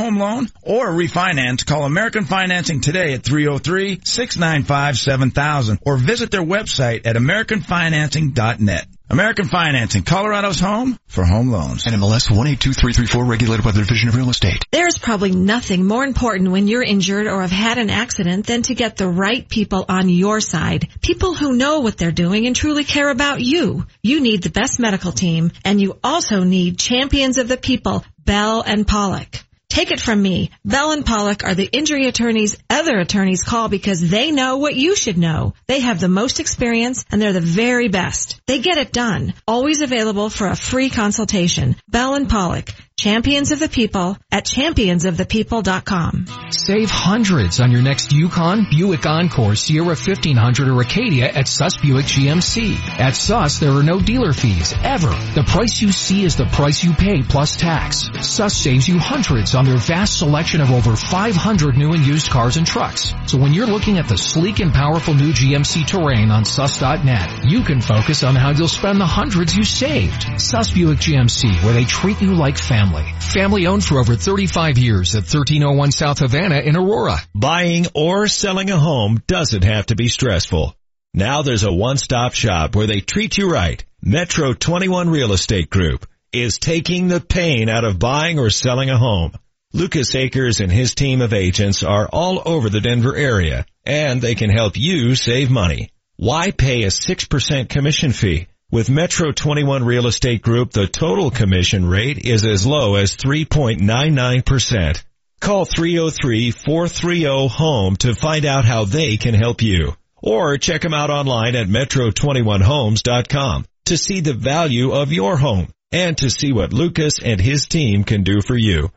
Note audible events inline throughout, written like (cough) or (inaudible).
home loan or refinance, call American Financing today at 303-695-7000 or visit their website at americanfinancing.net. American Financing, Colorado's home for home loans. NMLS 182334 regulated by the Division of Real Estate. There's probably nothing more important when you're injured or have had an accident than to get the right people on your side. People who know what they're doing and truly care about you. You need the best medical team and you also need champions of the people, Bell and Pollock. Take it from me. Bell and Pollock are the injury attorneys other attorneys call because they know what you should know. They have the most experience and they're the very best. They get it done. Always available for a free consultation. Bell and Pollock, champions of the people at championsofthepeople.com. Save hundreds on your next Yukon, Buick Encore, Sierra 1500 or Acadia at Suss Buick GMC. At Suss, there are no dealer fees, ever. The price you see is the price you pay plus tax. Suss saves you hundreds on their vast selection of over 500 new and used cars and trucks. So when you're looking at the sleek and powerful new GMC Terrain on Sus.net, you can focus on how you'll spend the hundreds you saved. Suss Buick GMC, where they treat you like family. Family owned for over 35 years at 1301 South Havana in Aurora. Buying or selling a home doesn't have to be stressful. Now there's a one-stop shop where they treat you right. Metro 21 Real Estate Group is taking the pain out of buying or selling a home. Lucas Akers and his team of agents are all over the Denver area and they can help you save money. Why pay a 6% commission fee? With Metro 21 Real Estate Group, the total commission rate is as low as 3.99%. Call 303-430-HOME to find out how they can help you. Or check them out online at metro21homes.com to see the value of your home and to see what Lucas and his team can do for you.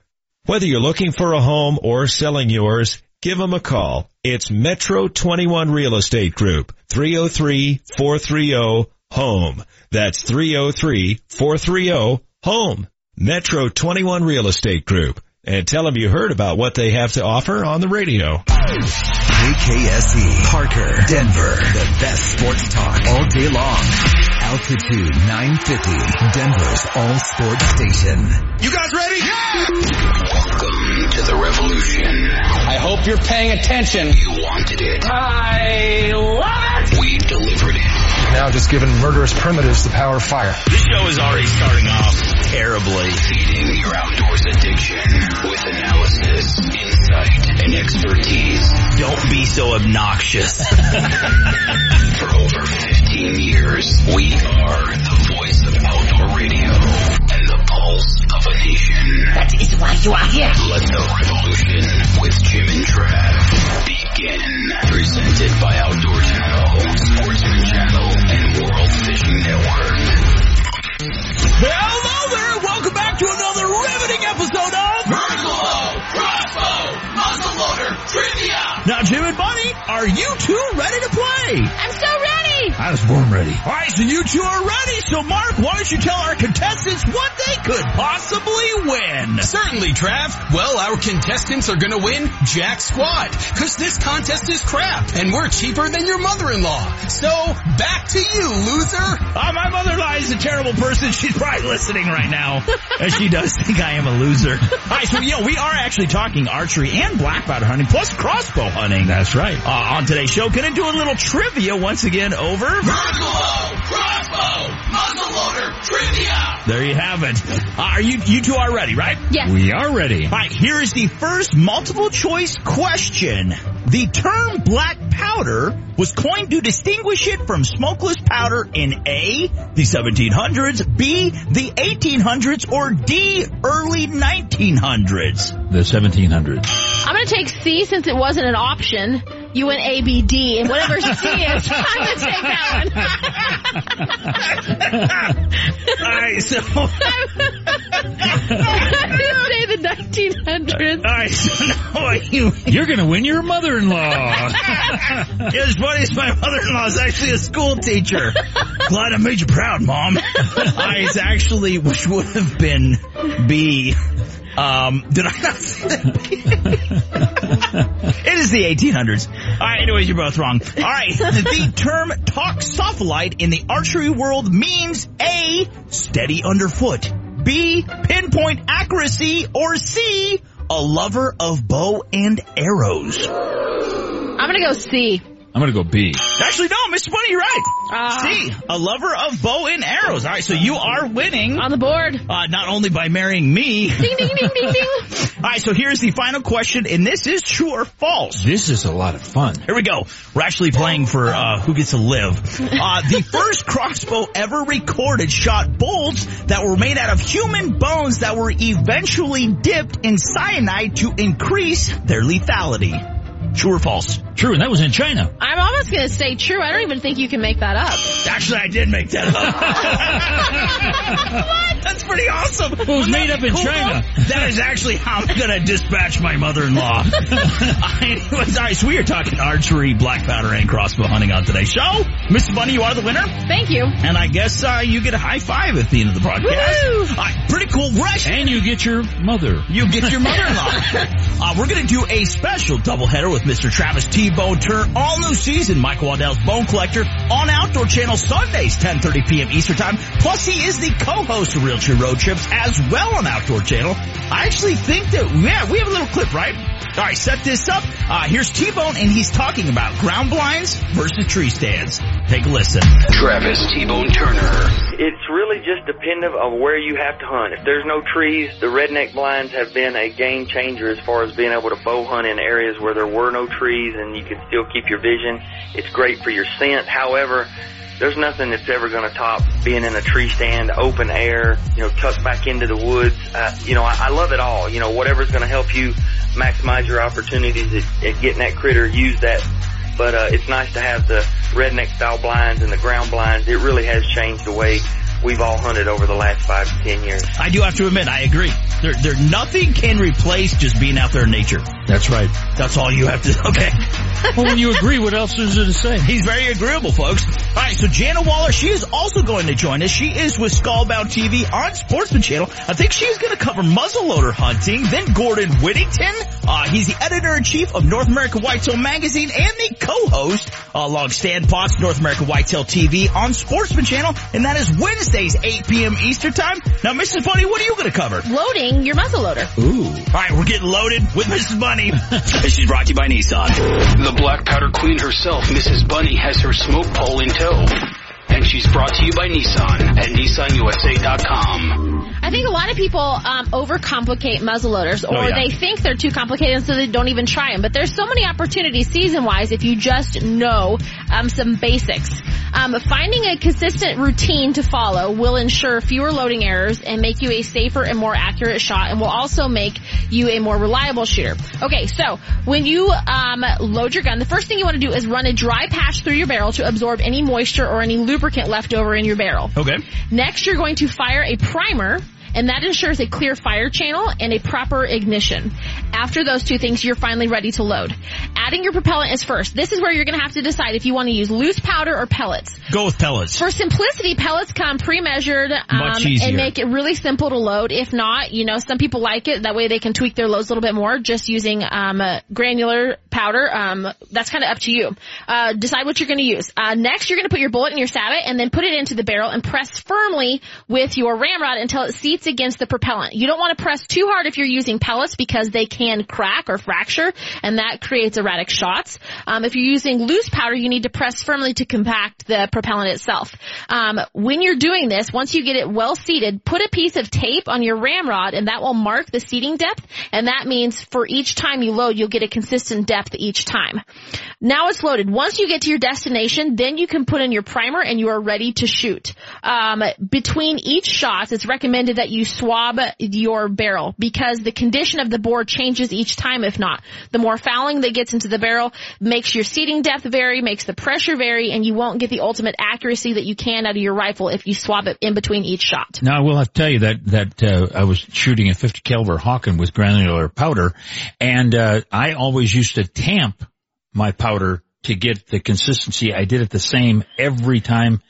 Whether you're looking for a home or selling yours, give them a call. It's Metro 21 Real Estate Group, oh 303-430-HOME. That's 303-430-HOME. Metro 21 Real Estate Group. And tell them you heard about what they have to offer on the radio. KKSE, Parker, Denver, the best sports talk all day long. Altitude 950, Denver's all sports station. You guys ready? Yeah! Welcome to the revolution. I hope you're paying attention. You wanted it. I love it. We delivered it. Now just giving murderous primitives the power of fire. This show is already starting off terribly. Feeding your outdoors addiction with analysis, insight, and expertise. Don't be so obnoxious. (laughs) For over 15 years, we are the voice of outdoor radio and the pulse of a nation. That is why you are here. Let the revolution with Jim and Trav begin. Presented by Outdoor Now, Jim and Bunny, are you two ready to play? I'm so ready. I was born ready. All right, so you two are ready. So, Mark, why don't you tell our contestants what they could possibly win? Certainly, Trav. Well, our contestants are gonna win Jack Squad, cause this contest is crap, and we're cheaper than your mother-in-law. So, back to you, loser. Uh, my mother-in-law is a terrible person. She's probably listening right now. and she does (laughs) think I am a loser. All right, so, you know, we are actually talking archery and black powder hunting, plus crossbow hunting. That's right. Uh, on today's show, gonna do a little trivia once again over... Vertical Crossbow Muzzleloader Trivia. There you have it. Uh, are you, you two are ready, right? Yes. We are ready. All right, here is the first multiple choice question. The term black powder was coined to distinguish it from smokeless powder in A, the 1700s, B, the 1800s, or D, early 1900s. The 1700s. I'm gonna take C since it wasn't an option. You went A, B, D, and whatever C (laughs) is, I'm gonna take that one. All right, so. I'm (laughs) gonna say the 1900s. All right, so now you, You're gonna win your mother-in-law. (laughs) it's funny as my mother-in-law is actually a school teacher. Glad I made you proud, Mom. I it's actually, which would have been B. Um, did I not say that? (laughs) it is the 1800s. All right, anyways, you're both wrong. All right, the (laughs) term toxophilite in the archery world means A, steady underfoot, B, pinpoint accuracy, or C, a lover of bow and arrows? I'm gonna go C. I'm gonna go B. Actually, no, Mr. Bunny, you're right. Ah. C, a lover of bow and arrows. All right, so you are winning. On the board. Uh, not only by marrying me. Ding, ding, ding, ding, ding. (laughs) All right, so here's the final question, and this is true or false. This is a lot of fun. Here we go. We're actually playing for uh, who gets to live. Uh, the (laughs) first crossbow ever recorded shot bolts that were made out of human bones that were eventually dipped in cyanide to increase their lethality. True or false? True, and that was in China. I'm almost gonna say true. I don't even think you can make that up. Actually, I did make that up. what? (laughs) (laughs) That's pretty awesome. It was made up in Cool. China. That is actually how I'm going to dispatch my mother-in-law. (laughs) Anyways, all right, so we are talking archery, black powder, and crossbow hunting on today's show. Mr. Bunny, you are the winner. Thank you. And I guess uh, you get a high five at the end of the broadcast. Woo! All right, pretty cool. We're And you get your mother. you get your mother-in-law. (laughs) uh, we're going to do a special doubleheader with Mr. Travis T-Bone Turner, all new season, Michael Waddell's Bone Collector on Outdoor Channel Sundays, 10.30 p.m. Eastern Time. Plus, he is the co-host of Realtree Road Trips as well on Outdoor Channel. I actually think that, yeah, we have a little clip, right? All right, set this up. Uh, here's T-Bone, and he's talking about ground blinds versus tree stands. Take a listen. Travis T-Bone Turner. It's really just dependent of where you have to hunt. If there's no trees, the redneck blinds have been a game changer as far as being able to bow hunt in areas where there were no trees and you can still keep your vision. It's great for your scent. However, there's nothing that's ever going to top being in a tree stand, open air, you know, tucked back into the woods. Uh, you know, I, I love it all. You know, whatever's going to help you maximize your opportunities at, at getting that critter, use that. But uh, it's nice to have the redneck style blinds and the ground blinds. It really has changed the way we've all hunted over the last five to ten years. I do have to admit, I agree. There, there, nothing can replace just being out there in nature. That's right. That's all you have to, (laughs) okay. Well, when you agree, what else is there to say? He's very agreeable, folks. All right, so Jana Waller, she is also going to join us. She is with Skullbound TV on Sportsman Channel. I think she's going to cover muzzleloader hunting. Then Gordon Whittington, uh, he's the editor-in-chief of North American Whitetail Magazine and the co-host uh, along Stan Potts, North American Whitetail TV on Sportsman Channel. And that is Wednesdays, 8 p.m. Eastern Time. Now, Mrs. Bunny, what are you going to cover? Loading your muzzle loader. Ooh. All right, we're getting loaded with Mrs. Bunny. (laughs) She's brought to you by Nissan. The black powder queen herself, Mrs. Bunny, has her smoke pole in tow. And she's brought to you by Nissan at NissanUSA.com. I think a lot of people um, overcomplicate muzzleloaders, or Oh, yeah. they think they're too complicated, so they don't even try them. But there's so many opportunities season-wise if you just know um, some basics. Um, finding a consistent routine to follow will ensure fewer loading errors and make you a safer and more accurate shot, and will also make you a more reliable shooter. Okay, so when you um, load your gun, the first thing you want to do is run a dry patch through your barrel to absorb any moisture or any lubricant left over in your barrel. Okay. Next, you're going to fire a primer and that ensures a clear fire channel and a proper ignition. After those two things, you're finally ready to load. Adding your propellant is first. This is where you're going to have to decide if you want to use loose powder or pellets. Go with pellets. For simplicity, pellets come pre-measured um, and make it really simple to load. If not, you know, some people like it. That way they can tweak their loads a little bit more just using um, uh, granular powder. Um, that's kind of up to you. Uh, decide what you're going to use. Uh, next, you're going to put your bullet in your sabot and then put it into the barrel and press firmly with your ramrod until it seats against the propellant. You don't want to press too hard if you're using pellets because they can crack or fracture and that creates erratic shots. Um, if you're using loose powder, you need to press firmly to compact the propellant itself. Um, when you're doing this, once you get it well seated, put a piece of tape on your ramrod and that will mark the seating depth and that means for each time you load, you'll get a consistent depth each time. Now it's loaded. Once you get to your destination, then you can put in your primer and you are ready to shoot. Um, between each shot, it's recommended that you swab your barrel because the condition of the bore changes each time if not. The more fouling that gets into the barrel makes your seating depth vary, makes the pressure vary, and you won't get the ultimate accuracy that you can out of your rifle if you swab it in between each shot. Now I will have to tell you that that uh, I was shooting a 50 caliber Hawken with granular powder, and uh, I always used to tamp my powder to get the consistency. I did it the same every time,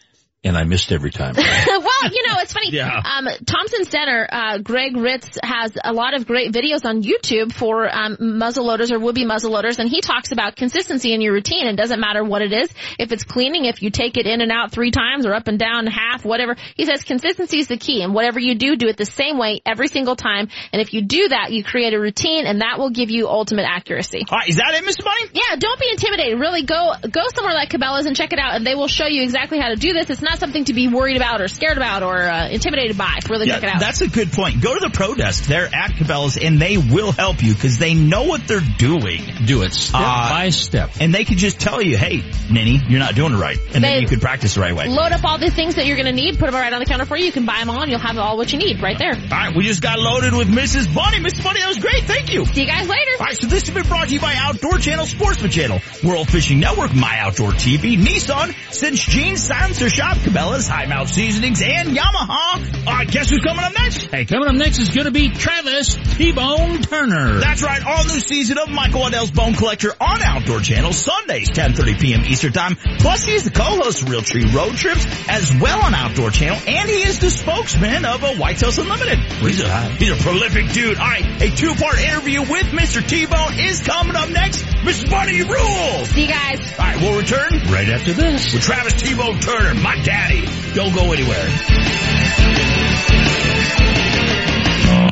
and I missed every time. (laughs) well, you know, it's funny. Yeah. Um, Thompson Center, uh, Greg Ritz has a lot of great videos on YouTube for um, muzzle loaders or would-be muzzle loaders, and he talks about consistency in your routine. It doesn't matter what it is. If it's cleaning, if you take it in and out three times or up and down half, whatever. He says consistency is the key, and whatever you do, do it the same way every single time. And if you do that, you create a routine, and that will give you ultimate accuracy. All right, is that it, Mr. Bunny? Yeah, don't be intimidated. Really go go somewhere like Cabela's and check it out, and they will show you exactly how to do this. It's not something to be worried about or scared about or uh, intimidated by. Really Yeah, check it out. that's a good point. Go to the pro desk. They're at Cabela's and they will help you because they know what they're doing. Do it step Uh, by step. And they can just tell you, hey, Ninny, you're not doing it right. And They- then you can practice the right way. Load up all the things that you're going to need, put them right on the counter for you. You can buy them all, and you'll have all what you need right there. All right, we just got loaded with Mrs. Bunny. Mrs. Bunny, that was great. Thank you. See you guys later. All right, so this has been brought to you by Outdoor Channel, Sportsman Channel, World Fishing Network, My Outdoor TV, Nissan, Cinch Jeans, Silencer Shop, Cabela's, Hi Mountain Seasonings, and Yamaha. All right, guess who's coming up next? Hey, coming up next is going to be Travis T-Bone Turner. That's right, all new season of Michael Waddell's Bone Collector on Outdoor Channel, Sundays, 10.30 p.m. Eastern Time. Plus, he's the co-host of Realtree Road Trips as well on Outdoor Channel, and he is the spokesman of a White Whitetails Unlimited. He's a, he's a prolific dude. All right, a two-part interview with Mr. T-Bone is coming up next. Mr. Bunny rules! See you guys. All right, we'll return right after this. with Travis T-Bone Turner, my daddy. Don't go anywhere.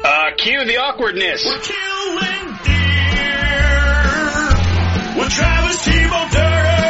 Uh, cue the awkwardness. We're killing deer with Travis Turner.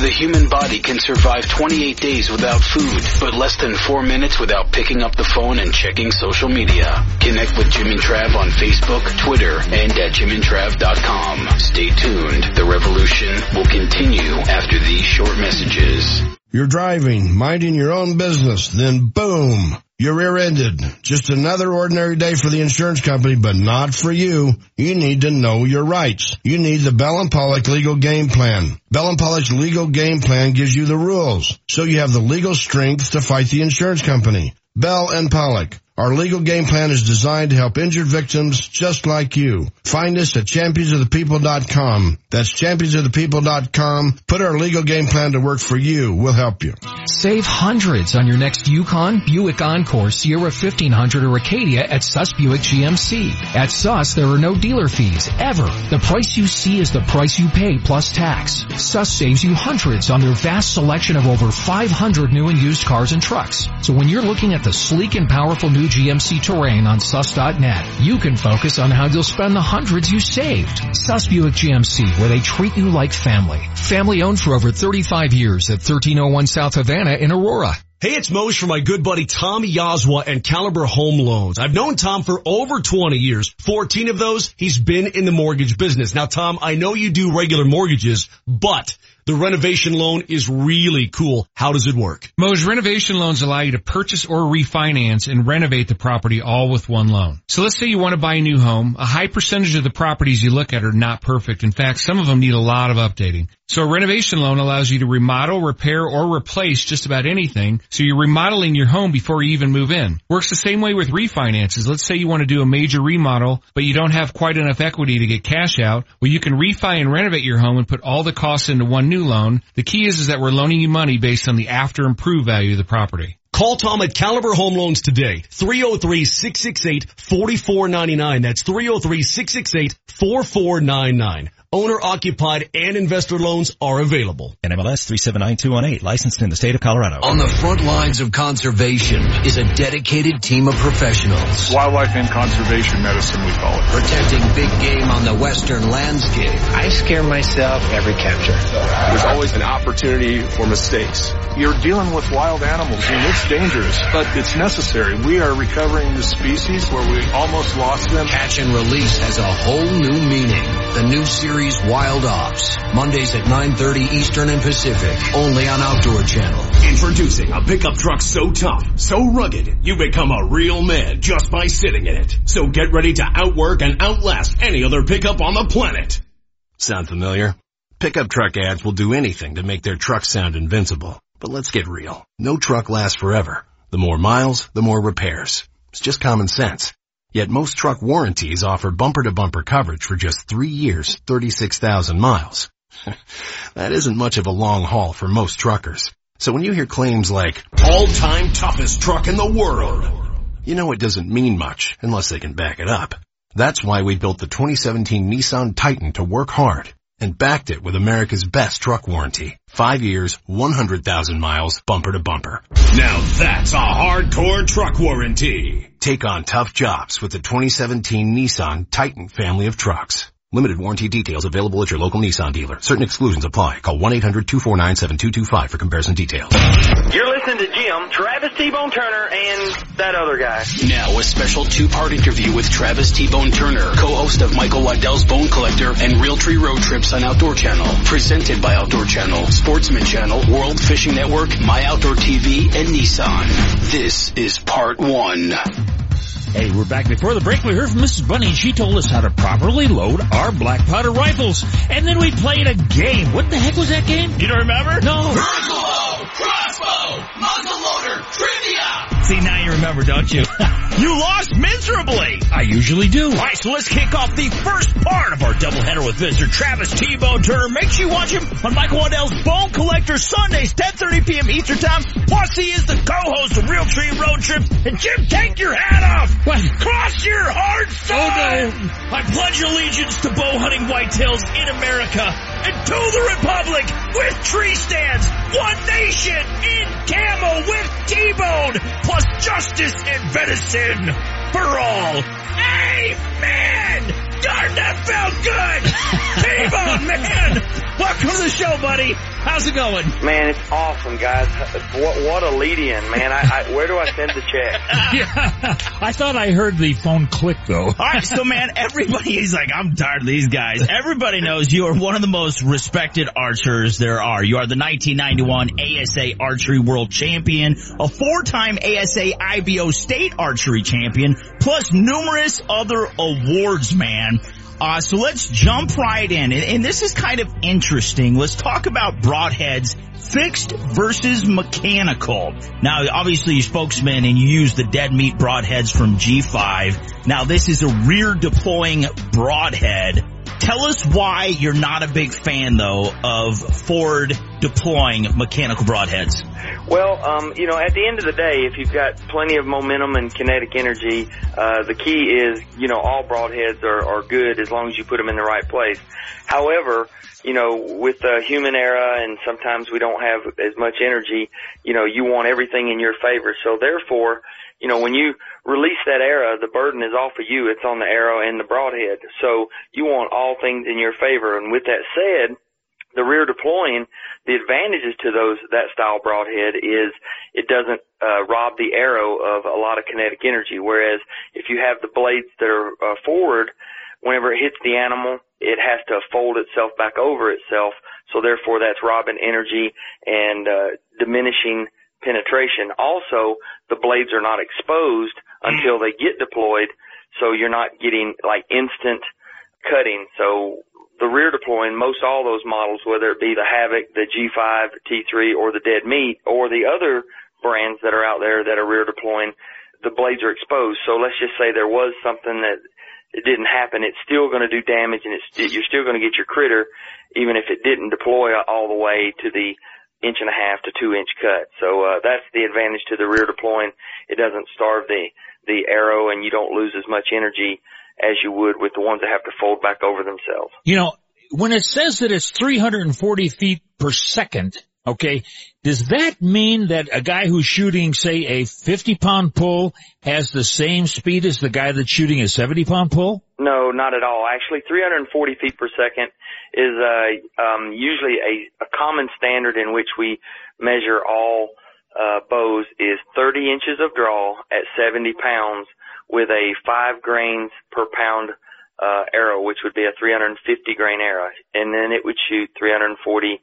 The human body can survive 28 days without food, but less than 4 minutes without picking up the phone and checking social media. Connect with Jim and Trav on Facebook, Twitter, and at jimandtrav.com. Stay tuned. The revolution will continue after these short messages. You're driving, minding your own business, then boom, you're rear-ended. Just another ordinary day for the insurance company, but not for you. You need to know your rights. You need the Bell and Pollock legal game plan. Bell and Pollock's legal game plan gives you the rules, so you have the legal strength to fight the insurance company. Bell and Pollock. Our legal game plan is designed to help injured victims just like you. Find us at championsofthepeople.com. That's championsofthepeople.com. Put our legal game plan to work for you. We'll help you. Save hundreds on your next Yukon, Buick Encore, Sierra 1500, or Acadia at Suss Buick GMC. At Suss, there are no dealer fees, ever. The price you see is the price you pay plus tax. Suss saves you hundreds on their vast selection of over 500 new and used cars and trucks. So when you're looking at the sleek and powerful new GMC Terrain on sus.net, you can focus on how you'll spend the hundreds you saved. Suss Buick GMC, where they treat you like family. Family owned for over 35 years at 1301 South Havana in Aurora. Hey, it's Mose from my good buddy Tom Yazwa and Caliber Home Loans. I've known Tom for over 20 years. 14 of those, he's been in the mortgage business. Now, Tom, I know you do regular mortgages, but the renovation loan is really cool. How does it work? Mo's renovation loans allow you to purchase or refinance and renovate the property all with one loan. So let's say you want to buy a new home. A high percentage of the properties you look at are not perfect. In fact, some of them need a lot of updating. So a renovation loan allows you to remodel, repair, or replace just about anything. So you're remodeling your home before you even move in. Works the same way with refinances. Let's say you want to do a major remodel, but you don't have quite enough equity to get cash out. Well, you can refi and renovate your home and put all the costs into one new loan. The key is, is that we're loaning you money based on the after improved value of the property. Call Tom at Caliber Home Loans today. 303-668-4499. That's 303-668-4499. Owner occupied and investor loans are available. NMLS 379218, licensed in the state of Colorado. On the front lines of conservation is a dedicated team of professionals. Wildlife and conservation medicine, we call it. Protecting big game on the western landscape. I scare myself every capture. There's always an opportunity for mistakes. You're dealing with wild animals and it's dangerous, but it's necessary. We are recovering the species where we almost lost them. Catch and release has a whole new meaning. The new series Wild Ops. Mondays at 9.30 Eastern and Pacific. Only on Outdoor Channel. Introducing a pickup truck so tough, so rugged, you become a real man just by sitting in it. So get ready to outwork and outlast any other pickup on the planet. Sound familiar? Pickup truck ads will do anything to make their truck sound invincible. But let's get real. No truck lasts forever. The more miles, the more repairs. It's just common sense. Yet most truck warranties offer bumper-to-bumper coverage for just three years, 36,000 miles. (laughs) that isn't much of a long haul for most truckers. So when you hear claims like, all-time toughest truck in the world, you know it doesn't mean much unless they can back it up. That's why we built the 2017 Nissan Titan to work hard and backed it with America's best truck warranty. Five years, 100,000 miles, bumper to bumper. Now that's a hardcore truck warranty. Take on tough jobs with the 2017 Nissan Titan family of trucks. Limited warranty details available at your local Nissan dealer. Certain exclusions apply. Call 1-800-249-7225 for comparison details. You're listening to Jim, Travis T-Bone Turner, and that other guy. Now a special two-part interview with Travis T-Bone Turner, co-host of Michael Waddell's Bone Collector and Realtree Road Trips on Outdoor Channel. Presented by Outdoor Channel, Sportsman Channel, World Fishing Network, My Outdoor TV, and Nissan. This is part one. Hey, we're back. Before the break, we heard from Mrs. Bunny, and she told us how to properly load our black powder rifles. And then we played a game. What the heck was that game? You don't remember? No. Versalow, crossbow, muzzleloader, trivia. See, now you remember, don't you? (laughs) you lost miserably. I usually do. All right, so let's kick off the first part of our doubleheader with Mr. Travis T-Bone Turner. Make sure you watch him on Michael Waddell's Bone Collector Sundays, 10.30 p.m. Eastern Time. Plus, he is the co-host of Realtree Road Trips. And Jim, take your hat off. What? Cross your heart, son. Oh, no. I pledge allegiance to bow hunting whitetails in America and to the Republic with tree stands, one nation in camo with T-Bone, plus justice and venison for all. Amen! Darn, that felt good! T-Bone, man! Welcome to the show, buddy. How's it going? Man, it's awesome, guys. What, what a lead-in, man. I, I, where do I send the check? (laughs) yeah. I thought I heard the phone click though. All right, so man, everybody is like, I'm tired of these guys. Everybody knows you are one of the most respected archers there are. You are the 1991 ASA Archery World Champion, a four-time ASA IBO State Archery Champion, plus numerous other awards, man. Uh, so let's jump right in. And, and, this is kind of interesting. Let's talk about broadheads, fixed versus mechanical. Now, obviously you spokesman and you use the dead meat broadheads from G5. Now this is a rear deploying broadhead. Tell us why you're not a big fan though of Ford deploying mechanical broadheads. Well, um, you know, at the end of the day, if you've got plenty of momentum and kinetic energy, uh, the key is, you know, all broadheads are, are good as long as you put them in the right place. However, you know, with the human era and sometimes we don't have as much energy, you know, you want everything in your favor. So therefore, you know, when you release that arrow, the burden is off of you. It's on the arrow and the broadhead. So you want all things in your favor. And with that said, the rear deploying, the advantages to those that style broadhead is it doesn't uh, rob the arrow of a lot of kinetic energy. Whereas if you have the blades that are uh, forward, whenever it hits the animal, it has to fold itself back over itself. So therefore, that's robbing energy and uh, diminishing penetration. Also, the blades are not exposed hmm. until they get deployed, so you're not getting like instant cutting. So the rear deploying, most all those models, whether it be the Havoc, the G5, T3, or the Dead Meat, or the other brands that are out there that are rear deploying, the blades are exposed. So let's just say there was something that it didn't happen. It's still going to do damage, and it's you're still going to get your critter, even if it didn't deploy all the way to the inch and a half to two inch cut. So uh, that's the advantage to the rear deploying. It doesn't starve the the arrow, and you don't lose as much energy as you would with the ones that have to fold back over themselves. You know, when it says that it's 340 feet per second, okay, does that mean that a guy who's shooting, say, a 50 pound pull has the same speed as the guy that's shooting a 70 pound pull? No, not at all. Actually, 340 feet per second is uh, um, usually a, a common standard in which we measure all uh, bows is 30 inches of draw at 70 pounds with a five grains per pound uh, arrow, which would be a 350 grain arrow, and then it would shoot 340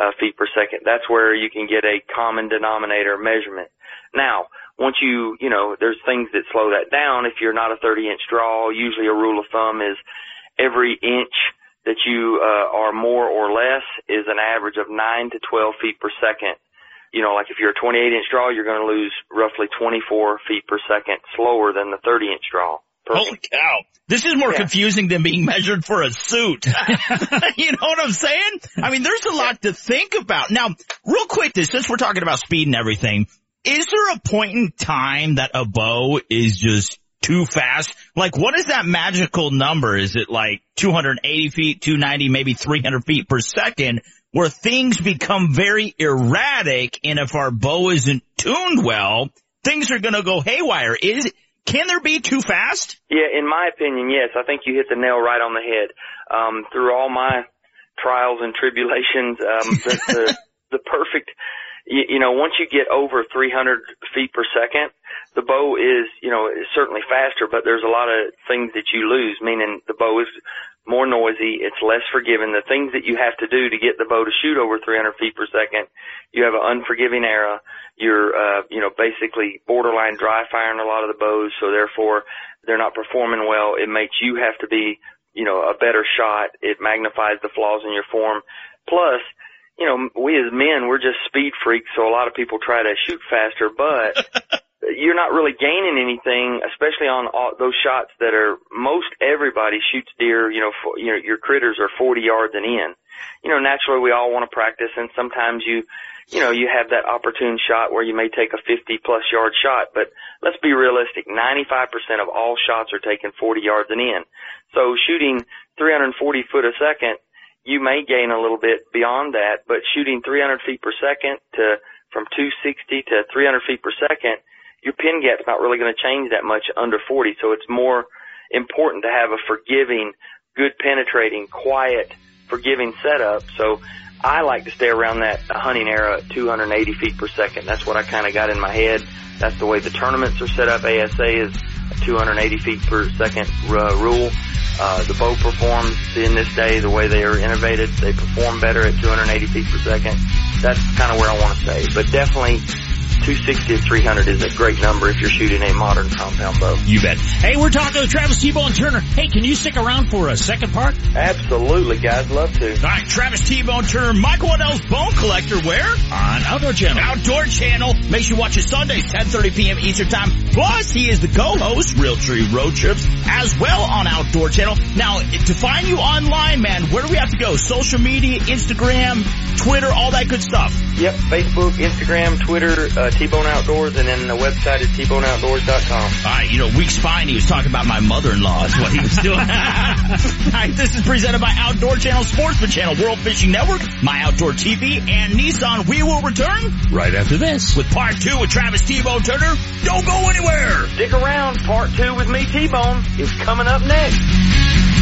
uh, feet per second. That's where you can get a common denominator measurement. Now, once you, you know, there's things that slow that down. If you're not a 30 inch draw, usually a rule of thumb is every inch that you uh, are more or less is an average of 9 to 12 feet per second you know, like if you're a 28 inch draw, you're going to lose roughly 24 feet per second slower than the 30 inch draw. Holy cow. This is more Yeah. confusing than being measured for a suit. (laughs) (laughs) you know what I'm saying? I mean, there's a lot to think about. Now, real quick, this, since we're talking about speed and everything, is there a point in time that a bow is just too fast? Like, what is that magical number? Is it like 280 feet, 290, maybe 300 feet per second where things become very erratic and if our bow isn't tuned well, things are gonna go haywire. Is, can there be too fast? Yeah, in my opinion, yes. I think you hit the nail right on the head. Um, through all my trials and tribulations, um, the, the, (laughs) the perfect, you, you know, once you get over 300 feet per second, the bow is, you know, is certainly faster, but there's a lot of things that you lose, meaning the bow is more noisy, it's less forgiving. The things that you have to do to get the bow to shoot over 300 feet per second, you have an unforgiving error. You're, uh, you know, basically borderline dry firing a lot of the bows, so therefore they're not performing well. It makes you have to be, you know, a better shot. It magnifies the flaws in your form. Plus, you know, we as men, we're just speed freaks, so a lot of people try to shoot faster, but (laughs) you're not really gaining anything, especially on all those shots that are most everybody shoots deer. You know, for, you know your critters are 40 yards and in. You know, naturally we all want to practice, and sometimes you, you know, you have that opportune shot where you may take a 50 plus yard shot. But let's be realistic: 95% of all shots are taken 40 yards and in. So shooting 340 foot a second, you may gain a little bit beyond that. But shooting 300 feet per second to from 260 to 300 feet per second your pin gap's not really going to change that much under 40. So it's more important to have a forgiving, good penetrating, quiet, forgiving setup. So I like to stay around that hunting era at 280 feet per second. That's what I kind of got in my head. That's the way the tournaments are set up. ASA is 280 feet per second uh, rule. Uh, the bow performs in this day the way they are innovated. They perform better at 280 feet per second. That's kind of where I want to stay. But definitely 260 to 300 is a great number if you're shooting a modern compound bow. You bet. Hey, we're talking to Travis T-Bone Turner. Hey, can you stick around for a second part? Absolutely, guys. Love to. All right, Travis T-Bone Turner, Michael Waddell's Bone Collector, where? On Outdoor Channel. Outdoor Channel. Make sure you watch it Sundays, 10.30 p.m. Eastern Time. Plus, he is the co-host, Realtree Road Trips, as well on Outdoor Channel. Now, to find you online, man, where do we have to go? Social media, Instagram, Twitter, all that good stuff. Yep, Facebook, Instagram, Twitter, uh, T-Bone Outdoors, and then the website is tboneoutdoors.com. All right, you know, weeks fine, he was talking about my mother-in-law is what he was doing. (laughs) All right, this is presented by Outdoor Channel, Sportsman Channel, World Fishing Network, My Outdoor TV, and Nissan. We will return right after this with part two with Travis T-Bone Turner. Don't go anywhere. Stick around. Part two with me, T-Bone, is coming up next.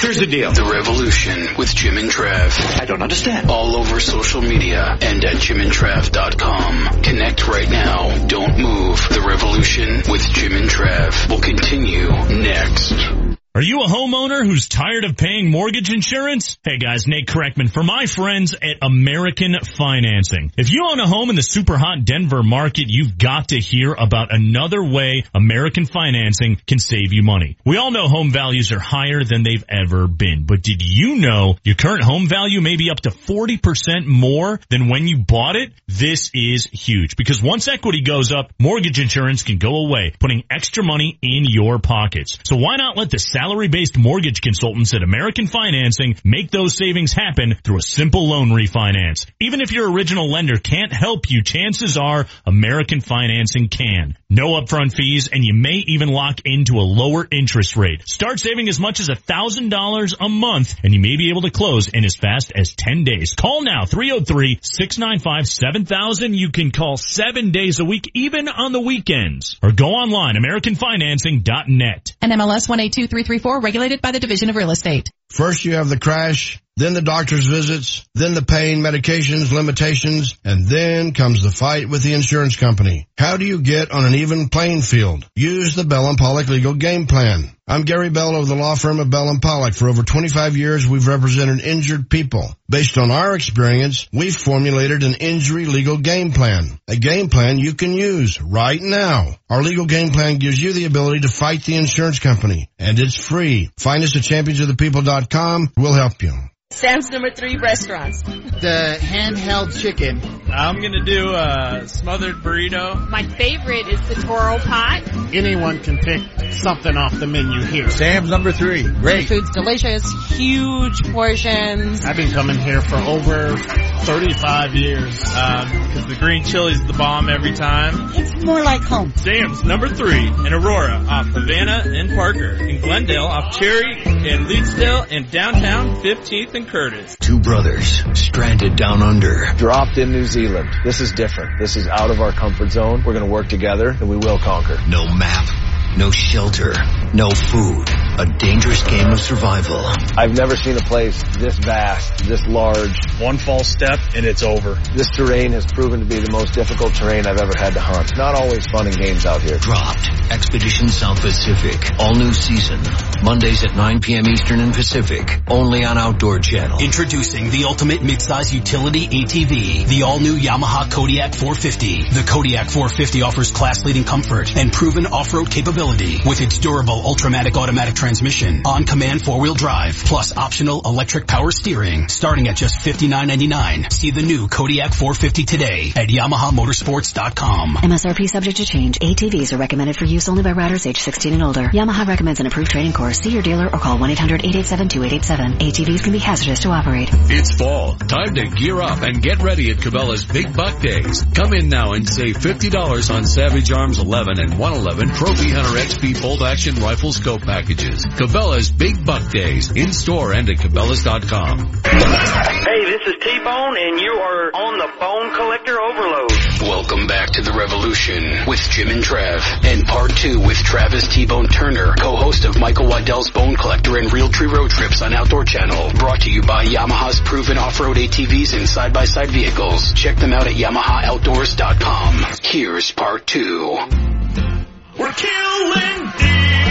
Here's the deal. The Revolution with Jim and Trav. I don't understand. All over social media and at jimandtrav.com. Connect right now. Don't move. The Revolution with Jim and Trav will continue next. Are you a homeowner who's tired of paying mortgage insurance? Hey guys, Nate Kreckman for my friends at American Financing. If you own a home in the super hot Denver market, you've got to hear about another way American Financing can save you money. We all know home values are higher than they've ever been, but did you know your current home value may be up to 40% more than when you bought it? This is huge because once equity goes up, mortgage insurance can go away, putting extra money in your pockets. So why not let the salary-based mortgage consultants at American Financing make those savings happen through a simple loan refinance. Even if your original lender can't help you, chances are American Financing can. No upfront fees and you may even lock into a lower interest rate. Start saving as much as $1,000 a month and you may be able to close in as fast as 10 days. Call now 303-695-7000. You can call 7 days a week even on the weekends or go online americanfinancing.net. And MLS 18233 934, regulated by the Division of Real Estate. First you have the crash, then the doctor's visits, then the pain, medications, limitations, and then comes the fight with the insurance company. How do you get on an even playing field? Use the Bell and Pollock legal game plan. I'm Gary Bell of the law firm of Bell and Pollock. For over 25 years, we've represented injured people. Based on our experience, we've formulated an injury legal game plan. A game plan you can use right now. Our legal game plan gives you the ability to fight the insurance company, and it's free. Find us at championsofthepeople.com. We'll help you. Sam's number three restaurants. The handheld chicken. I'm gonna do a smothered burrito. My favorite is the Toro pot. Anyone can pick something off the menu here. Sam's number three. Great. The food's delicious, huge portions. I've been coming here for over 35 years. Um, cause the green chili's the bomb every time. It's more like home. Sam's number three in Aurora off Havana and Parker. In Glendale off Cherry and Leetsdale and downtown 15th and Curtis. Two brothers stranded down under. Dropped in New Zealand. This is different. This is out of our comfort zone. We're going to work together and we will conquer. No map, no shelter, no food. A dangerous game of survival. I've never seen a place this vast, this large. One false step and it's over. This terrain has proven to be the most difficult terrain I've ever had to hunt. Not always fun and games out here. Dropped. Expedition South Pacific. All new season. Mondays at 9 p.m. Eastern and Pacific. Only on Outdoor Channel. Introducing the ultimate midsize utility ATV, the all-new Yamaha Kodiak 450. The Kodiak 450 offers class-leading comfort and proven off-road capability with its durable Ultramatic automatic transmission, on-command four-wheel drive, plus optional electric power steering, starting at just $59.99. See the new Kodiak 450 today at YamahaMotorsports.com. MSRP subject to change. ATVs are recommended for use only by riders age 16 and older. Yamaha recommends an approved training course. See your dealer or call 1-800-887-2887. ATVs can be hazardous to operate. It's fall. Time to gear up and get ready at Cabela's Big Buck Days. Come in now and save $50 on Savage Arms 11 and 111 Trophy Hunter XP bolt action rifle scope packages. Cabela's Big Buck Days in store and at Cabela's.com. Hey, this is T-Bone and you are on the Bone Collector Overload. Welcome back to the revolution with Jim and Trav, and part two with Travis T-Bone Turner, co-host of Michael Waddell's Bone Collector and Realtree Road Trips on Outdoor Channel. Brought to you by Yamaha's proven off-road ATVs and side-by-side vehicles. Check them out at YamahaOutdoors.com. Here's part two. We're killing deer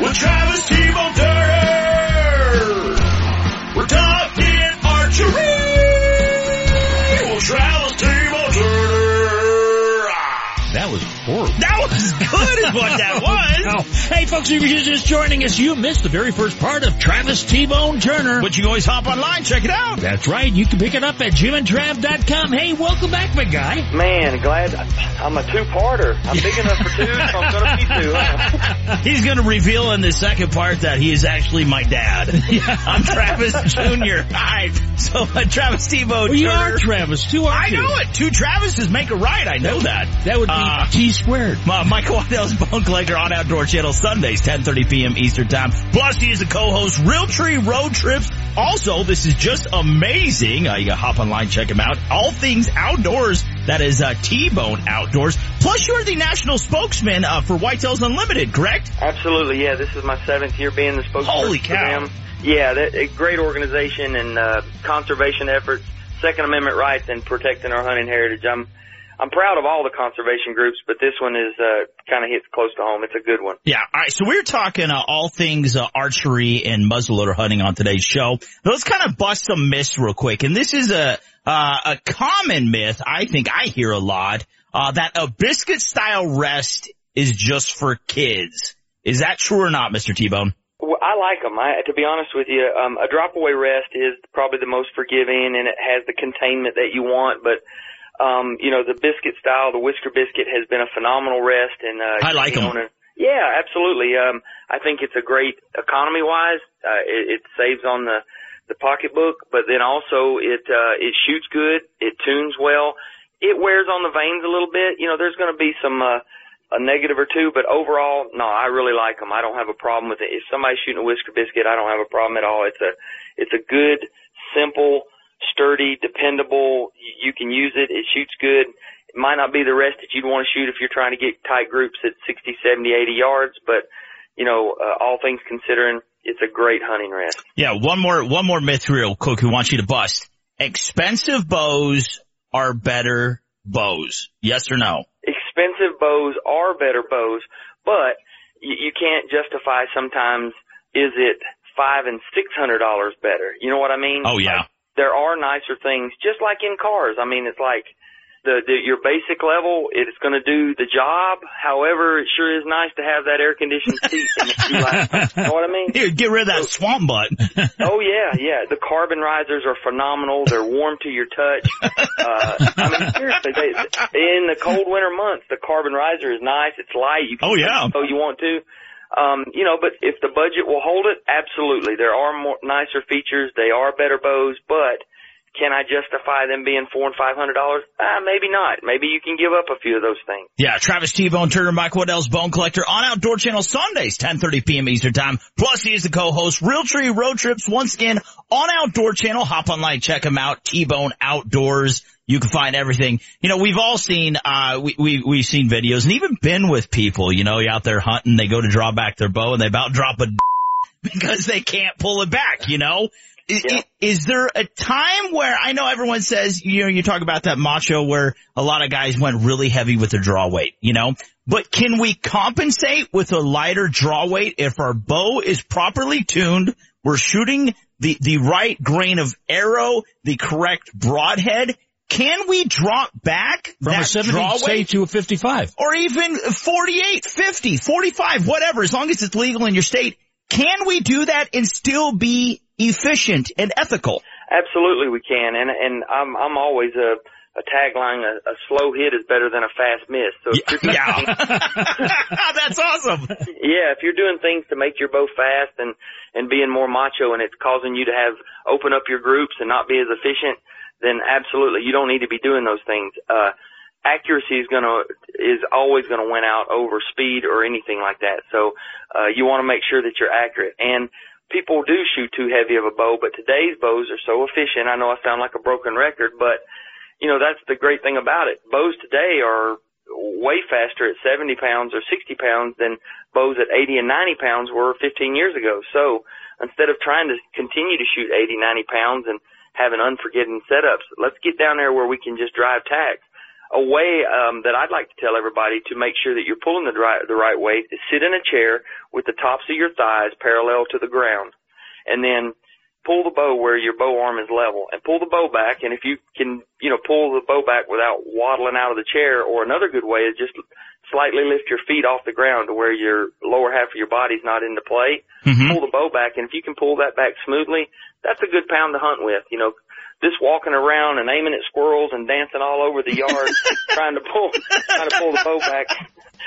with Travis T-Bone We're talking archery with Travis T-Bone That was horrible. That was good is what that was. Hey folks, if you're just joining us, you missed the very first part of Travis T-Bone Turner. But you always hop online, check it out. That's right. You can pick it up at jimandtrav.com. Hey, welcome back, my guy. Man, glad I'm a two-parter. I'm big enough for two, so I'm gonna be two. Huh? (laughs) He's going to reveal in the second part that he is actually my dad. I'm Travis Jr. (laughs) Hi. So uh, Travis T-Bone Well, you are Travis, too, aren't I you? know it. Two Travises make a right. I know that. That would be Uh, T squared. My, Michael Waddell's (laughs) Bone Collector on Outdoor Channel Sundays, 10.30 p.m. Eastern Time. Plus, he is a co-host, Realtree Road Trips. Also, this is just amazing. Uh, you can hop online, check him out. All things outdoors. That is uh, T-Bone Outdoors. Plus, you're the national spokesman uh, for Whitetails Unlimited, correct? Absolutely, yeah. This is my seventh year being the spokesperson Holy for cow. them. Yeah, that, a great organization and uh, conservation efforts, Second Amendment rights, and protecting our hunting heritage. I'm I'm proud of all the conservation groups, but this one is uh, kind of hits close to home. It's a good one. Yeah. All right. So we're talking uh, all things uh, archery and muzzleloader hunting on today's show. Let's kind of bust some myths real quick. And this is a uh, a common myth. I think I hear a lot uh, that a biscuit style rest is just for kids. Is that true or not, Mr. T-Bone? Well, I like them. I, to be honest with you, um, a drop away rest is probably the most forgiving, and it has the containment that you want. But um, you know, the biscuit style, the whisker biscuit, has been a phenomenal rest, and uh, I like you 'em. know, Yeah, absolutely. Um, I think it's a great economy wise. Uh, it, it saves on the the pocketbook, but then also it uh, it shoots good. It tunes well. It wears on the vanes a little bit. You know, there's going to be some. Uh, a negative or two, but overall, no, I really like them. I don't have a problem with it. If somebody's shooting a whisker biscuit, I don't have a problem at all. It's a, it's a good, simple, sturdy, dependable. You, you can use it. It shoots good. It might not be the rest that you'd want to shoot if you're trying to get tight groups at 60, 70, 80 yards, but you know, uh, all things considering, it's a great hunting rest. Yeah. One more one more myth real quick. We want you to bust. Expensive bows are better bows. Yes or no? expensive bows are better bows, but you, you can't justify sometimes is it five and six hundred dollars better? You know what I mean? Oh yeah. Like, there are nicer things, just like in cars. I mean, it's like, the, the your basic level, it's going to do the job. However, it sure is nice to have that air conditioned seat two. (laughs) You know what I mean? Here, get rid of that swamp butt. (laughs) oh yeah, yeah. The carbon risers are phenomenal. They're warm to your touch. Uh, I mean, seriously, they, in the cold winter months, the carbon riser is nice. It's light. You can Oh, yeah. so you want to. Um, you know, but if the budget will hold it, absolutely. There are more nicer features. They are better bows, but can I justify them being four and five hundred dollars? Uh, maybe not. Maybe you can give up a few of those things. Yeah, Travis T-Bone Turner, Mike Waddell's Bone Collector on Outdoor Channel Sundays, 10.30 p.m. Eastern Time. Plus he is the co-host, Realtree Road Trips, once again on Outdoor Channel. Hop online, check him out, T-Bone Outdoors. You can find everything. You know, we've all seen, uh, we, we, we've seen videos and even been with people, you know, you're out there hunting, they go to draw back their bow and they about drop a (laughs) because they can't pull it back, you know? I- i- Is there a time where I know everyone says, you know, you talk about that macho where a lot of guys went really heavy with the draw weight, you know, but can we compensate with a lighter draw weight if our bow is properly tuned? We're shooting the, the right grain of arrow, the correct broadhead. Can we drop back From that a 70, draw say, weight to a 55. or even 48, 50, 45, whatever, as long as it's legal in your state. Can we do that and still be efficient and ethical? Absolutely, we can. And and I'm I'm always a a tagline: a, a slow hit is better than a fast miss. So if you're doing things- (laughs) That's awesome. yeah, if you're doing things to make your bow fast and and being more macho, and it's causing you to have open up your groups and not be as efficient, then absolutely you don't need to be doing those things. Uh, accuracy is gonna is always gonna win out over speed or anything like that. So uh, you want to make sure that you're accurate. And people do shoot too heavy of a bow, but today's bows are so efficient. I know I sound like a broken record, but you know that's the great thing about it. Bows today are way faster at 70 pounds or 60 pounds than bows at 80 and 90 pounds were 15 years ago. So instead of trying to continue to shoot 80, 90 pounds and having unforgiving setups, let's get down there where we can just drive tags. A way um, that I'd like to tell everybody to make sure that you're pulling the right, the right weight is sit in a chair with the tops of your thighs parallel to the ground, and then pull the bow where your bow arm is level, and pull the bow back. And if you can, you know, pull the bow back without waddling out of the chair, or another good way is just slightly lift your feet off the ground to where your lower half of your body's not into play. Pull the bow back, and if you can pull that back smoothly, that's a good pound to hunt with. You know, just walking around and aiming at squirrels and dancing all over the yard (laughs) trying to pull trying to pull the bow back.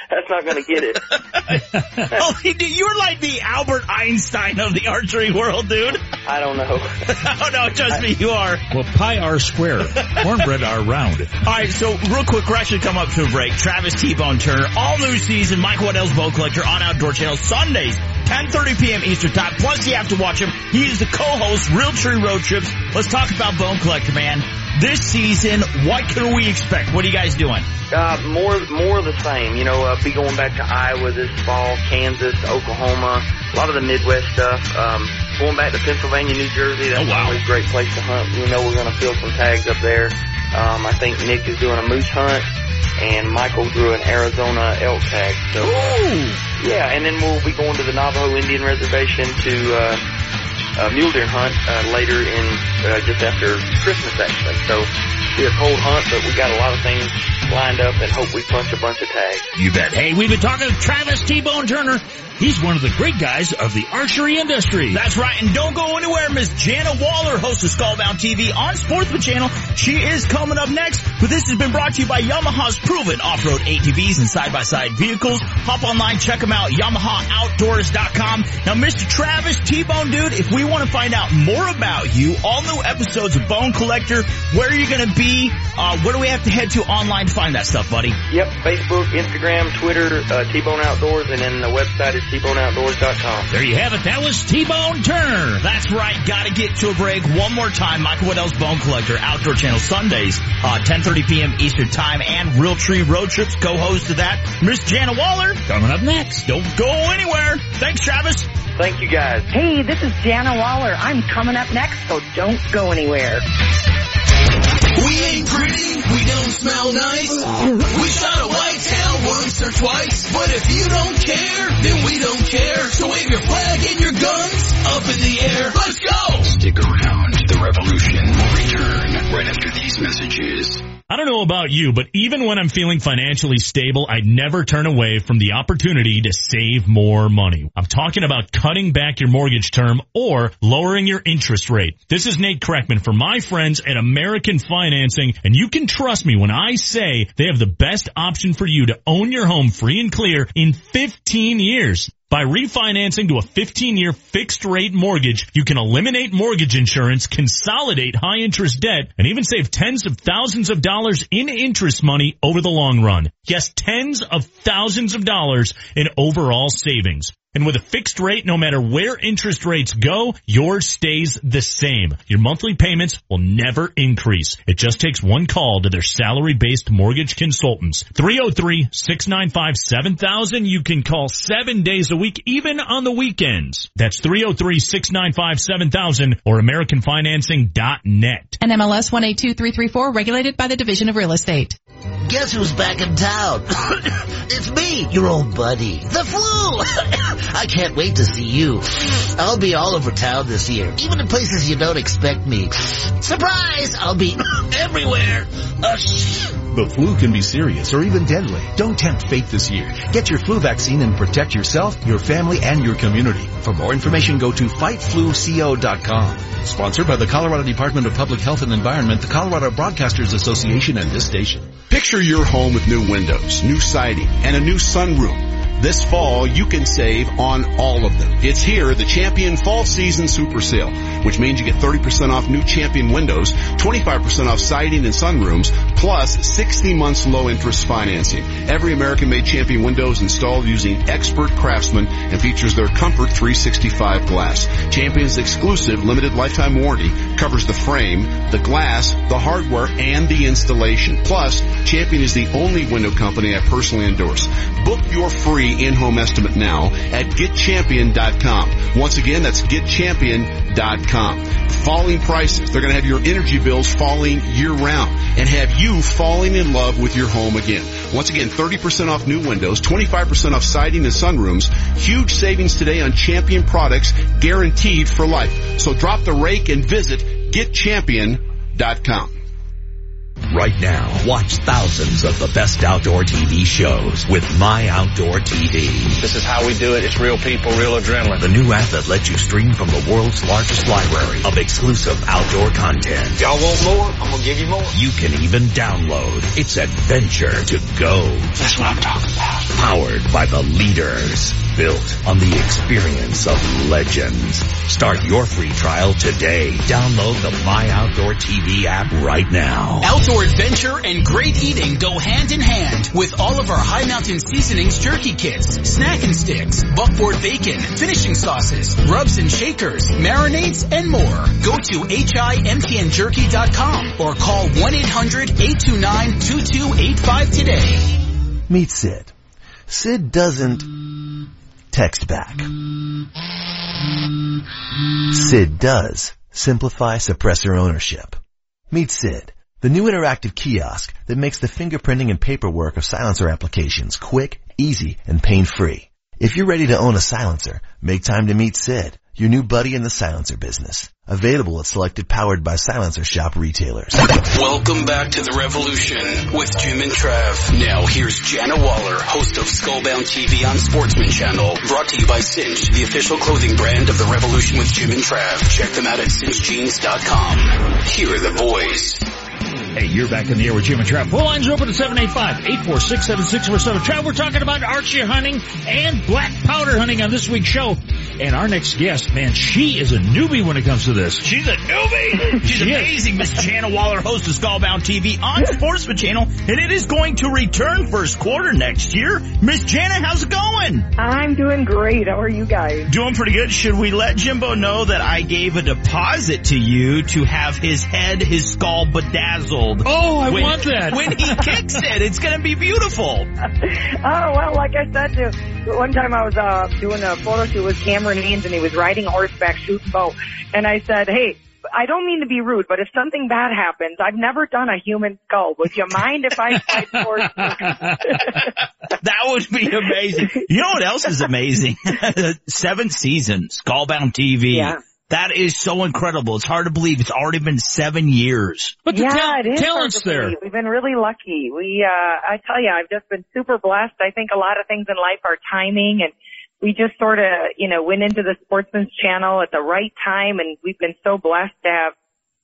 That's not going to get it. (laughs) oh, you're like the Albert Einstein of the archery world, dude. I don't know. (laughs) oh no, trust me, you are. Well, pi r square. Cornbread are round. All right, so real quick, we're actually come up to a break. Travis T-Bone Turner, all new season, Mike Waddell's Bone Collector on Outdoor Channel, Sundays, 10.30 p.m. Eastern Time. Plus, you have to watch him. He is the co-host, Realtree Road Trips. Let's talk about Bone Collector, man. This season, what can we expect? What are you guys doing? Uh, more, more of the same. You know, uh, be going back to Iowa this fall, Kansas, Oklahoma, a lot of the Midwest stuff. Um, going back to Pennsylvania, New Jersey. That's Oh, wow. always a great place to hunt. We know we're going to fill some tags up there. Um, I think Nick is doing a moose hunt, and Michael drew an Arizona elk tag. So, uh, yeah, and then we'll be going to the Navajo Indian Reservation to uh, uh, mule deer hunt uh, later in uh, just after Christmas, actually. So, be a cold hunt, but we got a lot of things lined up, and hope we punch a bunch of tags. You bet. Hey, we've been talking to Travis T-Bone Turner. He's one of the great guys of the archery industry. That's right, and don't go anywhere. Miss Jana Waller, host of Skullbound TV on Sportsman Channel. She is coming up next. But this has been brought to you by Yamaha's proven off-road ATVs and side-by-side vehicles. Hop online, check them out, YamahaOutdoors.com. Now, Mr. Travis T-Bone Dude, if we want to find out more about you, all new episodes of Bone Collector, where are you going to be? Uh, where do we have to head to online to find that stuff, buddy? Yep, Facebook, Instagram, Twitter, uh, T-Bone Outdoors, and then the website is tboneoutdoors.com. There you have it. That was T-Bone Turner. That's right. Gotta get to a break one more time. Michael Waddell's Bone Collector, Outdoor Channel Sundays, uh, 10.30 p.m. Eastern Time, and Realtree Road Trips, co-host of that, Miss Jana Waller. Coming up next. Don't go anywhere. Thanks, Travis. Thank you guys. Hey, this is Jana Waller. I'm coming up next, so don't go anywhere. We ain't pretty, we don't smell nice. We shot a white whitetail once or twice, but if you don't care, then we don't care. So wave your flag and your guns up in the air. Let's go! Stick around. The revolution will return right after these messages. I don't know about you, but even when I'm feeling financially stable, I'd never turn away from the opportunity to save more money. I'm talking about cutting back your mortgage term or lowering your interest rate. This is Nate Kreckman for my friends at American Financing, and you can trust me when I say they have the best option for you to own your home free and clear in 15 years. By refinancing to a 15-year fixed rate mortgage, you can eliminate mortgage insurance, consolidate high interest debt, and even save tens of thousands of dollars in interest money over the long run. Yes, tens of thousands of dollars in overall savings. And with a fixed rate, no matter where interest rates go, yours stays the same. Your monthly payments will never increase. It just takes one call to their salary-based mortgage consultants. 303-695-7000. You can call seven days a week, even on the weekends. That's 303-695-7000 or AmericanFinancing.net. NMLS 182334, regulated by the Division of Real Estate. Guess who's back in town? (coughs) it's me, your old buddy. The flu! (laughs) I can't wait to see you. I'll be all over town this year, even in places you don't expect me. Surprise! I'll be (coughs) everywhere. Uh, the flu can be serious or even deadly. Don't tempt fate this year. Get your flu vaccine and protect yourself, your family, and your community. For more information, go to fightfluco.com. Sponsored by the Colorado Department of Public Health and Environment, the Colorado Broadcasters Association, and this station. Picture your home with new windows, new siding, and a new sunroom. This fall, you can save on all of them. It's here, the Champion Fall Season Super Sale, which means you get 30% off new Champion windows, 25% off siding and sunrooms, plus 60 months low interest financing. Every American made Champion window is installed using expert craftsmen and features their Comfort 365 glass. Champion's exclusive limited lifetime warranty covers the frame, the glass, the hardware, and the installation. Plus, Champion is the only window company I personally endorse. Book your free in-home estimate now at getchampion.com. Once again, that's getchampion.com. Falling prices. They're going to have your energy bills falling year round and have you falling in love with your home again. Once again, 30% off new windows, 25% off siding and sunrooms. Huge savings today on Champion products guaranteed for life. So drop the rake and visit getchampion.com. Right now, watch thousands of the best outdoor TV shows with My Outdoor TV. This is how we do it. It's real people, real adrenaline. The new app that lets you stream from the world's largest library of exclusive outdoor content. Y'all want more? I'm gonna give you more. You can even download. It's adventure to go. That's what I'm talking about. Powered by the leaders. Built on the experience of legends. Start your free trial today. Download the My Outdoor TV app right now. Outdoor adventure and great eating go hand in hand with all of our Hi Mountain Seasonings jerky kits, snack and sticks, buckboard bacon, finishing sauces, rubs and shakers, marinades, and more. Go to himtnjerky.com or call 1-800-829-2285 today. Meet Sid. Sid doesn't text back. Sid does simplify suppressor ownership. Meet Sid, the new interactive kiosk that makes the fingerprinting and paperwork of silencer applications quick, easy, and pain-free. If you're ready to own a silencer, make time to meet Sid, your new buddy in the silencer business. Available at selected powered by silencer shop retailers. Welcome back to the revolution with Jim and Trav. Now here's Jana Waller, host of Skullbound TV on Sportsman Channel, brought to you by Cinch, the official clothing brand of the revolution with Jim and Trav. Check them out at cinchjeans.com. Here are the boys. Green. Hey, you're back in the air with Jim and Trav. Full lines are open at 785-846-7647. Trav, we're talking about archery hunting and black powder hunting on this week's show. And our next guest, man, she is a newbie when it comes to this. She's a newbie. She's She amazing. Miss Jana Waller, host of Skullbound TV on Sportsman Channel, and it is going to return first quarter next year. Miss Jana, how's it going? I'm doing great. How are you guys? Doing pretty good. Should we let Jimbo know that I gave a deposit to you to have his head, his skull bedazzled? Oh, I when, want that. When he kicks it, it's going to be beautiful. (laughs) Oh, well, like I said, to, one time I was uh, doing a photo shoot with Cameron Hanes and he was riding horseback shooting bow. And I said, hey, I don't mean to be rude, but if something bad happens, I've never done a human skull. Would you mind if I fight for (laughs) that would be amazing. You know what else is amazing? (laughs) Seventh season, Skullbound TV. Yeah. That is so incredible. It's hard to believe it's already been seven years. But the yeah, tal- it is talent's there. We've been really lucky. We, uh, I tell you, I've just been super blessed. I think a lot of things in life are timing and we just sort of, you know, went into the Sportsman's Channel at the right time and we've been so blessed to have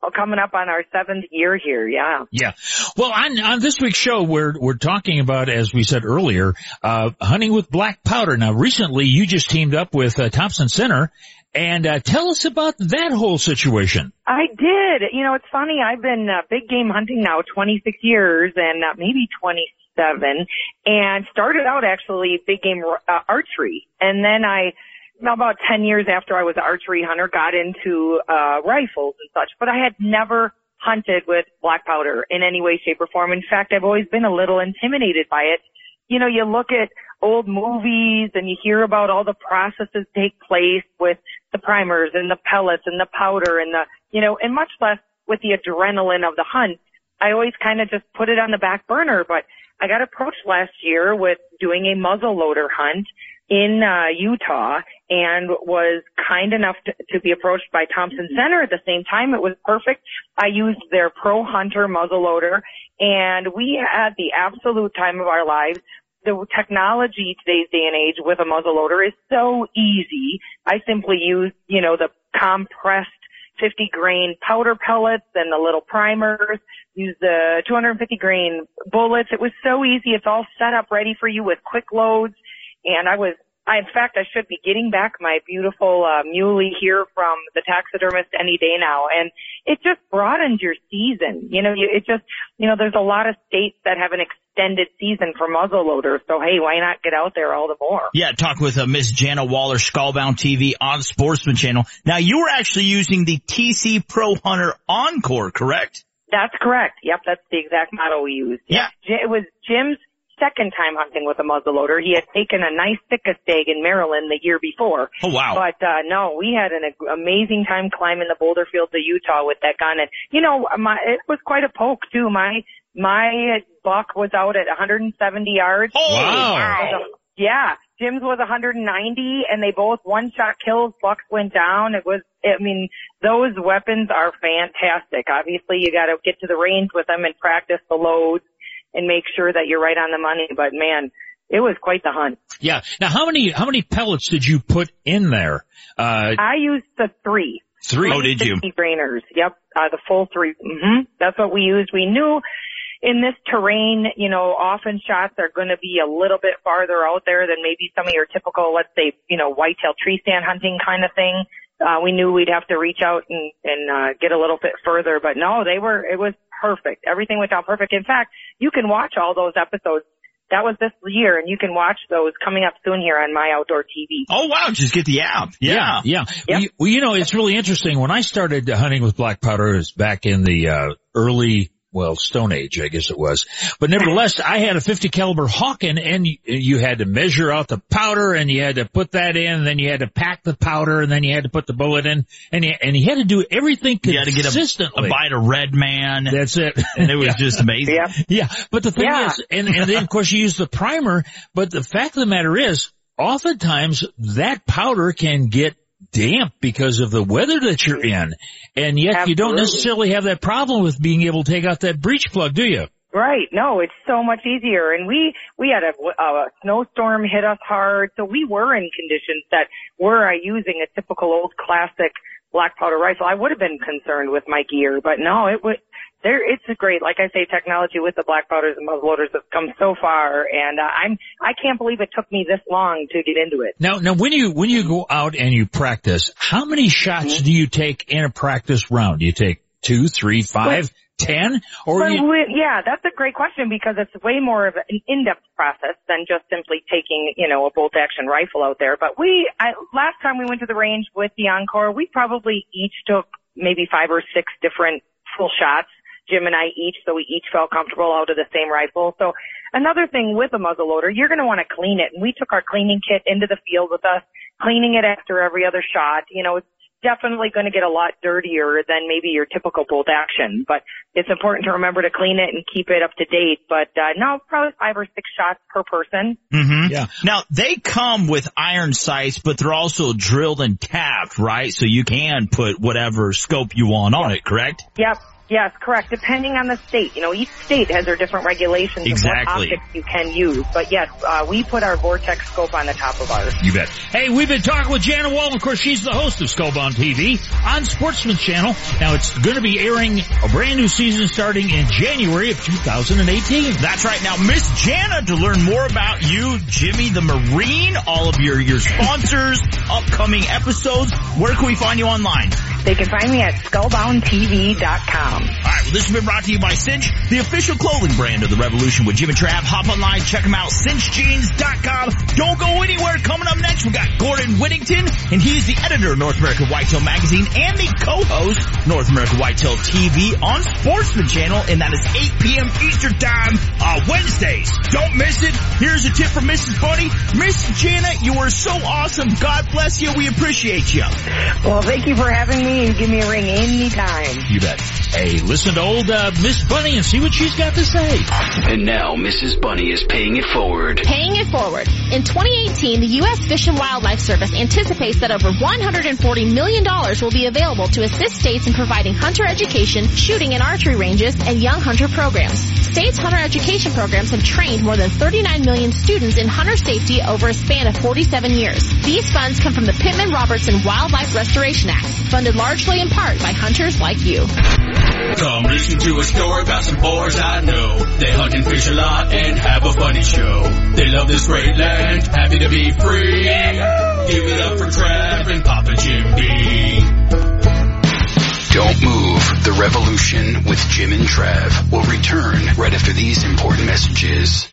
well, coming up on our seventh year here. Yeah. Yeah. Well, on, on this week's show, we're, we're talking about, as we said earlier, uh, hunting with black powder. Now, recently you just teamed up with uh, Thompson Center and, uh, tell us about that whole situation. I did. You know, it's funny. I've been uh, big game hunting now 26 years and uh, maybe 27 and started out actually big game uh, archery. And then I, about 10 years after I was an archery hunter, got into, uh, rifles and such, but I had never hunted with black powder in any way, shape or form. In fact, I've always been a little intimidated by it. You know, you look at old movies and you hear about all the processes take place with the primers and the pellets and the powder and the, you know, and much less with the adrenaline of the hunt. I always kind of just put it on the back burner, but I got approached last year with doing a muzzle loader hunt in uh, Utah and was kind enough to, to be approached by Thompson Center at the same time. It was perfect. I used their Pro Hunter muzzle loader and we had the absolute time of our lives. The technology today's day and age with a muzzle loader is so easy. I simply use, you know, the compressed 50 grain powder pellets and the little primers, use the 250 grain bullets. It was so easy. It's all set up ready for you with quick loads. And I was, I, in fact, I should be getting back my beautiful, uh, muley here from the taxidermist any day now. And it just broadens your season. You know, you, it just, you know, there's a lot of states that have an extended season for muzzle loaders. So hey, why not get out there all the more? Yeah, talk with uh, Miss Jana Waller, Skullbound TV on Sportsman Channel. Now you were actually using the TC Pro Hunter Encore, correct? That's correct. Yep, that's the exact model we used. Yeah. It was Jim's second time hunting with a muzzleloader. He had taken a nice thickest stag in Maryland the year before. Oh wow. But, uh, no, we had an amazing time climbing the boulder fields of Utah with that gun. And, you know, my, it was quite a poke too. My, my buck was out at 170 yards. Oh, wow. Yeah. Jim's was 190 and they both one shot kills. Bucks went down. It was, I mean, those weapons are fantastic. Obviously you gotta get to the range with them and practice the loads and make sure that you're right on the money. But man, it was quite the hunt. Yeah. Now, how many how many pellets did you put in there? Uh, I used the three. three. Oh, did you? 50 grainers. Yep. Uh, the full 3 hmm That's what we used. We knew in this terrain, you know, often shots are going to be a little bit farther out there than maybe some of your typical, let's say, you know, whitetail tree stand hunting kind of thing. Uh, we knew we'd have to reach out and, and, uh, get a little bit further, but no, they were, it was perfect. Everything went down perfect. In fact, you can watch all those episodes. That was this year and you can watch those coming up soon here on My Outdoor TV. Oh wow, just get the app. Yeah, yeah. Well, you, well, you know, it's really interesting. When I started hunting with black powder, it was back in the uh, early, well, Stone Age, I guess it was. But nevertheless, I had a 50 caliber Hawken, and you, you had to measure out the powder, and you had to put that in, and then you had to pack the powder, and then you had to put the bullet in, and you, and you had to do everything You had to get a, a bite of Red Man. That's it. and it was (laughs) Yeah. just amazing. Yeah. Yeah, but the thing Yeah. is, and, and then of course you use the primer, but the fact of the matter is, oftentimes that powder can get damp because of the weather that you're in, and yet you don't necessarily have that problem with being able to take out that breech plug, do you? Right. No, it's so much easier. And we, we had a, a snowstorm hit us hard. So we were in conditions that were I using a typical old classic black powder rifle, I would have been concerned with my gear, but no, it would, there, it's great, like I say, technology with the black powders and muzzleloaders has come so far. And uh, I'm, I can't believe it took me this long to get into it. Now, now when you when you go out and you practice, how many shots do you take in a practice round? Do you take two, three, five, ten, or you, we- yeah, that's a great question because it's way more of an in-depth process than just simply taking, you know, a bolt action rifle out there. But we, I, last time we went to the range with the Encore, we probably each took maybe five or six different full shots. Jim and I each, so we each felt comfortable out of the same rifle. So another thing with a muzzle loader, you're going to want to clean it. And we took our cleaning kit into the field with us, cleaning it after every other shot. You know, it's definitely going to get a lot dirtier than maybe your typical bolt action, but it's important to remember to clean it and keep it up to date. But uh, no, probably five or six shots per person. Mm-hmm. Yeah. Now they come with iron sights, but they're also drilled and tapped, right? So you can put whatever scope you want on it, correct? Yep. Yes, correct. Depending on the state, you know, each state has their different regulations Exactly. of what optics you can use. But yes, uh, we put our vortex scope on the top of ours. You bet. Hey, we've been talking with Jana Wall. Of course, she's the host of Skullbound TV on Sportsman Channel. Now, it's going to be airing a brand new season starting in January of 2018. That's right. Now, Miss Jana, to learn more about you, Jimmy the Marine, all of your, your sponsors, upcoming episodes, where can we find you online? They can find me at skullboundtv.com. Alright, well this has been brought to you by Cinch, the official clothing brand of the revolution with Jim and Trav. Hop online, check them out, cinchjeans.com. Don't go anywhere. Coming up next, we got Gordon Whittington, and he's the editor of North American Whitetail Magazine and the co-host North American Whitetail TV on Sportsman Channel, and that is 8 p.m. Eastern Time, uh, Wednesdays. Don't miss it. Here's a tip from Mrs. Bunny. Miss Jana, you are so awesome. God bless you. We appreciate you. Well, thank you for having me and give me a ring anytime. You bet. Hey, listen to old uh, Miss Bunny and see what she's got to say. And now Mrs. Bunny is paying it forward. Paying it forward. In 2018, the U.S. Fish and Wildlife Service anticipates that over $140 million will be available to assist states in providing hunter education, shooting and archery ranges, and young hunter programs. States' hunter education programs have trained more than 39 million students in hunter safety over a span of 47 years. These funds come from the Pittman-Robertson Wildlife Restoration Act, funded largely in part by hunters like you. Come listen to a story about some boys I know. They hunt and fish a lot and have a funny show. They love this great land, happy to be free. Give it up for Trav and Papa Jim B. Don't move. The Revolution with Jim and Trav will return right after these important messages.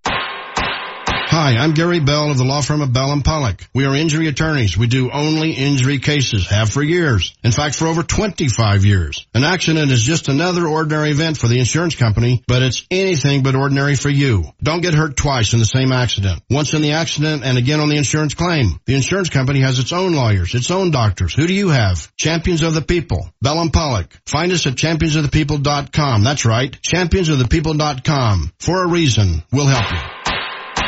Hi, I'm Gary Bell of the law firm of Bell and Pollock. We are injury attorneys. We do only injury cases, have for years. In fact, for over 25 years. An accident is just another ordinary event for the insurance company, but it's anything but ordinary for you. Don't get hurt twice in the same accident. Once in the accident and again on the insurance claim. The insurance company has its own lawyers, its own doctors. Who do you have? Champions of the People. Bell and Pollock. Find us at championsofthepeople.com. That's right. Championsofthepeople.com. For a reason. We'll help you.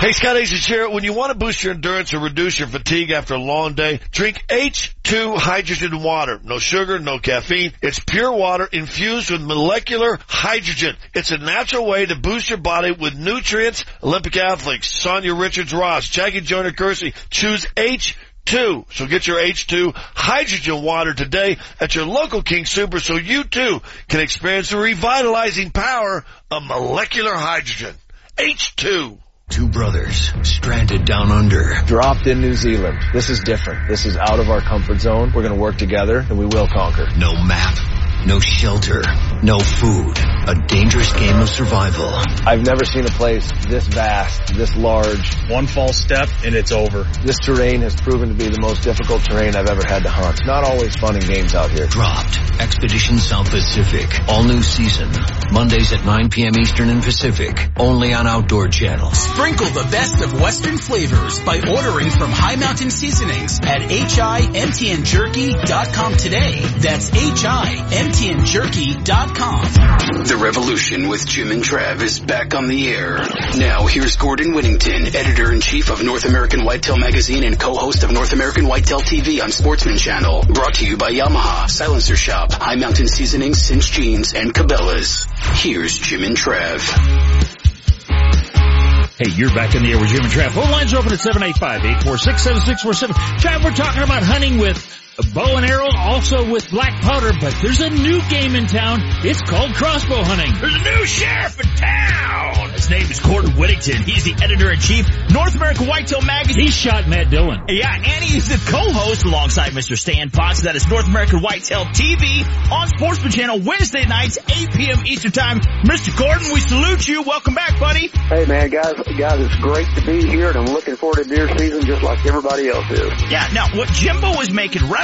Hey, Scott Asians here. When you want to boost your endurance or reduce your fatigue after a long day, drink H2 hydrogen water. No sugar, no caffeine. It's pure water infused with molecular hydrogen. It's a natural way to boost your body with nutrients. Olympic athletes, Sanya Richards-Ross, Jackie Joyner-Kersee, choose H2. Two. So get your H2 hydrogen water today at your local King Super so you too can experience the revitalizing power of molecular hydrogen. H2. Two brothers stranded down under. Dropped in New Zealand. This is different. This is out of our comfort zone. We're going to work together and we will conquer. No map, no shelter, no food. A dangerous game of survival. I've never seen a place this vast, this large. One false step and it's over. This terrain has proven to be the most difficult terrain I've ever had to hunt. Not always fun and games out here. Dropped. Expedition South Pacific. All new season. Mondays at 9 p.m. Eastern and Pacific. Only on Outdoor Channel. Sprinkle the best of Western flavors by ordering from Hi Mountain Seasonings at HIMTNJerky.com today. That's HIMTNJerky.com. The Revolution with Jim and Trav is back on the air. Now here's Gordon Whittington, editor-in-chief of North American Whitetail Magazine and co-host of North American Whitetail TV on Sportsman Channel. Brought to you by Yamaha, Silencer Shop, Hi Mountain Seasonings, Cinch Jeans, and Cabela's. Here's Jim and Trav. Hey, you're back in the air with Jim and Trav. Phone lines open at 785-846-7647. Trav, we're talking about hunting with bow and arrow, also with black powder, but there's a new game in town. It's called crossbow hunting. There's a new sheriff in town. His name is Gordon Whittington. He's the editor-in-chief, North American Whitetail Magazine. He shot Matt Dillon. Yeah, and he's the co-host alongside Mr. Stan Fox. That is North American Whitetail TV on Sportsman Channel Wednesday nights, 8 p.m. Eastern Time. Mr. Gordon, we salute you. Welcome back, buddy. Hey man, guys, guys, it's great to be here, and I'm looking forward to deer season just like everybody else is. Yeah, now what Jimbo was making reference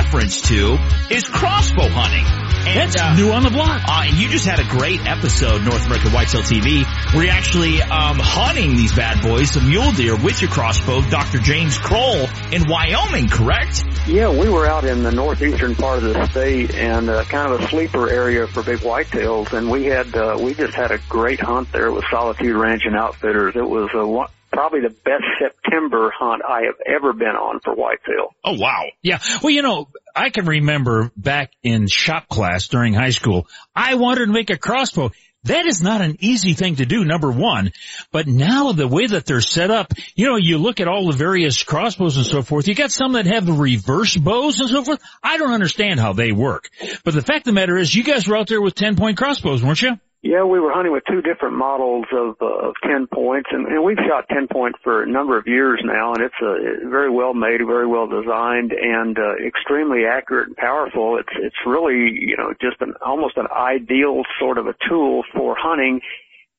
to is crossbow hunting. And, That's uh, new on the block. Uh, and you just had a great episode, North American Whitetail TV, where you're actually um, hunting these bad boys, the mule deer, with your crossbow, Dr. James Kroll in Wyoming, correct? Yeah, we were out in the northeastern part of the state and uh, kind of a sleeper area for big whitetails, and we had uh, we just had a great hunt there with Solitude Ranch and Outfitters. It was a one, probably the best September hunt I have ever been on for whitetail. Oh wow. Yeah. Well, you know, I can remember back in shop class during high school, I wanted to make a crossbow. That is not an easy thing to do, number one. But now the way that they're set up, you know, you look at all the various crossbows and so forth, you got some that have the reverse bows and so forth. I don't understand how they work. But the fact of the matter is you guys were out there with 10 point crossbows, weren't you? Yeah, we were hunting with two different models of, uh, of 10 points and, and we've shot 10 point for a number of years now and it's a very well made, very well designed and uh, extremely accurate and powerful. It's, it's really, you know, just an, almost an ideal sort of a tool for hunting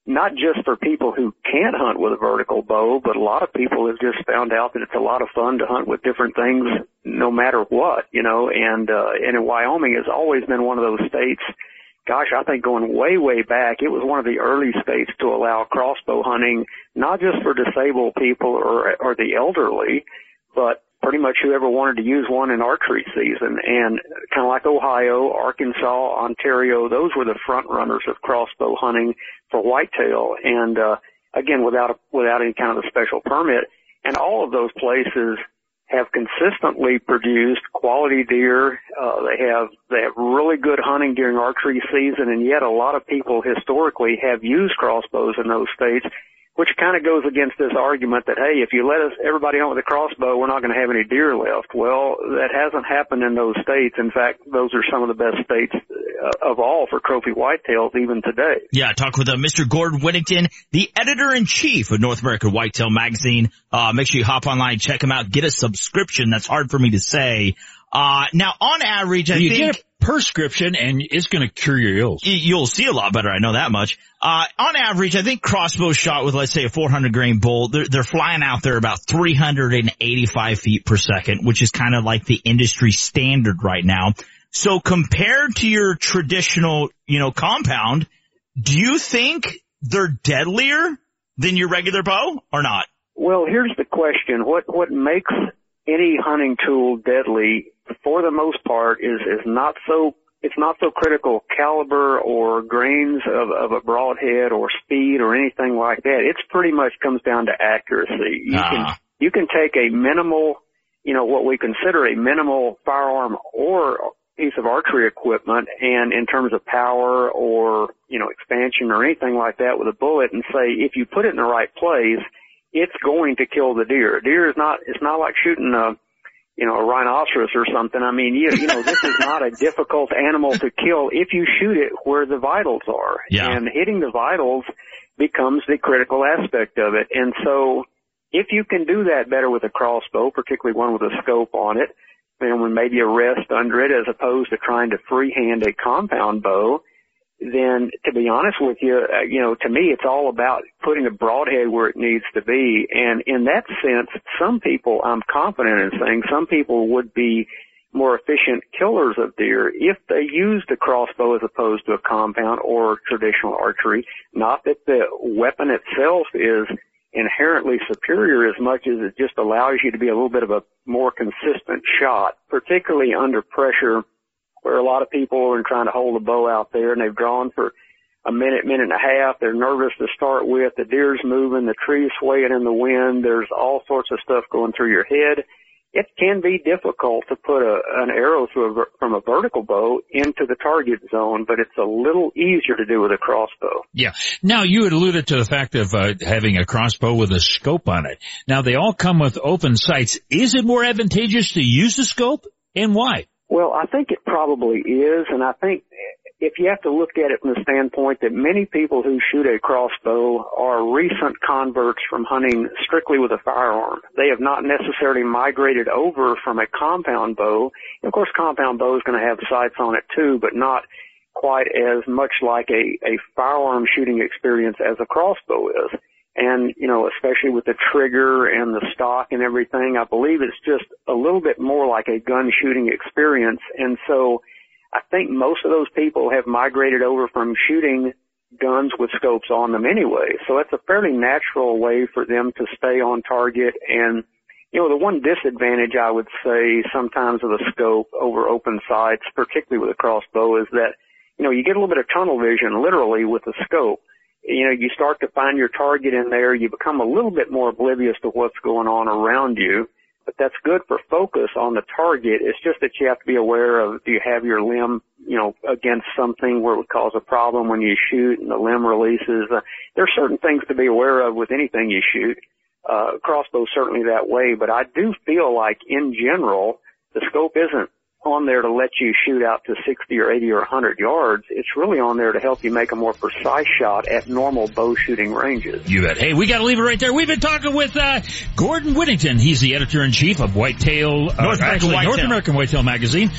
not just for people who can't hunt with a vertical bow, but a lot of people have just found out that it's a lot of fun to hunt with different things no matter what, you know, and, uh, and in Wyoming has always been one of those states gosh, I think going way, way back, it was one of the early states to allow crossbow hunting, not just for disabled people or, or the elderly, but pretty much whoever wanted to use one in archery season. And kind of like Ohio, Arkansas, Ontario, those were the front runners of crossbow hunting for whitetail. And, uh, again, without without any kind of a special permit. And all of those places have consistently produced quality deer. Uh, they have they have really good hunting during archery season, and yet a lot of people historically have used crossbows in those states which kind of goes against this argument that hey, if you let us everybody hunt with a crossbow, we're not going to have any deer left. Well, that hasn't happened in those states. In fact, those are some of the best states uh, of all for trophy whitetails even today. Yeah, talk with uh, Mr. Gordon Whittington, the editor in chief of North American Whitetail Magazine. Uh, make sure you hop online, check him out, get a subscription. That's hard for me to say. Uh, now on average, I you think. Get a prescription and it's going to cure your ills. You'll see a lot better. I know that much. Uh, on average, I think crossbow shot with, let's say, a 400 grain bolt, they're, they're flying out there about 385 feet per second, which is kind of like the industry standard right now. So compared to your traditional, you know, compound, do you think they're deadlier than your regular bow or not? Well, here's the question. What, what makes any hunting tool deadly for the most part is, is not so it's not so critical caliber or grains of, of a broadhead or speed or anything like that. It's pretty much comes down to accuracy. You Ah. can you can take a minimal, you know, what we consider a minimal firearm or piece of archery equipment and in terms of power or, you know, expansion or anything like that with a bullet and say if you put it in the right place, it's going to kill the deer. Deer is not it's not like shooting a you know, a rhinoceros or something. I mean, you, you know, this is not a (laughs) difficult animal to kill if you shoot it where the vitals are. Yeah. And hitting the vitals becomes the critical aspect of it. And so if you can do that better with a crossbow, particularly one with a scope on it, and with maybe a rest under it as opposed to trying to freehand a compound bow, then to be honest with you, uh, you know, to me it's all about putting a broadhead where it needs to be. And in that sense, some people, I'm confident in saying some people would be more efficient killers of deer if they used a crossbow as opposed to a compound or traditional archery. Not that the weapon itself is inherently superior as much as it just allows you to be a little bit of a more consistent shot, particularly under pressure where a lot of people are trying to hold a bow out there and they've drawn for a minute, minute and a half. They're nervous to start with. The deer's moving, the tree's swaying in the wind. There's all sorts of stuff going through your head. it can be difficult to put a, an arrow through a, from a vertical bow into the target zone, but it's a little easier to do with a crossbow. Yeah. Now you had alluded to the fact of uh, having a crossbow with a scope on it. Now they all come with open sights. Is it more advantageous to use the scope, and why? Well, I think it probably is, and I think if you have to look at it from the standpoint that many people who shoot a crossbow are recent converts from hunting strictly with a firearm. They have not necessarily migrated over from a compound bow. Of course, compound bow is going to have sights on it too, but not quite as much like a, a firearm shooting experience as a crossbow is. And, you know, especially with the trigger and the stock and everything, I believe it's just a little bit more like a gun shooting experience. And so, I think most of those people have migrated over from shooting guns with scopes on them anyway. So it's a fairly natural way for them to stay on target. And, you know, the one disadvantage I would say sometimes of the scope over open sights, particularly with a crossbow, is that, you know, you get a little bit of tunnel vision literally with the scope. You know, you start to find your target in there. You become a little bit more oblivious to what's going on around you but that's good for focus on the target. It's just that you have to be aware of do you have your limb, you know, against something where it would cause a problem when you shoot and the limb releases. Uh, there are certain things to be aware of with anything you shoot. Uh, crossbow certainly that way, but I do feel like in general, the scope isn't on there to let you shoot out to 60 or 80 or 100 yards. It's really on there to help you make a more precise shot at normal bow shooting ranges. You bet. Hey, we got to leave it right there. We've been talking with uh, Gordon Whittington. He's the editor in chief of Whitetail, uh, North, American Whitetail. North American Whitetail magazine.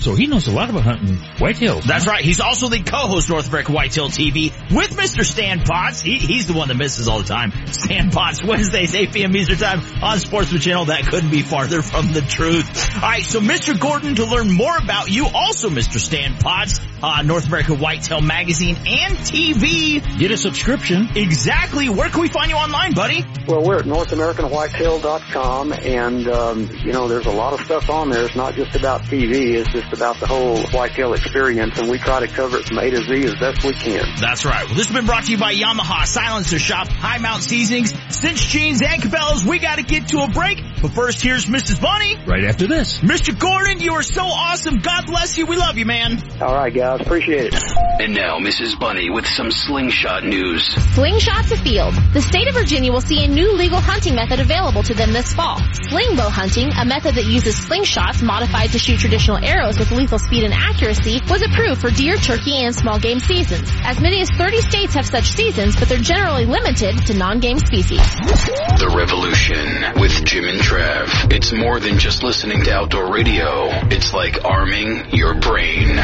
So he knows a lot about hunting whitetails. That's right. He's also the co-host North American Whitetail TV with Mr. Stan Potts. He, he's the one that misses all the time. Stan Potts, Wednesdays, 8 p.m. Eastern Time on Sportsman Channel. That couldn't be farther from the truth. All right, so Mr. Gordon, to learn more about you, also Mr. Stan Potts, uh, North American Whitetail Magazine and TV. Get a subscription. Exactly. Where can we find you online, buddy? Well, we're at NorthAmericanWhitetail.com, and um, you know, there's a lot of stuff on there. It's not just about TV. It's just about the whole whitetail experience, and we try to cover it from A to Z as best we can. That's right. Well, this has been brought to you by Yamaha, Silencer Shop, High Mount Seasonings, Cinch Jeans, and Cabela's. We got to get to a break, but first, here's Mrs. Bunny. Right after this. Mr. Gordon, you are so awesome. God bless you. We love you, man. All right, guys. Appreciate it. And now, Mrs. Bunny with some slingshot news. Slingshot to field. The state of Virginia will see a new legal hunting method available to them this fall. Slingbow hunting, a method that uses slingshots modified to shoot traditional arrows with lethal speed and accuracy, was approved for deer, turkey, and small game seasons. As many as 30 states have such seasons, but they're generally limited to non-game species. The Revolution with Jim and Trav. It's more than just listening to outdoor radio. It's like arming your brain.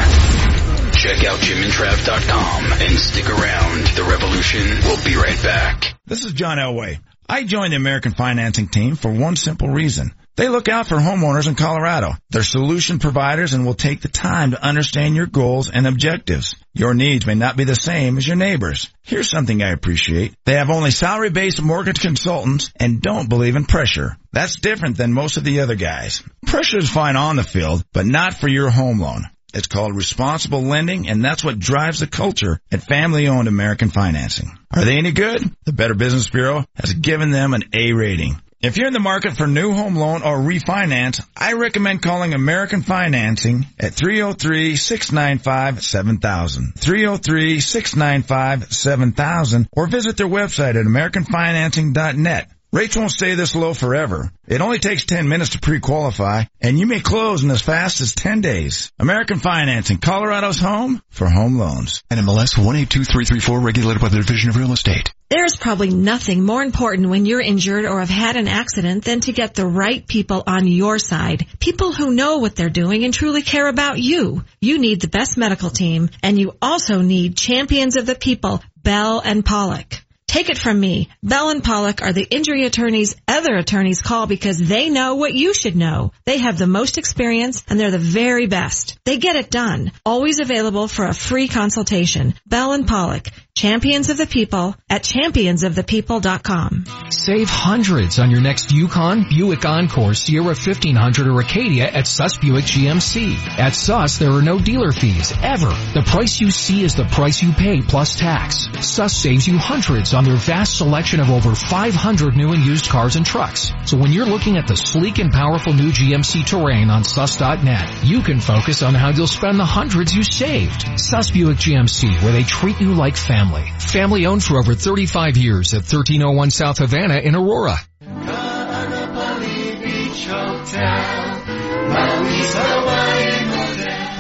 Check out jimandtrav.com and stick around. The Revolution will be right back. This is John Elway. I joined the American Financing team for one simple reason. They look out for homeowners in Colorado. They're solution providers and will take the time to understand your goals and objectives. Your needs may not be the same as your neighbors. Here's something I appreciate. They have only salary-based mortgage consultants and don't believe in pressure. That's different than most of the other guys. Pressure is fine on the field, but not for your home loan. It's called responsible lending, and that's what drives the culture at family-owned American Financing. Are they any good? The Better Business Bureau has given them an A rating. If you're in the market for new home loan or refinance, I recommend calling American Financing at 303-695-7000. 303-695-7000 or visit their website at americanfinancing.net. Rates won't stay this low forever. It only takes 10 minutes to pre-qualify, and you may close in as fast as 10 days. American Financing, Colorado's home for home loans. NMLS 182334, regulated by the Division of Real Estate. There's probably nothing more important when you're injured or have had an accident than to get the right people on your side. People who know what they're doing and truly care about you. You need the best medical team, and you also need champions of the people, Bell and Pollock. Take it from me. Bell and Pollock are the injury attorneys other attorneys call because they know what you should know. They have the most experience and they're the very best. They get it done. Always available for a free consultation. Bell and Pollock, champions of the people at championsofthepeople.com. Save hundreds on your next Yukon, Buick Encore, Sierra 1500 or Acadia at Suss Buick GMC. At Suss, there are no dealer fees, ever. The price you see is the price you pay plus tax. Suss saves you hundreds on on their vast selection of over 500 new and used cars and trucks. So when you're looking at the sleek and powerful new GMC Terrain on suss.net, you can focus on how you'll spend the hundreds you saved. Suss Buick GMC, where they treat you like family. Family owned for over 35 years at 1301 South Havana in Aurora.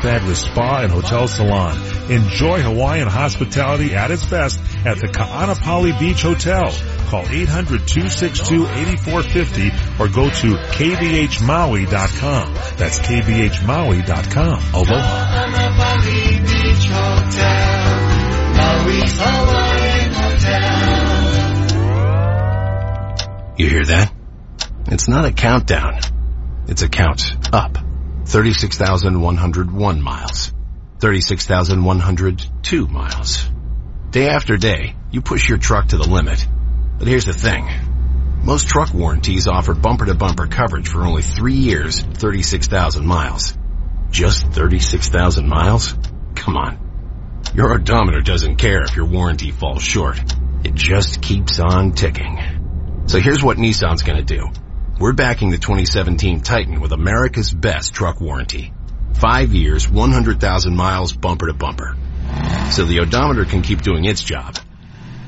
fabulous spa and hotel salon. Enjoy Hawaiian hospitality at its best at the Ka'anapali Beach Hotel. Call 800-262-8450 or go to kbhmaui.com. That's kbhmaui.com. Aloha. You hear that? It's not a countdown. It's a count up. 36,101 miles. 36,102 miles. Day after day, you push your truck to the limit. But here's the thing. Most truck warranties offer bumper-to-bumper coverage for only three years, 36,000 miles. Just 36,000 miles? Come on. Your odometer doesn't care if your warranty falls short. It just keeps on ticking. So here's what Nissan's gonna do. We're backing the 2017 Titan with America's best truck warranty. Five years, 100,000 miles bumper to bumper. So the odometer can keep doing its job.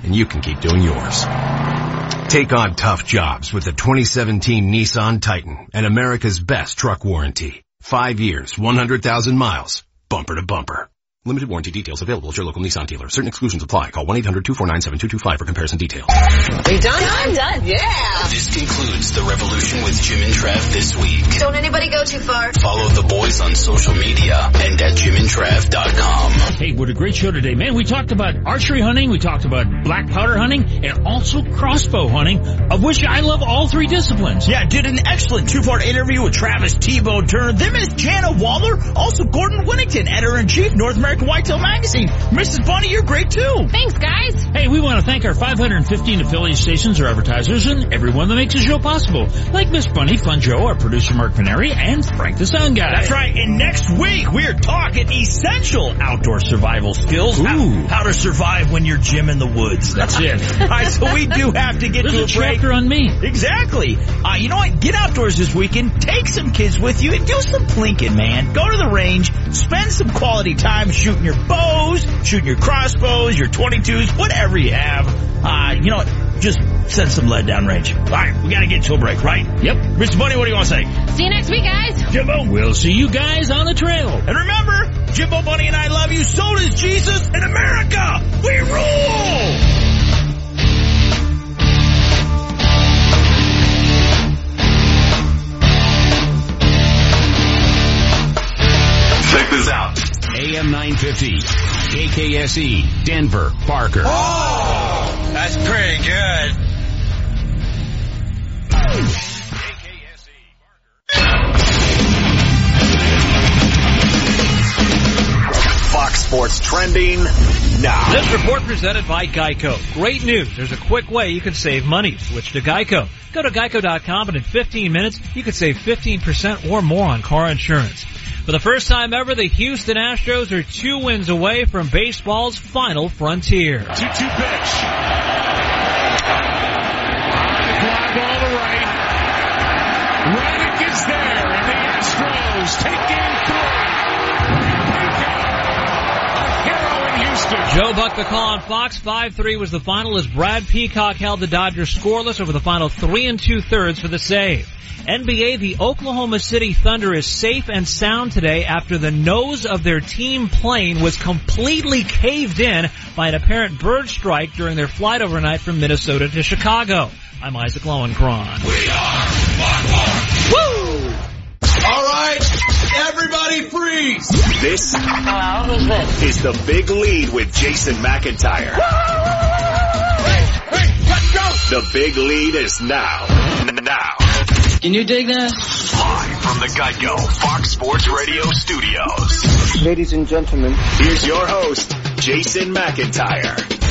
And you can keep doing yours. Take on tough jobs with the 2017 Nissan Titan and America's best truck warranty. Five years, 100,000 miles, bumper to bumper. Limited warranty details available at your local Nissan dealer. Certain exclusions apply. Call 1-800-249-7225 for comparison details. We done? I'm done. Yeah. This concludes the revolution with Jim and Trav this week. Don't anybody go too far. Follow the boys on social media and at jimandtrav.com. Hey, what a great show today, man. We talked about archery hunting, we talked about black powder hunting, and also crossbow hunting, of which I love all three disciplines. Yeah, did an excellent two-part interview with Travis T-Bone Turner, then Miss Jana Waller, also Gordon Winnington, editor-in-chief, North American Whitetail Magazine. Mrs. Bunny, you're great too. Thanks, guys. Hey, we want to thank our 515 affiliate stations, our advertisers, and everyone that makes the show possible. Like Miss Bunny, Fun Joe, our producer Mark Paneri, and Frank the Sound Guy. That's right, and next week we're talking essential outdoor survival skills. How, how, to survive when you're Jim in the woods. (laughs) That's it. All right, so we do have to get There's to a, a break. chapter on me. Exactly. Uh, you know what? Get outdoors this weekend. Take some kids with you and do some plinking, man. Go to the range. Spend some quality time shooting your bows, shooting your crossbows, your 22s, whatever you have. Uh, you know what? Just send some lead down range. All right, we got to get to a break, right? Yep. Mr. Bunny, what do you want to say? See you next week, guys. Jimbo. We'll see you guys on the trail. And remember, Jimbo Bunny and I love you. So does Jesus and America. We rule. Check this out. AM 950, KKSE, Denver, Parker. Oh, that's pretty good. KKSE Barker. Fox Sports trending now. This report presented by Geico. Great news. There's a quick way you can save money. Switch to Geico. Go to geico.com and in 15 minutes you can save 15% or more on car insurance. For the first time ever, the Houston Astros are two wins away from baseball's final frontier. 2-2 pitch. Fly ball to right. Reddick is there, and the Astros take game three. Joe Buck the call on Fox 5-3 was the final as Brad Peacock held the Dodgers scoreless over the final three and two thirds for the save. NBA, the Oklahoma City Thunder is safe and sound today after the nose of their team plane was completely caved in by an apparent bird strike during their flight overnight from Minnesota to Chicago. I'm Isaac Lowenkron. We are Woo! All right, everybody freeze. This Hello, who's this? is the big lead with Jason McIntyre. The big lead is now. Now. Can you dig that? Live from the Geico Fox Sports Radio studios. Ladies and gentlemen, here's your host, Jason McIntyre.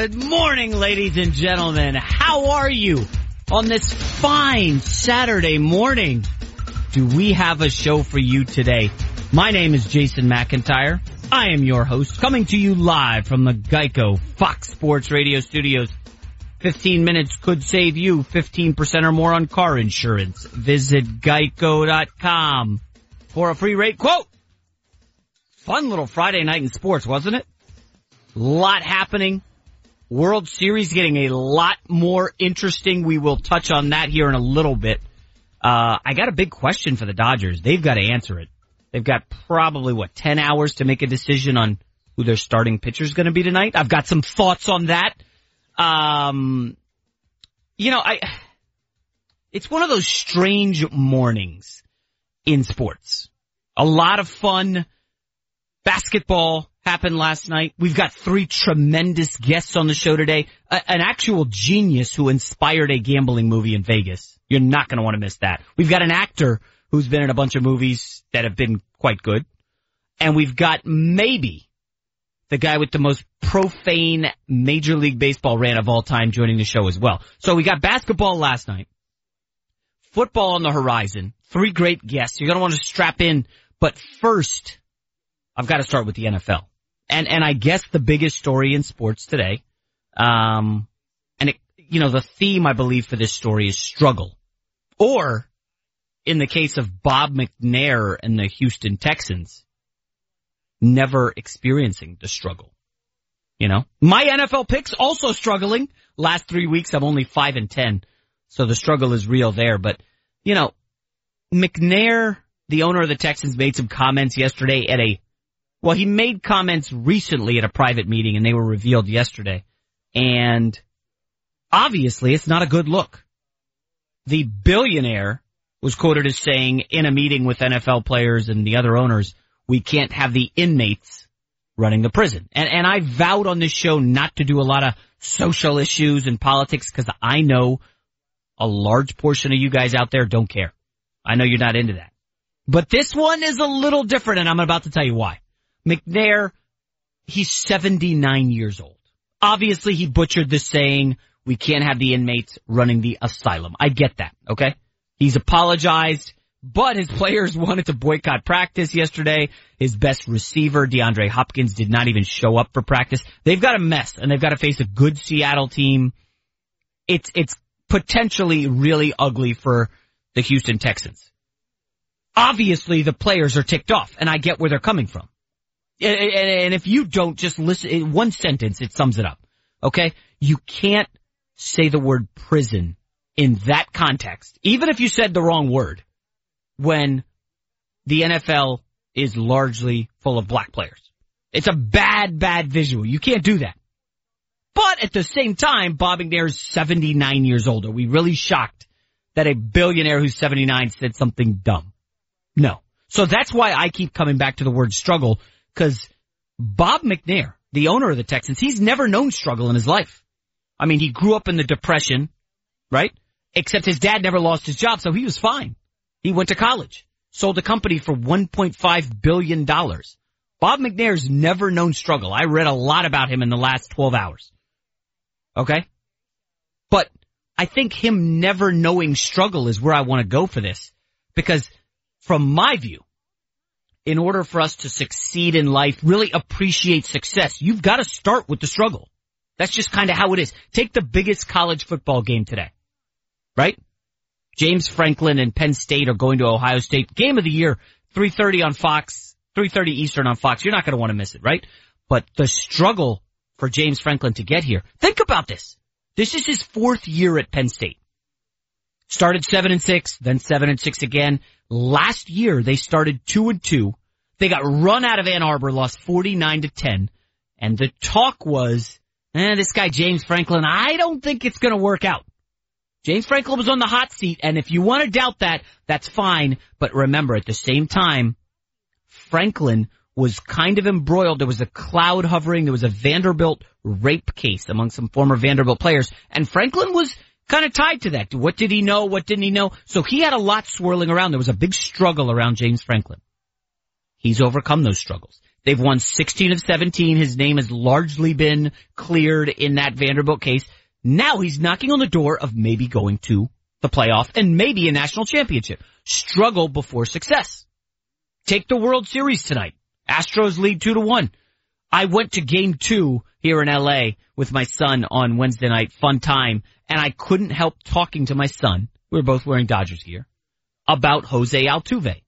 Good morning, ladies and gentlemen. How are you on this fine Saturday morning? Do we have a show for you today? My name is Jason McIntyre. I am your host, coming to you live from the Geico Fox Sports Radio studios. 15 minutes could save you 15% or more on car insurance. Visit geico.com for a free rate quote. Fun little Friday night in sports, wasn't it? Lot happening. World Series getting a lot more interesting. We will touch on that here in a little bit. Uh, I got a big question for the Dodgers. They've got to answer it. They've got probably what, 10 hours to make a decision on who their starting pitcher is going to be tonight. I've got some thoughts on that. Um, you know, I, it's one of those strange mornings in sports. A lot of fun. Basketball happened last night. We've got three tremendous guests on the show today. A- an actual genius who inspired a gambling movie in Vegas. You're not going to want to miss that. We've got an actor who's been in a bunch of movies that have been quite good. And we've got maybe the guy with the most profane Major League Baseball rant of all time joining the show as well. So we got basketball last night, football on the horizon, three great guests. You're going to want to strap in. But first, I've got to start with the NFL. And, and I guess the biggest story in sports today, um, and it, you know, the theme I believe for this story is struggle. Or, in the case of Bob McNair and the Houston Texans, never experiencing the struggle. You know, my NFL picks also struggling. Last three weeks, I'm only five and ten, so the struggle is real there. But you know, McNair, the owner of the Texans, made some comments yesterday at a well, he made comments recently at a private meeting, and they were revealed yesterday. And obviously, it's not a good look. The billionaire was quoted as saying in a meeting with NFL players and the other owners, we can't have the inmates running the prison. And, and I vowed on this show not to do a lot of social issues and politics because I know a large portion of you guys out there don't care. I know you're not into that. But this one is a little different and I'm about to tell you why. McNair, he's 79 years old. Obviously he butchered the saying, we can't have the inmates running the asylum. I get that, okay? He's apologized, but his players (laughs) wanted to boycott practice yesterday. His best receiver, DeAndre Hopkins, did not even show up for practice. They've got a mess and they've got to face a good Seattle team. It's, it's potentially really ugly for the Houston Texans. Obviously the players are ticked off and I get where they're coming from. And if you don't just listen, one sentence, it sums it up. Okay? You can't say the word prison in that context, even if you said the wrong word, when the NFL is largely full of black players. It's a bad, bad visual. You can't do that. But at the same time, Bob McNair is 79 years old. Are we really shocked that a billionaire who's 79 said something dumb? No. So that's why I keep coming back to the word struggle because Bob McNair, the owner of the Texans, he's never known struggle in his life. I mean, he grew up in the depression, right? Except his dad never lost his job, so he was fine. He went to college, sold a company for $1.5 billion. Bob McNair's never known struggle. I read a lot about him in the last 12 hours. Okay? But I think him never knowing struggle is where I want to go for this. Because from my view, in order for us to succeed in life, really appreciate success, you've got to start with the struggle. That's just kind of how it is. Take the biggest college football game today. Right? James Franklin and Penn State are going to Ohio State. Game of the year, 3.30 on Fox, 3.30 Eastern on Fox. You're not going to want to miss it, right? But the struggle for James Franklin to get here. Think about this. This is his fourth year at Penn State. Started seven and six, then seven and six again. Last year they started two and two. They got run out of Ann Arbor, lost 49 to 10. And the talk was, eh, this guy James Franklin, I don't think it's gonna work out. James Franklin was on the hot seat, and if you want to doubt that, that's fine. But remember, at the same time, Franklin was kind of embroiled. There was a cloud hovering. There was a Vanderbilt rape case among some former Vanderbilt players. And Franklin was kind of tied to that. What did he know? What didn't he know? So he had a lot swirling around. There was a big struggle around James Franklin. He's overcome those struggles. They've won 16 of 17. His name has largely been cleared in that Vanderbilt case. Now he's knocking on the door of maybe going to the playoff and maybe a national championship. Struggle before success. Take the World Series tonight. Astros lead two to one. I went to game two here in LA with my son on Wednesday night. Fun time. And I couldn't help talking to my son. We were both wearing Dodgers gear about Jose Altuve.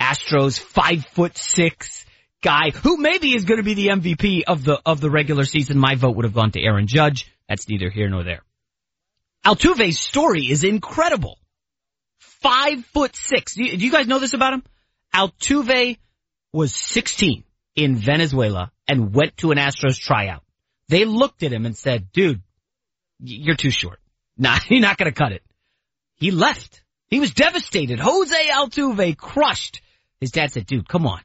Astros five foot six guy who maybe is going to be the MVP of the, of the regular season. My vote would have gone to Aaron Judge. That's neither here nor there. Altuve's story is incredible. Five foot six. Do you, do you guys know this about him? Altuve was 16 in Venezuela and went to an Astros tryout. They looked at him and said, dude, you're too short. (laughs) Nah, you're not going to cut it. He left. He was devastated. Jose Altuve crushed. His dad said, dude, come on.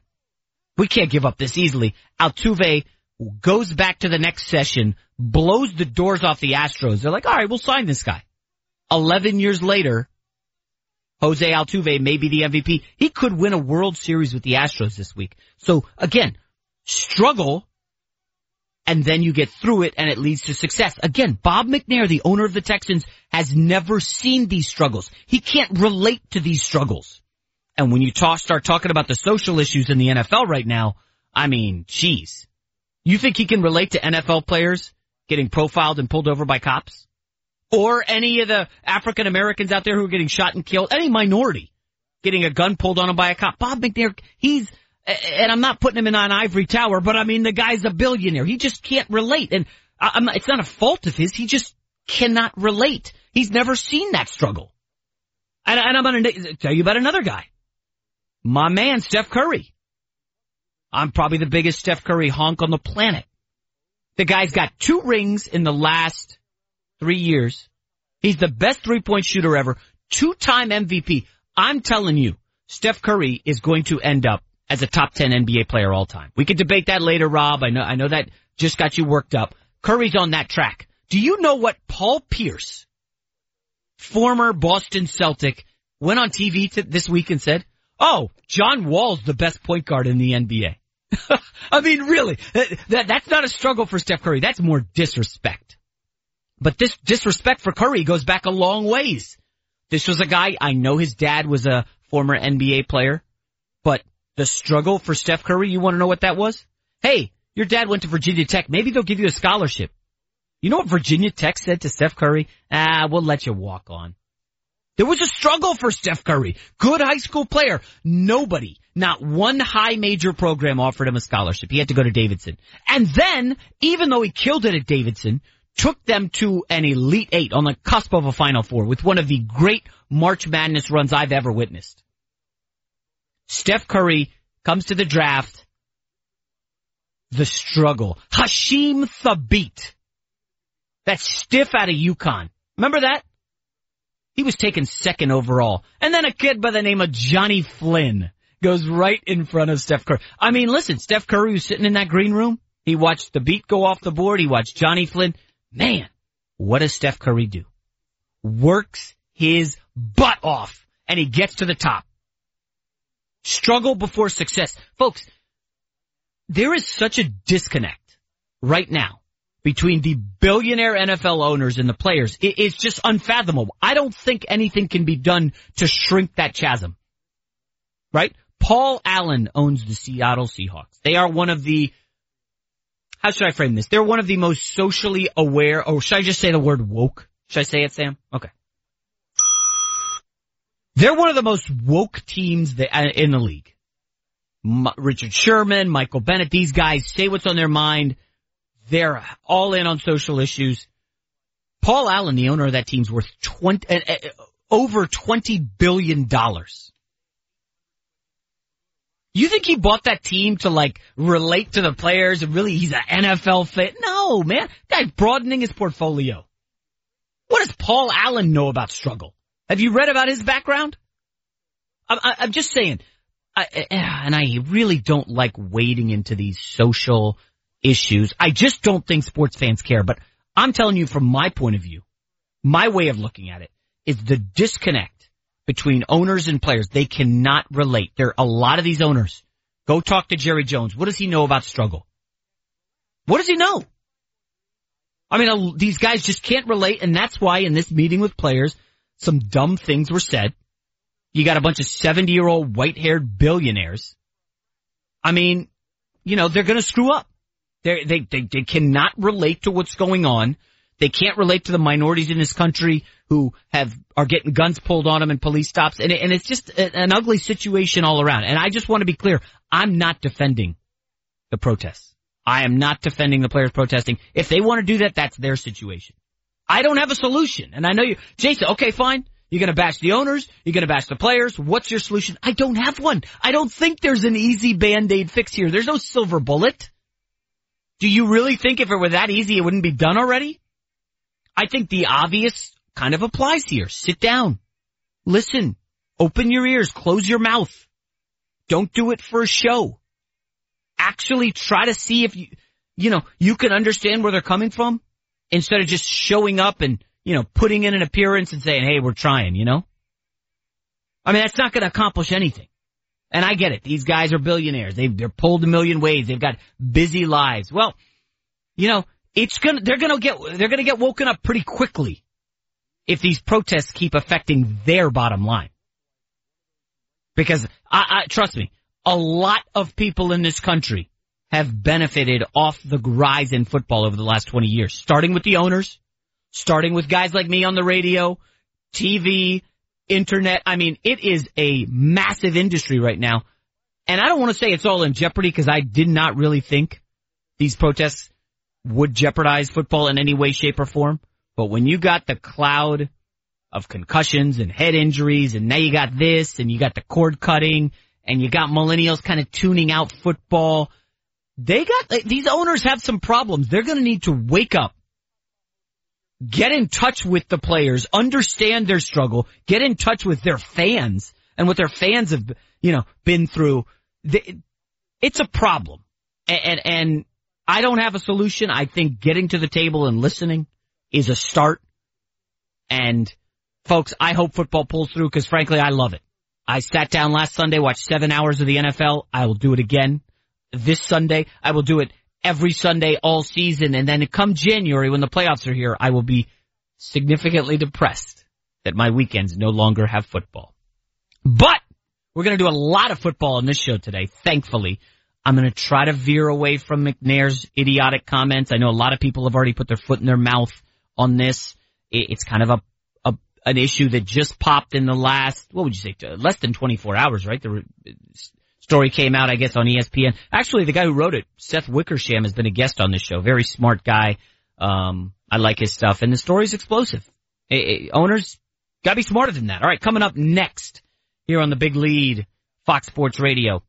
We can't give up this easily. Altuve goes back to the next session, blows the doors off the Astros. They're like, all right, we'll sign this guy. 11 years later, Jose Altuve may be the MVP. He could win a World Series with the Astros this week. So again, struggle and then you get through it and it leads to success. Again, Bob McNair, the owner of the Texans, has never seen these struggles. He can't relate to these struggles. And when you talk, start talking about the social issues in the NFL right now, I mean, geez. You think he can relate to NFL players getting profiled and pulled over by cops? Or any of the African Americans out there who are getting shot and killed? Any minority getting a gun pulled on them by a cop? Bob McNair, he's, and I'm not putting him in an ivory tower, but I mean, the guy's a billionaire. He just can't relate. And it's not a fault of his. He just cannot relate. He's never seen that struggle. And, and I'm going to tell you about another guy. My man, Steph Curry. I'm probably the biggest Steph Curry honk on the planet. The guy's got two rings in the last three years. He's the best three point shooter ever. Two time MVP. I'm telling you, Steph Curry is going to end up as a top 10 NBA player all time. We could debate that later, Rob. I know, I know that just got you worked up. Curry's on that track. Do you know what Paul Pierce, former Boston Celtic, went on TV this week and said? Oh, John Wall's the best point guard in the NBA. (laughs) I mean, really, uh, that, that's not a struggle for Steph Curry. That's more disrespect. But this disrespect for Curry goes back a long ways. This was a guy, I know his dad was a former NBA player, but the struggle for Steph Curry, you want to know what that was? Hey, your dad went to Virginia Tech. Maybe they'll give you a scholarship. You know what Virginia Tech said to Steph Curry? Ah, we'll let you walk on. There was a struggle for Steph Curry. Good high school player. Nobody, not one high major program offered him a scholarship. He had to go to Davidson. And then, even though he killed it at Davidson, took them to an Elite Eight on the cusp of a Final Four with one of the great March Madness runs I've ever witnessed. Steph Curry comes to the draft. The struggle. Hasheem Thabeet. That stiff out of UConn. Remember that? He was taken second overall. And then a kid by the name of Johnny Flynn goes right in front of Steph Curry. I mean, listen, Steph Curry was sitting in that green room. He watched Thabeet go off the board. He watched Johnny Flynn. Man, what does Steph Curry do? Works his butt off and he gets to the top. Struggle before success. Folks, there is such a disconnect right now between the billionaire NFL owners and the players. It, it's just unfathomable. I don't think anything can be done to shrink that chasm. Right? Paul Allen owns the Seattle Seahawks. They are one of the, how should I frame this? They're one of the most socially aware, or should I just say the word woke? Should I say it, Sam? Okay. They're one of the most woke teams uh, in the league. Richard Sherman, Michael Bennett, these guys say what's on their mind. They're all in on social issues. Paul Allen, the owner of that team's worth 20, uh, uh, over 20 billion dollars. You think he bought that team to like relate to the players and really he's an NFL fit? No, man. Guy's broadening his portfolio. What does Paul Allen know about struggle? Have you read about his background? I'm, I'm just saying, I, eh, and I really don't like wading into these social issues. I just don't think sports fans care, but I'm telling you from my point of view, my way of looking at it is the disconnect between owners and players. They cannot relate. There are a lot of these owners. Go talk to Jerry Jones. What does he know about struggle? What does he know? I mean, these guys just can't relate, and that's why in this meeting with players, some dumb things were said. You got a bunch of 70 year old white haired billionaires. I mean, you know, they're gonna screw up. They're, they, they, they cannot relate to what's going on. They can't relate to the minorities in this country who have, are getting guns pulled on them and police stops. And, and it's just an ugly situation all around. And I just want to be clear. I'm not defending the protests. I am not defending the players protesting. If they want to do that, that's their situation. I don't have a solution. And I know you, Jason, okay, fine. You're gonna bash the owners. You're gonna bash the players. What's your solution? I don't have one. I don't think there's an easy band-aid fix here. There's no silver bullet. Do you really think if it were that easy, it wouldn't be done already? I think the obvious kind of applies here. Sit down. Listen. Open your ears. Close your mouth. Don't do it for a show. Actually try to see if you, you know, you can understand where they're coming from instead of just showing up and, you know, putting in an appearance and saying, hey, we're trying, you know? I mean, that's not going to accomplish anything. And I get it. These guys are billionaires. They've, they're pulled a million ways. They've got busy lives. Well, you know, it's gonna, they're gonna get, they're gonna get woken up pretty quickly if these protests keep affecting their bottom line. Because I, I, trust me, a lot of people in this country have benefited off the rise in football over the last 20 years, starting with the owners, starting with guys like me on the radio, TV, internet. I mean, it is a massive industry right now. And I don't want to say it's all in jeopardy because I did not really think these protests would jeopardize football in any way, shape, or form. But when you got the cloud of concussions and head injuries and now you got this and you got the cord cutting and you got millennials kind of tuning out football, they got, these owners have some problems. They're going to need to wake up get in touch with the players, understand their struggle, get in touch with their fans and what their fans have, you know, been through. It's a problem. And, and I don't have a solution. I think getting to the table and listening is a start. And folks, I hope football pulls through because frankly, I love it. I sat down last Sunday, watched seven hours of the NFL. I will do it again this Sunday. I will do it every Sunday all season. And then come January when the playoffs are here, I will be significantly depressed that my weekends no longer have football. But we're going to do a lot of football on this show today, thankfully. I'm going to try to veer away from McNair's idiotic comments. I know a lot of people have already put their foot in their mouth on this. It's kind of a, an issue that just popped in the last, what would you say, less than 24 hours, right? The story came out, I guess, on ESPN. Actually, the guy who wrote it, Seth Wickersham, has been a guest on this show. Very smart guy. Um, I like his stuff, and the story's explosive. Owners gotta be smarter than that. All right, coming up next here on the big lead, Fox Sports Radio.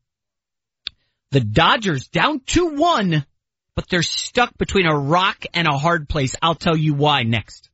The Dodgers down 2-1, but they're stuck between a rock and a hard place. I'll tell you why next.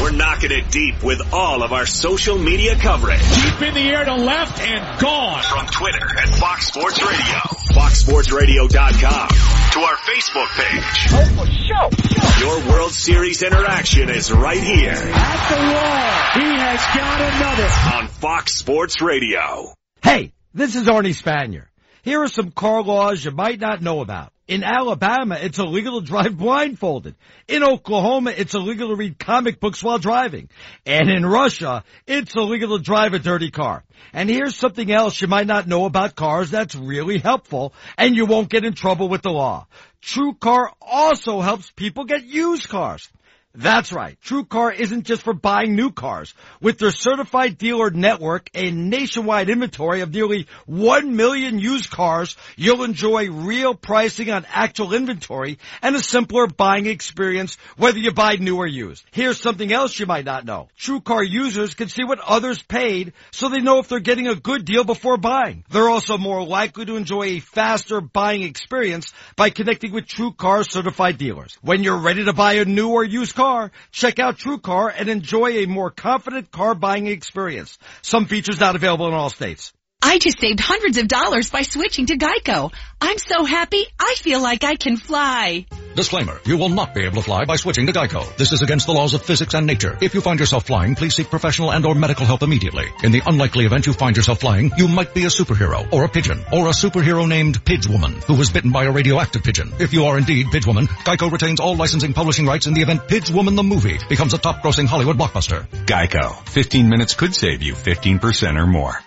We're knocking it deep with all of our social media coverage. Deep in the air to left and gone. From Twitter at Fox Sports Radio, foxsportsradio.com, to our Facebook page. Oh, show, show. Your World Series interaction is right here. At the wall. He has got another. On Fox Sports Radio. Hey, this is Arnie Spanier. Here are some car laws you might not know about. In Alabama, it's illegal to drive blindfolded. In Oklahoma, it's illegal to read comic books while driving. And in Russia, it's illegal to drive a dirty car. And here's something else you might not know about cars that's really helpful, and you won't get in trouble with the law. True Car also helps people get used cars. That's right. TrueCar isn't just for buying new cars. With their certified dealer network, a nationwide inventory of nearly 1 million used cars, you'll enjoy real pricing on actual inventory and a simpler buying experience whether you buy new or used. Here's something else you might not know. TrueCar users can see what others paid so they know if they're getting a good deal before buying. They're also more likely to enjoy a faster buying experience by connecting with TrueCar certified dealers. When you're ready to buy a new or used car, car, check out TrueCar and enjoy a more confident car buying experience. Some features not available in all states. I just saved hundreds of dollars by switching to Geico. I'm so happy, I feel like I can fly. Disclaimer, you will not be able to fly by switching to Geico. This is against the laws of physics and nature. If you find yourself flying, please seek professional and or medical help immediately. In the unlikely event you find yourself flying, you might be a superhero, or a pigeon, or a superhero named Pidgewoman, who was bitten by a radioactive pigeon. If you are indeed Pidgewoman, Geico retains all licensing publishing rights in the event Pidgewoman the movie becomes a top-grossing Hollywood blockbuster. Geico. 15 minutes could save you 15% or more.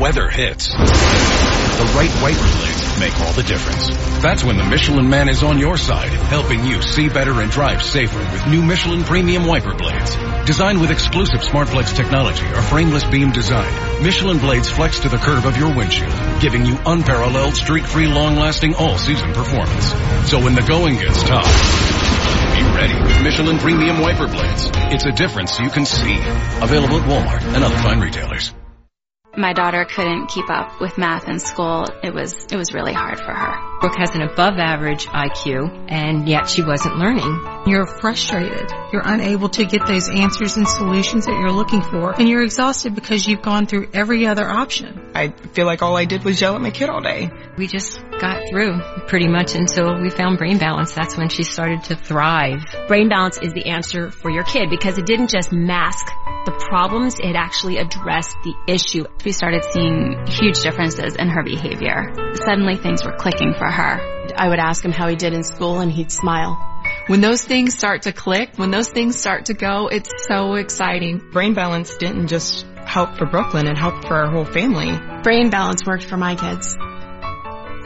Weather hits, the right wiper blades make all the difference. That's when the Michelin Man is on your side, helping you see better and drive safer with new Michelin Premium Wiper Blades. Designed with exclusive SmartFlex technology or frameless beam design, Michelin blades flex to the curve of your windshield, giving you unparalleled streak-free long-lasting all-season performance. So when the going gets tough, be ready with Michelin Premium Wiper Blades. It's a difference you can see. Available at Walmart and other fine retailers. My daughter couldn't keep up with math in school. It was it was really hard for her. Brooke has an above average IQ and yet she wasn't learning. You're frustrated. You're unable to get those answers and solutions that you're looking for and you're exhausted because you've gone through every other option. I feel like all I did was yell at my kid all day. We just got through pretty much until we found brain balance. That's when she started to thrive. Brain balance is the answer for your kid because it didn't just mask the problems, it actually addressed the issue. We started seeing huge differences in her behavior. Suddenly things were clicking for her. I would ask him how he did in school and he'd smile. When those things start to click, when those things start to go, it's so exciting. Brain balance didn't just help for Brooklyn, it helped for our whole family. Brain balance worked for my kids.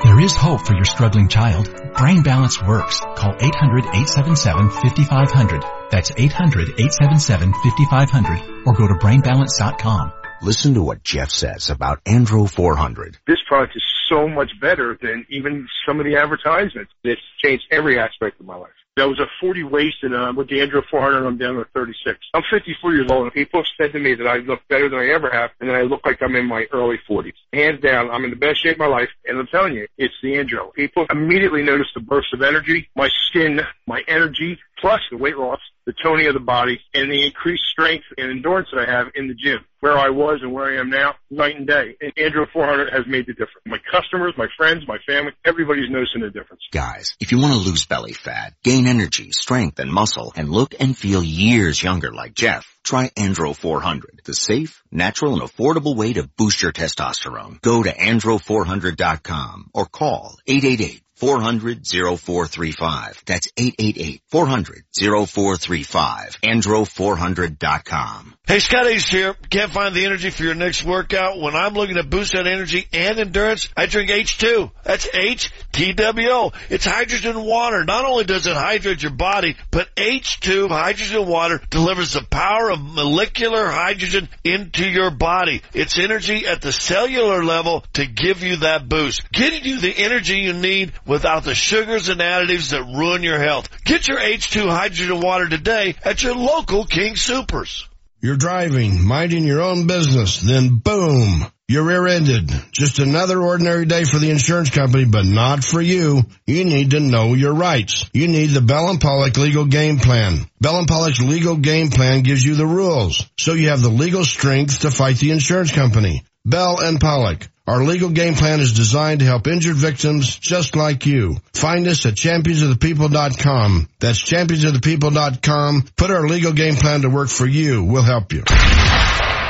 There is hope for your struggling child. Brain Balance works. Call 800-877-5500. That's 800-877-5500 or go to brainbalance.com. Listen to what Jeff says about Andro 400. This product is so much better than even some of the advertisements. It's changed every aspect of my life. I was a 40 waist and uh, with the Andro 400 I'm down to 36. I'm 54 years old and people have said to me that I look better than I ever have and that I look like I'm in my early 40s. Hands down, I'm in the best shape of my life and I'm telling you, it's the Andro. People immediately notice the burst of energy, my skin, my energy, plus the weight loss, the toning of the body, and the increased strength and endurance that I have in the gym. Where I was and where I am now, night and day. And Andro 400 has made the difference. My customers, my friends, my family, everybody's noticing the difference. Guys, if you want to lose belly fat, gain energy, strength, and muscle, and look and feel years younger like Jeff, try Andro 400, the safe, natural, and affordable way to boost your testosterone. Go to andro400.com or call 888 400-0435. That's 888-400-0435. Andro400.com. Hey, Scott Ace here. Can't find the energy for your next workout? When I'm looking to boost that energy and endurance, I drink H2. That's H-T-W-O. It's hydrogen water. Not only does it hydrate your body, but H2 hydrogen water delivers the power of molecular hydrogen into your body. It's energy at the cellular level to give you that boost. Getting you the energy you need without the sugars and additives that ruin your health. Get your H2 hydrogen water today at your local King Supers. You're driving, minding your own business, then boom, you're rear-ended. Just another ordinary day for the insurance company, but not for you. You need to know your rights. You need the Bell and Pollock legal game plan. Bell and Pollock's legal game plan gives you the rules, so you have the legal strength to fight the insurance company. Bell and Pollock. Our legal game plan is designed to help injured victims just like you. Find us at championsofthepeople.com. That's championsofthepeople.com. Put our legal game plan to work for you. We'll help you. The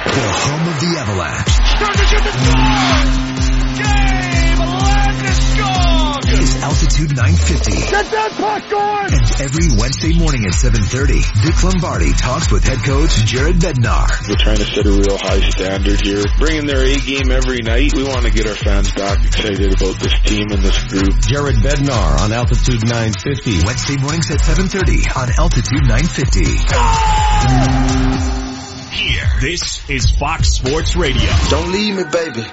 home of the Avalanche. Altitude 950. Get that popcorn! And every Wednesday morning at 7.30, Vic Lombardi talks with head coach Jared Bednar. We're trying to set a real high standard here. Bringing their A game every night. We want to get our fans back excited about this team and this group. Jared Bednar on Altitude 950. Wednesday mornings at 7.30 on Altitude 950. Here. This is Fox Sports Radio. Don't leave me, baby.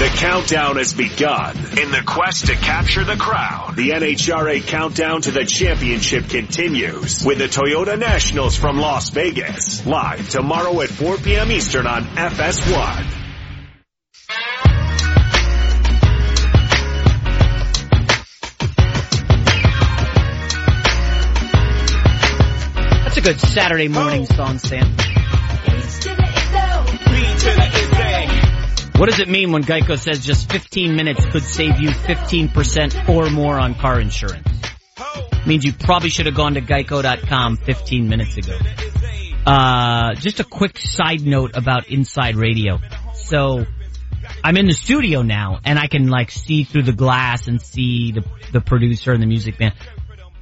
The countdown has begun. In the quest to capture the crowd, the NHRA countdown to the championship continues with the Toyota Nationals from Las Vegas. Live tomorrow at 4 p.m. Eastern on FS1. That's a good Saturday morning oh. song, Sam. What does it mean when Geico says just 15 minutes could save you 15% or more on car insurance? means you probably should have gone to geico.com 15 minutes ago. Uh, just a quick side note about Inside Radio. So, I'm in the studio now and I can like see through the glass and see the, the producer and the music man.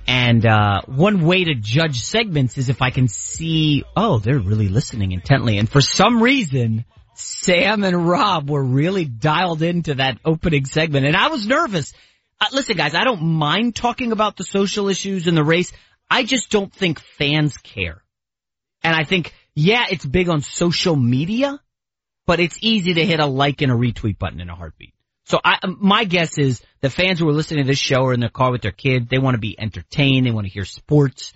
And, uh, one way to judge segments is if I can see, oh, they're really listening intently. And for some reason, Sam and Rob were really dialed into that opening segment and I was nervous. Uh, listen guys, I don't mind talking about the social issues in the race. I just don't think fans care. And I think, yeah, it's big on social media, but it's easy to hit a like and a retweet button in a heartbeat. So I, my guess is the fans who are listening to this show are in their car with their kid. They want to be entertained. They want to hear sports.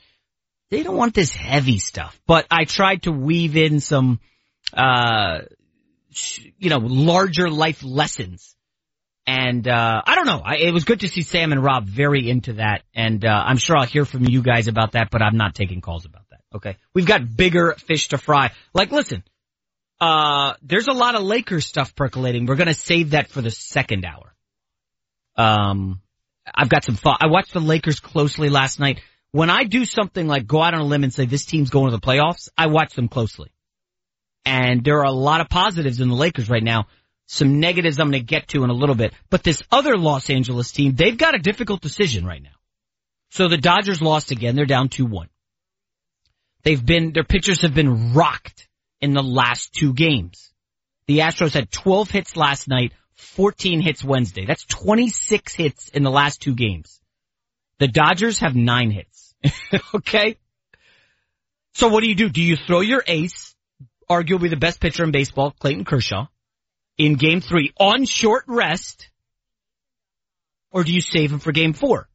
They don't want this heavy stuff. But I tried to weave in some, uh, you know, larger life lessons. And, uh, I don't know. I, it was good to see Sam and Rob very into that. And, uh, I'm sure I'll hear from you guys about that, but I'm not taking calls about that. Okay. We've got bigger fish to fry. Like, listen, uh, there's a lot of Lakers stuff percolating. We're gonna save that for the second hour. Um, I've got some thought. I watched the Lakers closely last night. When I do something like go out on a limb and say this team's going to the playoffs, I watch them closely. And there are a lot of positives in the Lakers right now. Some negatives I'm going to get to in a little bit. But this other Los Angeles team, they've got a difficult decision right now. So the Dodgers lost again. They're down 2-1. They've been, their pitchers have been rocked in the last two games. The Astros had 12 hits last night, 14 hits Wednesday. That's 26 hits in the last two games. The Dodgers have nine hits. (laughs) okay? So what do you do? Do you throw your ace, arguably the best pitcher in baseball, Clayton Kershaw, in game three on short rest, or do you save him for game four?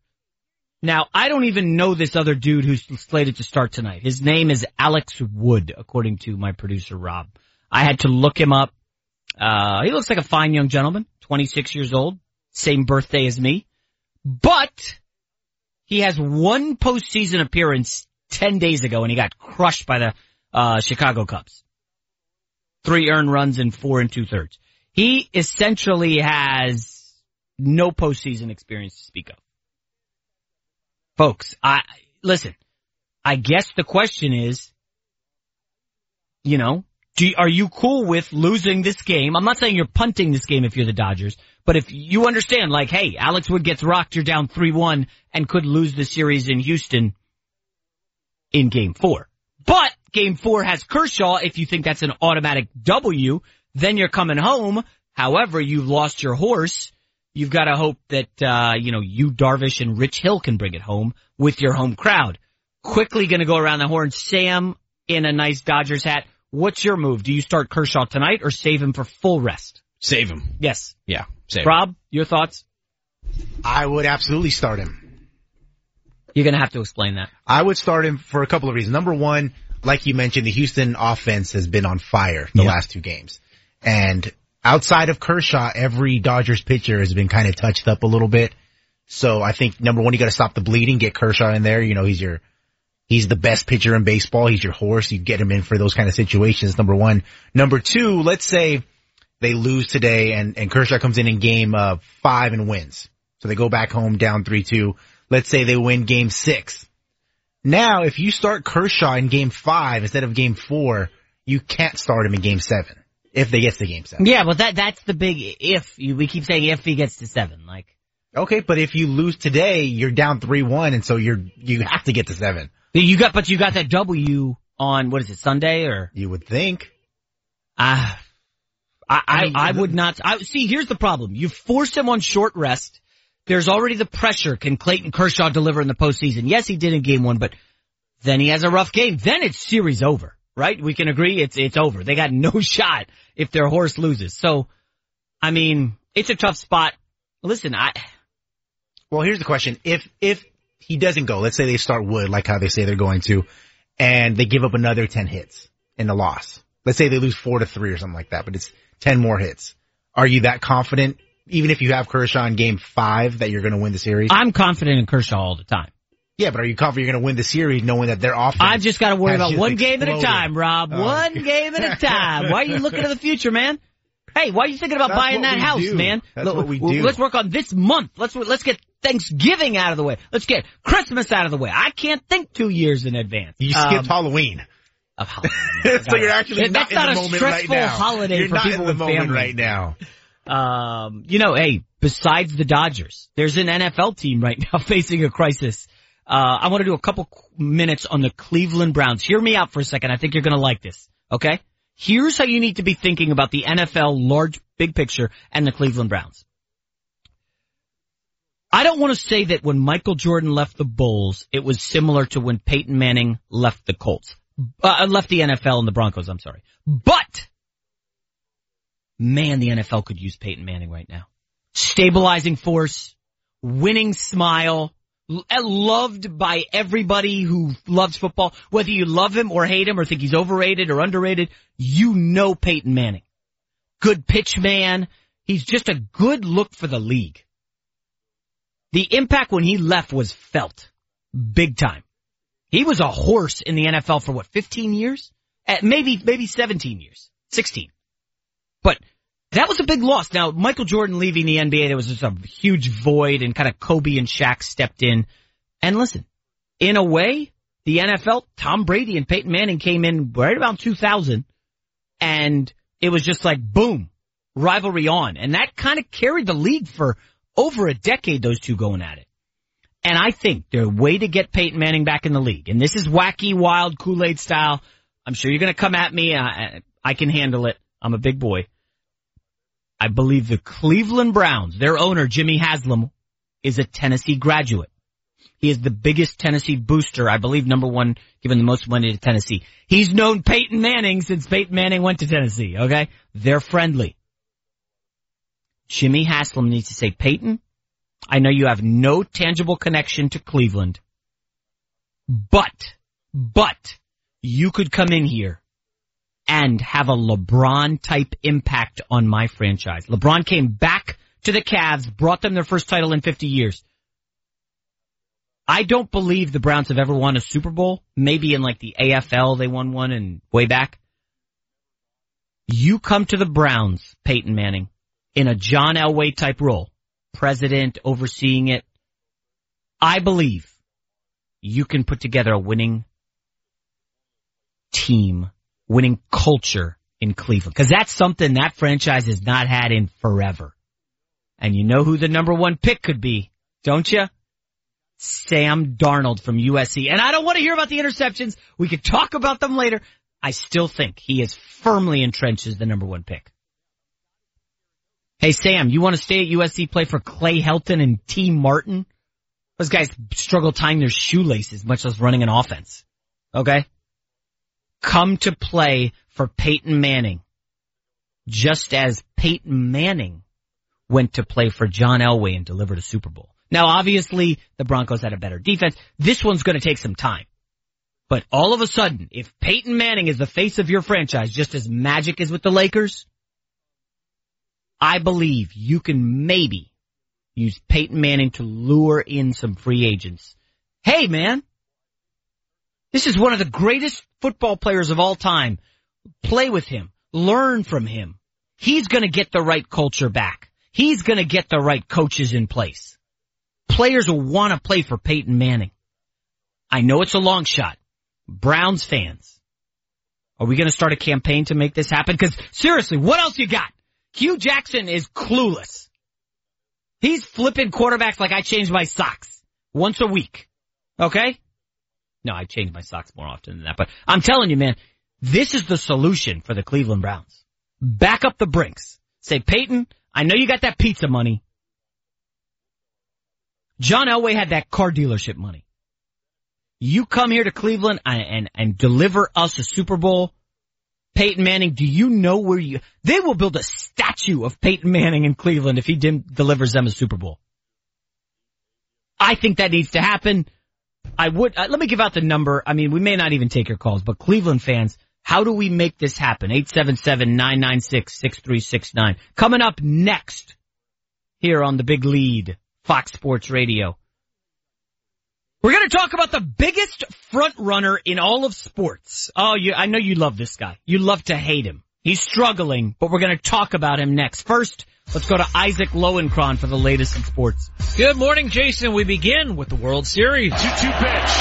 Now, I don't even know this other dude who's slated to start tonight. His name is Alex Wood, according to my producer Rob. I had to look him up. Uh, he looks like a fine young gentleman, 26 years old, same birthday as me, but he has one postseason appearance 10 days ago and he got crushed by the, uh, Chicago Cubs. Three earned runs in four and two thirds. He essentially has no postseason experience to speak of. Folks, I, listen, I guess the question is, you know, do, are you cool with losing this game? I'm not saying you're punting this game if you're the Dodgers, but if you understand, like, hey, Alex Wood gets rocked, you're down 3-1 and could lose the series in Houston in game four. But game four has Kershaw. If you think that's an automatic W, then you're coming home. However, you've lost your horse you've got to hope that, uh, you know, you, Darvish, and Rich Hill can bring it home with your home crowd. Quickly going to go around the horn. Sam in a nice Dodgers hat. What's your move? Do you start Kershaw tonight or save him for full rest? Save him. Yes. Yeah. Save Rob, him. your thoughts? I would absolutely start him. You're going to have to explain that. I would start him for a couple of reasons. Number one, like you mentioned, the Houston offense has been on fire the last two games. And outside of Kershaw, every Dodgers pitcher has been kind of touched up a little bit. So I think number one, you got to stop the bleeding, get Kershaw in there. You know, he's your, he's the best pitcher in baseball. He's your horse. You get him in for those kind of situations. Number one. Number two, let's say they lose today and, and Kershaw comes in in game uh, five and wins. So they go back home down three two. Let's say they win game six. Now, if you start Kershaw in game five instead of game four, you can't start him in game seven if they get to game seven. Yeah, but that that's the big if. You, we keep saying if he gets to seven, like. Okay, but if you lose today, you're down three one, and so you're you have to get to seven. You got, but you got that W on what is it Sunday or? You would think. Ah. Uh, I, I, I would not, I, see, here's the problem. You force him on short rest. There's already the pressure. Can Clayton Kershaw deliver in the postseason? Yes, he did in game one, but then he has a rough game. Then it's series over right? We can agree it's, it's over. They got no (laughs) shot if their horse loses. So, I mean, it's a tough spot. Listen, I. Well, here's the question. If, if he doesn't go, let's say they start Wood, like how they say they're going to, and they give up another 10 hits in the loss. Let's say they lose four to three or something like that, but it's 10 more hits. Are you that confident, even if you have Kershaw in game five, that you're going to win the series? I'm confident in Kershaw all the time. Yeah, but are you confident you're going to win the series knowing that their offense? I've just got to worry about one game at a time, Rob. Uh, one (laughs) game at a time. Why are you looking to the future, man? Hey, why are you thinking about That's buying that house, do. man? That's Look, what we do. Let's work on this month. Let's let's get Thanksgiving out of the way. Let's get Christmas out of the way. I can't think two years in advance. You Um, skipped Halloween. of (laughs) Halloween. so you're actually not that's not in the a moment right stressful now. holiday you're for people with families. right now. Um, you know, hey, besides the Dodgers, there's an NFL team right (laughs) now facing a crisis. Uh, I want to do a couple minutes on the Cleveland Browns. Hear me out for a second. I think you're going to like this. Okay? Here's how you need to be thinking about the NFL large, big picture and the Cleveland Browns. I don't want to say that when Michael Jordan left the Bulls, it was similar to when Peyton Manning left the Colts, uh, left the NFL and the Broncos, I'm sorry. But, man, the NFL could use Peyton Manning right now. Stabilizing force, winning smile, uh, loved by everybody who loves football. Whether you love him or hate him or think he's overrated or underrated, you know Peyton Manning. Good pitch man. He's just a good look for the league. The impact when he left was felt. Big time. He was a horse in the NFL for what, 15 years? Uh, maybe, maybe 17 years. 16. But that was a big loss. Now, Michael Jordan leaving the NBA, there was just a huge void and kind of Kobe and Shaq stepped in. And listen, in a way, the NFL, Tom Brady and Peyton Manning came in right around 2000 and it was just like boom, rivalry on. And that kind of carried the league for over a decade, those two going at it. And I think the way to get Peyton Manning back in the league, and this is wacky, wild, Kool-Aid style. I'm sure you're going to come at me. I, I can handle it. I'm a big boy. I believe the Cleveland Browns, their owner, Jimmy Haslam, is a Tennessee graduate. He is the biggest Tennessee booster, I believe number one, given the most money to Tennessee. He's known Peyton Manning since Peyton Manning went to Tennessee, okay? They're friendly. Jimmy Haslam needs to say, Peyton, I know you have no tangible connection to Cleveland, but, but, you could come in here and have a LeBron type impact on my franchise. LeBron came back to the Cavs, brought them their first title in 50 years. I don't believe the Browns have ever won a Super Bowl. Maybe in like the AFL they won one and way back. You come to the Browns, Peyton Manning, in a John Elway type role, president overseeing it. I believe you can put together a winning team, winning culture in Cleveland. Cause that's something that franchise has not had in forever. And you know who the number one pick could be, don't you? Sam Darnold from USC. And I don't want to hear about the interceptions. We could talk about them later. I still think he is firmly entrenched as the number one pick. Hey Sam, you want to stay at USC, play for Clay Helton and Tee Martin? Those guys struggle tying their shoelaces, much less running an offense. Okay? Come to play for Peyton Manning. Just as Peyton Manning went to play for John Elway and delivered a Super Bowl. Now obviously the Broncos had a better defense. This one's gonna take some time. But all of a sudden, if Peyton Manning is the face of your franchise, just as magic is with the Lakers, I believe you can maybe use Peyton Manning to lure in some free agents. Hey man, this is one of the greatest football players of all time. Play with him. Learn from him. He's gonna get the right culture back. He's gonna get the right coaches in place. Players will wanna play for Peyton Manning. I know it's a long shot. Browns fans. Are we gonna start a campaign to make this happen? Cause seriously, what else you got? Hue Jackson is clueless. He's flipping quarterbacks like I change my socks once a week. Okay? No, I change my socks more often than that, but I'm telling you, man, this is the solution for the Cleveland Browns. Back up the brinks. Say, Peyton, I know you got that pizza money. John Elway had that car dealership money. You come here to Cleveland and, and, and deliver us a Super Bowl. Peyton Manning, do you know where you, they will build a statue of Peyton Manning in Cleveland if he dim, delivers them a Super Bowl. I think that needs to happen. I would, uh, let me give out the number. I mean, we may not even take your calls, but Cleveland fans, how do we make this happen? 877-996-6369. Coming up next here on the big lead, Fox Sports Radio. We're going to talk about the biggest front runner in all of sports. Oh, you, I know you love this guy. You love to hate him. He's struggling, but we're going to talk about him next. First, let's go to Isaac Lowenkron for the latest in sports. Good morning, Jason. We begin with the World Series. 2-2 pitch.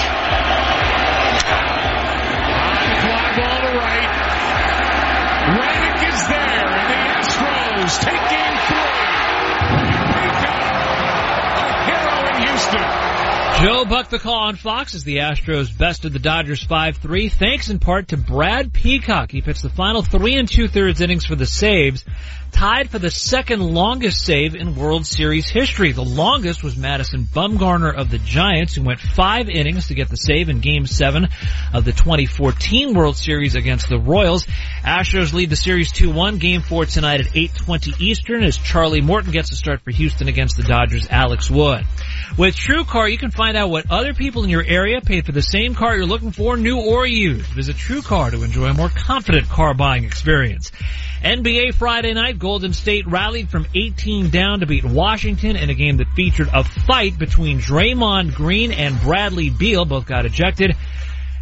Fly ball to right. Reddick is there, and the Astros take Joe Buck the call on Fox as the Astros bested the Dodgers 5-3, thanks in part to Brad Peacock. He pitched the final three and two thirds innings for the saves, tied for the second longest save in World Series history. The longest was Madison Bumgarner of the Giants, who went five innings to get the save in game seven of the 2014 World Series against the Royals. Astros lead the series 2-1, game four tonight at 8.20 Eastern as Charlie Morton gets to start for Houston against the Dodgers' Alex Wood. With TrueCar, you can find out what other people in your area pay for the same car you're looking for, new or used. Visit TrueCar to enjoy a more confident car buying experience. NBA Friday night, Golden State rallied from 18 down to beat Washington in a game that featured a fight between Draymond Green and Bradley Beal. Both got ejected.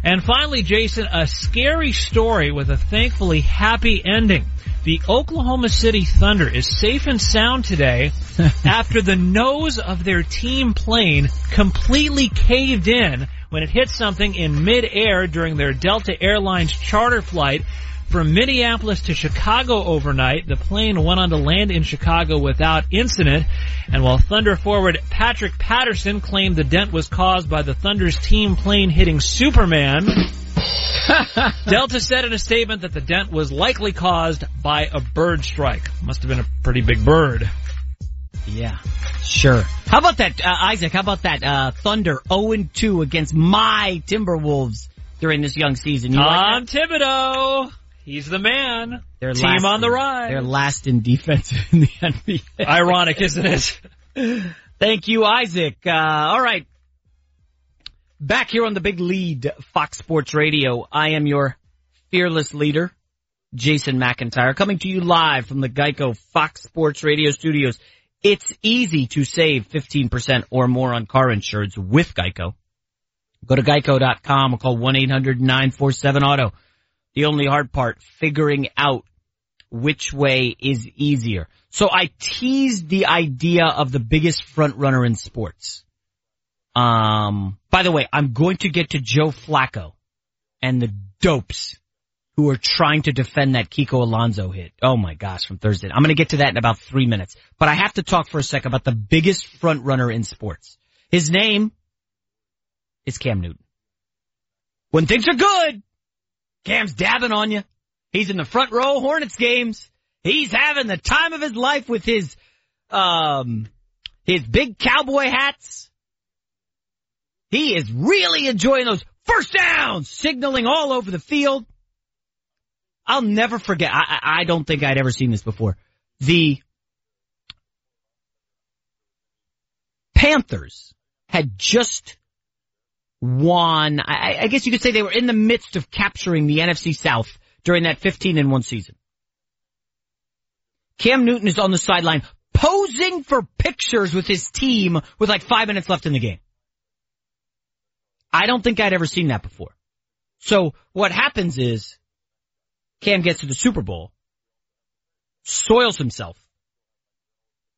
And finally, Jason, a scary story with a thankfully happy ending. The Oklahoma City Thunder is safe and sound today (laughs) after the nose of their team plane completely caved in when it hit something in midair during their Delta Airlines charter flight from Minneapolis to Chicago overnight. The plane went on to land in Chicago without incident. And while Thunder forward Patrick Patterson claimed the dent was caused by the Thunder's team plane hitting Superman, (laughs) Delta said in a statement that the dent was likely caused by a bird strike. Must have been a pretty big bird. Yeah, sure. How about that, uh, Isaac? How about that uh, Thunder 0-2 against my Timberwolves during this young season? You Tom like Thibodeau. He's the man. They're Team last on the rise. They're last in defense (laughs) in the NBA. Ironic, isn't it? (laughs) Thank you, Isaac. Uh, all right. Back here on the big lead, Fox Sports Radio. I am your fearless leader, Jason McIntyre, coming to you live from the Geico Fox Sports Radio studios. It's easy to save 15% or more on car insurance with Geico. Go to geico.com or call 1-800-947-AUTO. The only hard part, figuring out which way is easier. So I teased the idea of the biggest front runner in sports. Um, by the way, I'm going to get to Joe Flacco and the dopes who are trying to defend that Kiko Alonso hit. Oh my gosh, from Thursday. I'm going to get to that in about three minutes, but I have to talk for a sec about the biggest front runner in sports. His name is Cam Newton. When things are good, Cam's dabbing on you. He's in the front row Hornets games. He's having the time of his life with his, um, his big cowboy hats. He is really enjoying those first downs, signaling all over the field. I'll never forget. I, I I don't think I'd ever seen this before. The Panthers had just won. I, I guess you could say they were in the midst of capturing the NFC South during that 15 and one season. Cam Newton is on the sideline posing for pictures with his team with like five minutes left in the game. I don't think I'd ever seen that before. So what happens is Cam gets to the Super Bowl, soils himself,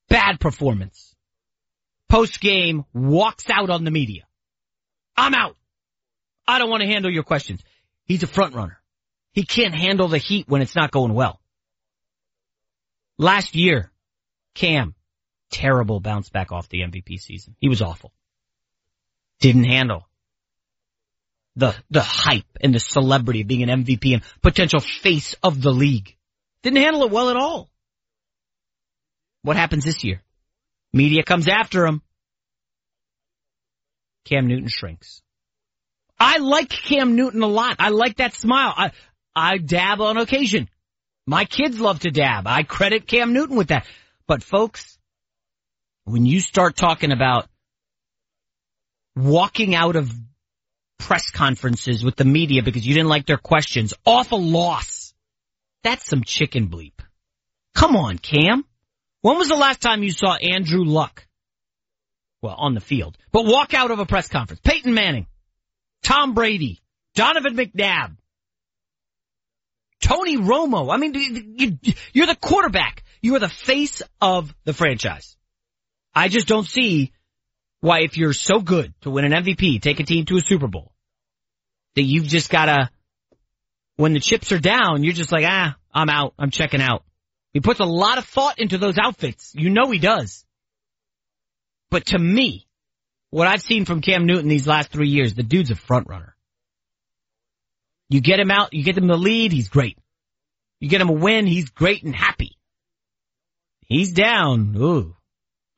bad performance. Post game, walks out on the media. I'm out. I don't want to handle your questions. He's a front runner. He can't handle the heat when it's not going well. Last year, Cam, terrible bounce back off the MVP season. He was awful. Didn't handle the, the hype and the celebrity of being an MVP and potential face of the league. Didn't handle it well at all. What happens this year? Media comes after him. Cam Newton shrinks. I like Cam Newton a lot. I like that smile. I, I dab on occasion. My kids love to dab. I credit Cam Newton with that. But folks, when you start talking about walking out of press conferences with the media because you didn't like their questions off a loss, that's some chicken bleep. Come on, Cam. When was the last time you saw Andrew Luck Well, on the field. But walk out of a press conference. Peyton Manning, Tom Brady, Donovan McNabb, Tony Romo. I mean, you're the quarterback. You are the face of the franchise. I just don't see why if you're so good to win an MVP, take a team to a Super Bowl, that you've just gotta, when the chips are down, you're just like, ah, I'm out. I'm checking out. He puts a lot of thought into those outfits. You know he does. But to me, what I've seen from Cam Newton these last three years, the dude's a front runner. You get him out, you get him the lead, he's great. You get him a win, he's great and happy. He's down, ooh,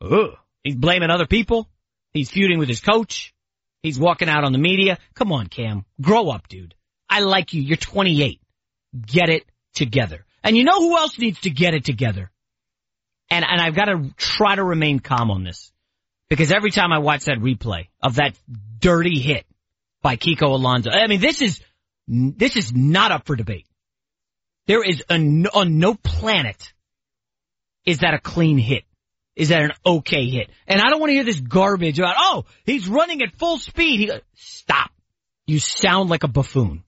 ooh. He's blaming other people. He's feuding with his coach. He's walking out on the media. Come on, Cam. Grow up, dude. I like you. You're 28. Get it together. And you know who else needs to get it together? And, and I've got to try to remain calm on this. Because every time I watch that replay of that dirty hit by Kiko Alonso, I mean, this is, this is not up for debate. There is a, on no planet is that a clean hit. Is that an okay hit? And I don't want to hear this garbage about, oh, he's running at full speed. He, stop. You sound like a buffoon.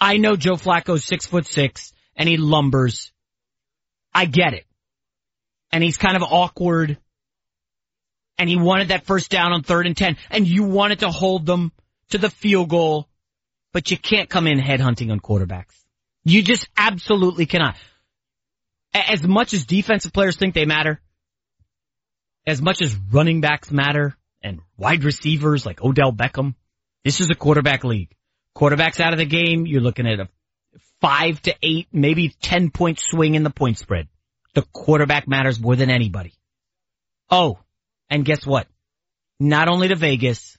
I know Joe Flacco's six foot six and he lumbers. I get it. And he's kind of awkward. And he wanted that first down on third and ten. And you wanted to hold them to the field goal. But you can't come in headhunting on quarterbacks. You just absolutely cannot. As much as defensive players think they matter, as much as running backs matter, and wide receivers like Odell Beckham, this is a quarterback league. Quarterbacks out of the game, you're looking at a five to eight, maybe ten point swing in the point spread. The quarterback matters more than anybody. Oh, and guess what? Not only to Vegas,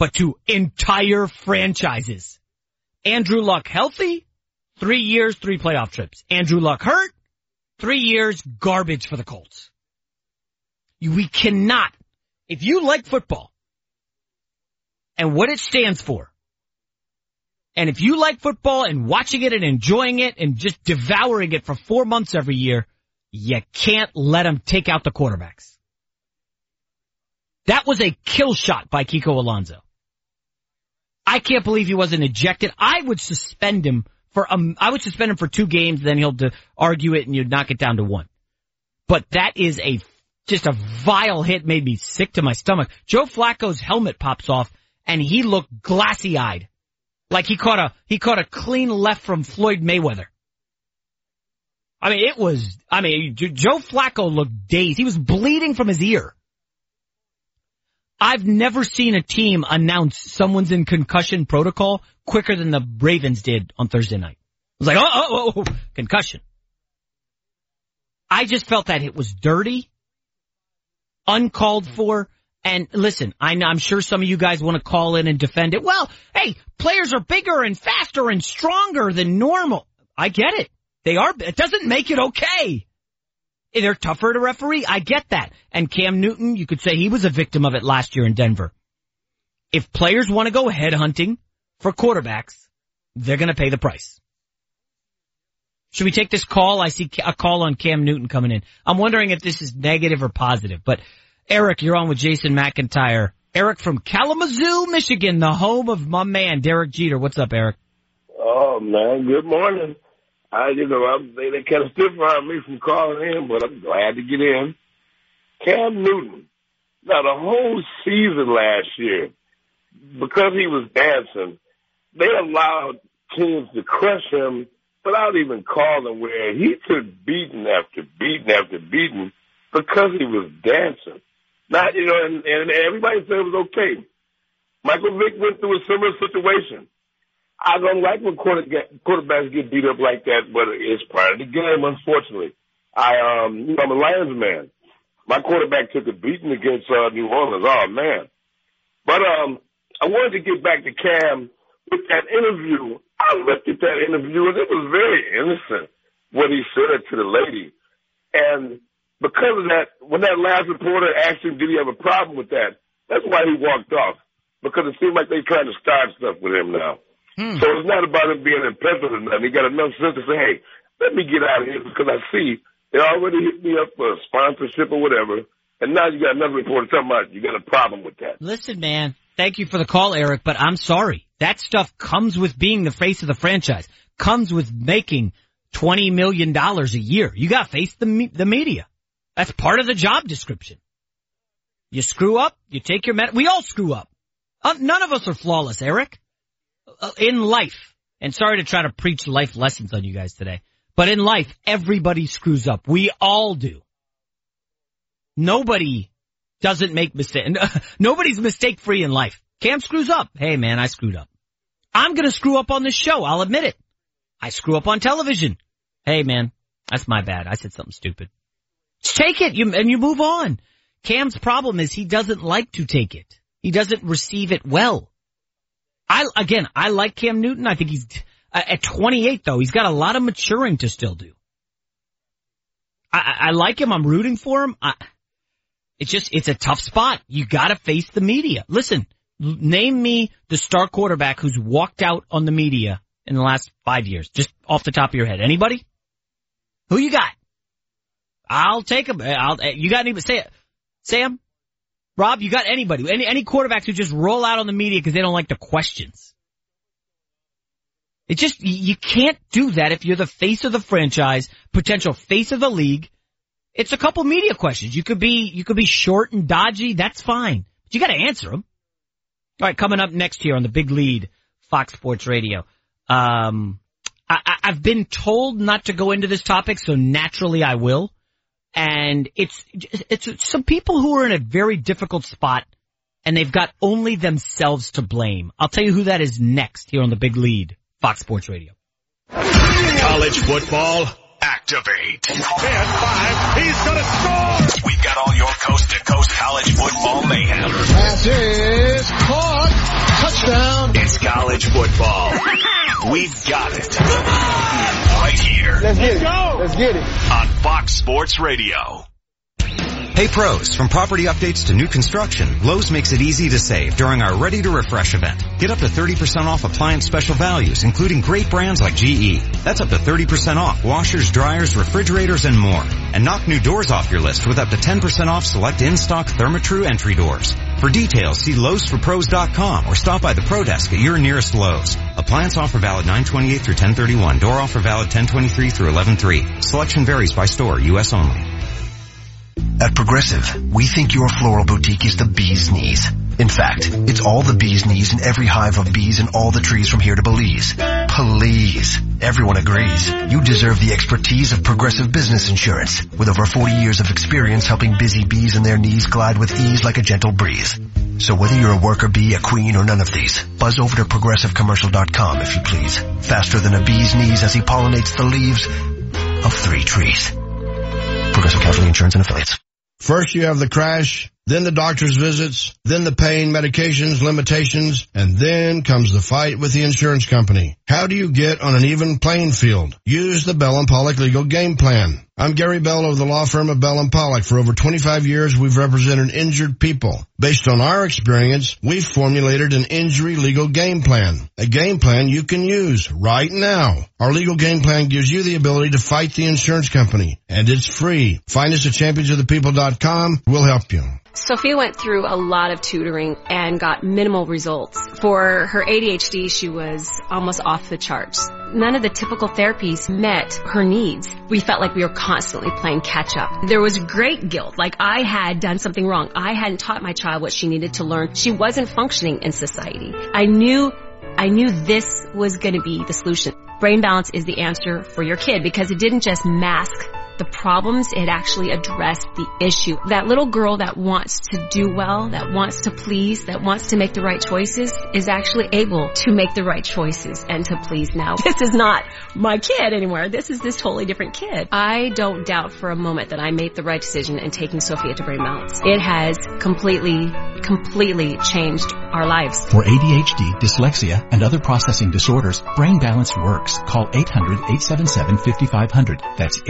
but to entire franchises. Andrew Luck healthy, three years, three playoff trips. Andrew Luck hurt, three years, garbage for the Colts. We cannot, if you like football and what it stands for, and if you like football and watching it and enjoying it and just devouring it for four months every year, you can't let them take out the quarterbacks. That was a kill shot by Kiko Alonso. I can't believe he wasn't ejected. I would suspend him for um, I would suspend him for two games, then he'll argue it and you'd knock it down to one. But that is a just a vile hit, made me sick to my stomach. Joe Flacco's helmet pops off, and he looked glassy eyed, like he caught a he caught a clean left from Floyd Mayweather. I mean, it was. I mean, Joe Flacco looked dazed. He was bleeding from his ear. I've never seen a team announce someone's in concussion protocol quicker than the Ravens did on Thursday night. It was like, oh, oh, oh, oh, concussion. I just felt that it was dirty, uncalled for, and listen, I'm sure some of you guys want to call in and defend it. Well, hey, players are bigger and faster and stronger than normal. I get it. They are, it doesn't make it okay. They're tougher to referee. I get that. And Cam Newton, you could say he was a victim of it last year in Denver. If players want to go head hunting for quarterbacks, they're going to pay the price. Should we take this call? I see a call on Cam Newton coming in. I'm wondering if this is negative or positive, but Eric, you're on with Jason McIntyre. Eric from Kalamazoo, Michigan, the home of my man, Derek Jeter. What's up, Eric? Oh man, good morning. I, you know, I'm, they, they kind of stiff armed me from calling in, but I'm glad to get in. Cam Newton. Now the whole season last year, because he was dancing, they allowed teams to crush him without even calling where he took beating after beating after beating because he was dancing. Not, you know, and, and everybody said it was okay. Michael Vick went through a similar situation. I don't like when quarterbacks get beat up like that, but it's part of the game, unfortunately. I, um, you know, I'm a Lions man. My quarterback took a beating against, uh, New Orleans. Oh, man. But, um, I wanted to get back to Cam with that interview. I looked at that interview and it was very innocent what he said to the lady. And because of that, when that last reporter asked him, did he have a problem with that? That's why he walked off. Because it seemed like they trying to start stuff with him now. Hmm. So it's not about him being impetuous or nothing. He got enough sense to say, hey, let me get out of here because I see they already hit me up for a sponsorship or whatever. And now you got another reporter talking about you got a problem with that. Listen, man, thank you for the call, Eric, but I'm sorry. That stuff comes with being the face of the franchise, comes with making $20 million a year. You got to face the, the media. That's part of the job description. You screw up, you take your med- we all screw up. Uh, none of us are flawless, Eric. Uh, in life, and sorry to try to preach life lessons on you guys today, but in life, everybody screws up. We all do. Nobody doesn't make mistakes. (laughs) Nobody's mistake free in life. Cam screws up. Hey man, I screwed up. I'm gonna screw up on this show. I'll admit it. I screw up on television. Hey man, that's my bad. I said something stupid. Just take it you, and you move on. Cam's problem is he doesn't like to take it. He doesn't receive it well. I, again, I like Cam Newton. I think he's, uh, at 28 though, he's got a lot of maturing to still do. I, I like him. I'm rooting for him. I, it's just, it's a tough spot. You gotta face the media. Listen, name me the star quarterback who's walked out on the media in the last five years, just off the top of your head. Anybody? Who you got? I'll take him. I'll, you got anybody? Say it. Sam? Rob, you got anybody? Any, any quarterbacks who just roll out on the media because they don't like the questions? It just, you can't do that if you're the face of the franchise, potential face of the league. It's a couple media questions. You could be, you could be short and dodgy. That's fine. But you gotta answer them. All right, coming up next here on the big lead, Fox Sports Radio. Um, I, I've been told not to go into this topic, so naturally I will. And it's, it's some people who are in a very difficult spot and they've got only themselves to blame. I'll tell you who that is next here on the big lead, Fox Sports Radio. College football, activate. And five, he's gonna score! We've got all your coast to coast college football mayhem. Pass is caught. Touchdown. It's college football. (laughs) We've got it. Right here. Let's get it. Let's get it. On Fox Sports Radio. Hey pros, from property updates to new construction, Lowe's makes it easy to save during our Ready to Refresh event. Get up to 30% off appliance special values, including great brands like GE. That's up to 30% off washers, dryers, refrigerators, and more. And knock new doors off your list with up to 10% off select in-stock Therma-Tru entry doors. For details, see Lowe'sForPros.com or stop by the Pro Desk at your nearest Lowe's. Appliance offer valid 928 through 1031. Door offer valid 1023 through 113. Selection varies by store, U.S. only. At Progressive, we think your floral boutique is the bee's knees. In fact, it's all the bee's knees in every hive of bees and all the trees from here to Belize. Please. Everyone agrees. You deserve the expertise of Progressive Business Insurance with over 40 years of experience helping busy bees and their knees glide with ease like a gentle breeze. So whether you're a worker bee, a queen, or none of these, buzz over to progressivecommercial.com if you please. Faster than a bee's knees as he pollinates the leaves of three trees. Progressive Casualty Insurance and Affiliates. First you have the crash, then the doctor's visits, then the pain, medications, limitations, and then comes the fight with the insurance company. How do you get on an even playing field? Use the Bell and Pollock legal game plan. I'm Gary Bell of the law firm of Bell and Pollock. For over 25 years, we've represented injured people. Based on our experience, we've formulated an injury legal game plan. A game plan you can use right now. Our legal game plan gives you the ability to fight the insurance company, and it's free. Find us at championsofthepeople.com. We'll help you. Sophia went through a lot of tutoring and got minimal results. For her ADHD, she was almost off the charts. None of the typical therapies met her needs. We felt like we were constantly playing catch up. There was great guilt, like I had done something wrong. I hadn't taught my child what she needed to learn. She wasn't functioning in society. I knew, I knew this was gonna be the solution. Brain balance is the answer for your kid because it didn't just mask the problems, it actually addressed the issue. That little girl that wants to do well, that wants to please, that wants to make the right choices is actually able to make the right choices and to please now. (laughs) This is not my kid anymore. This is this totally different kid. I don't doubt for a moment that I made the right decision in taking Sophia to Brain Balance. It has completely, completely changed our lives. For ADHD, dyslexia, and other processing disorders, Brain Balance works. Call 800-877-5500. That's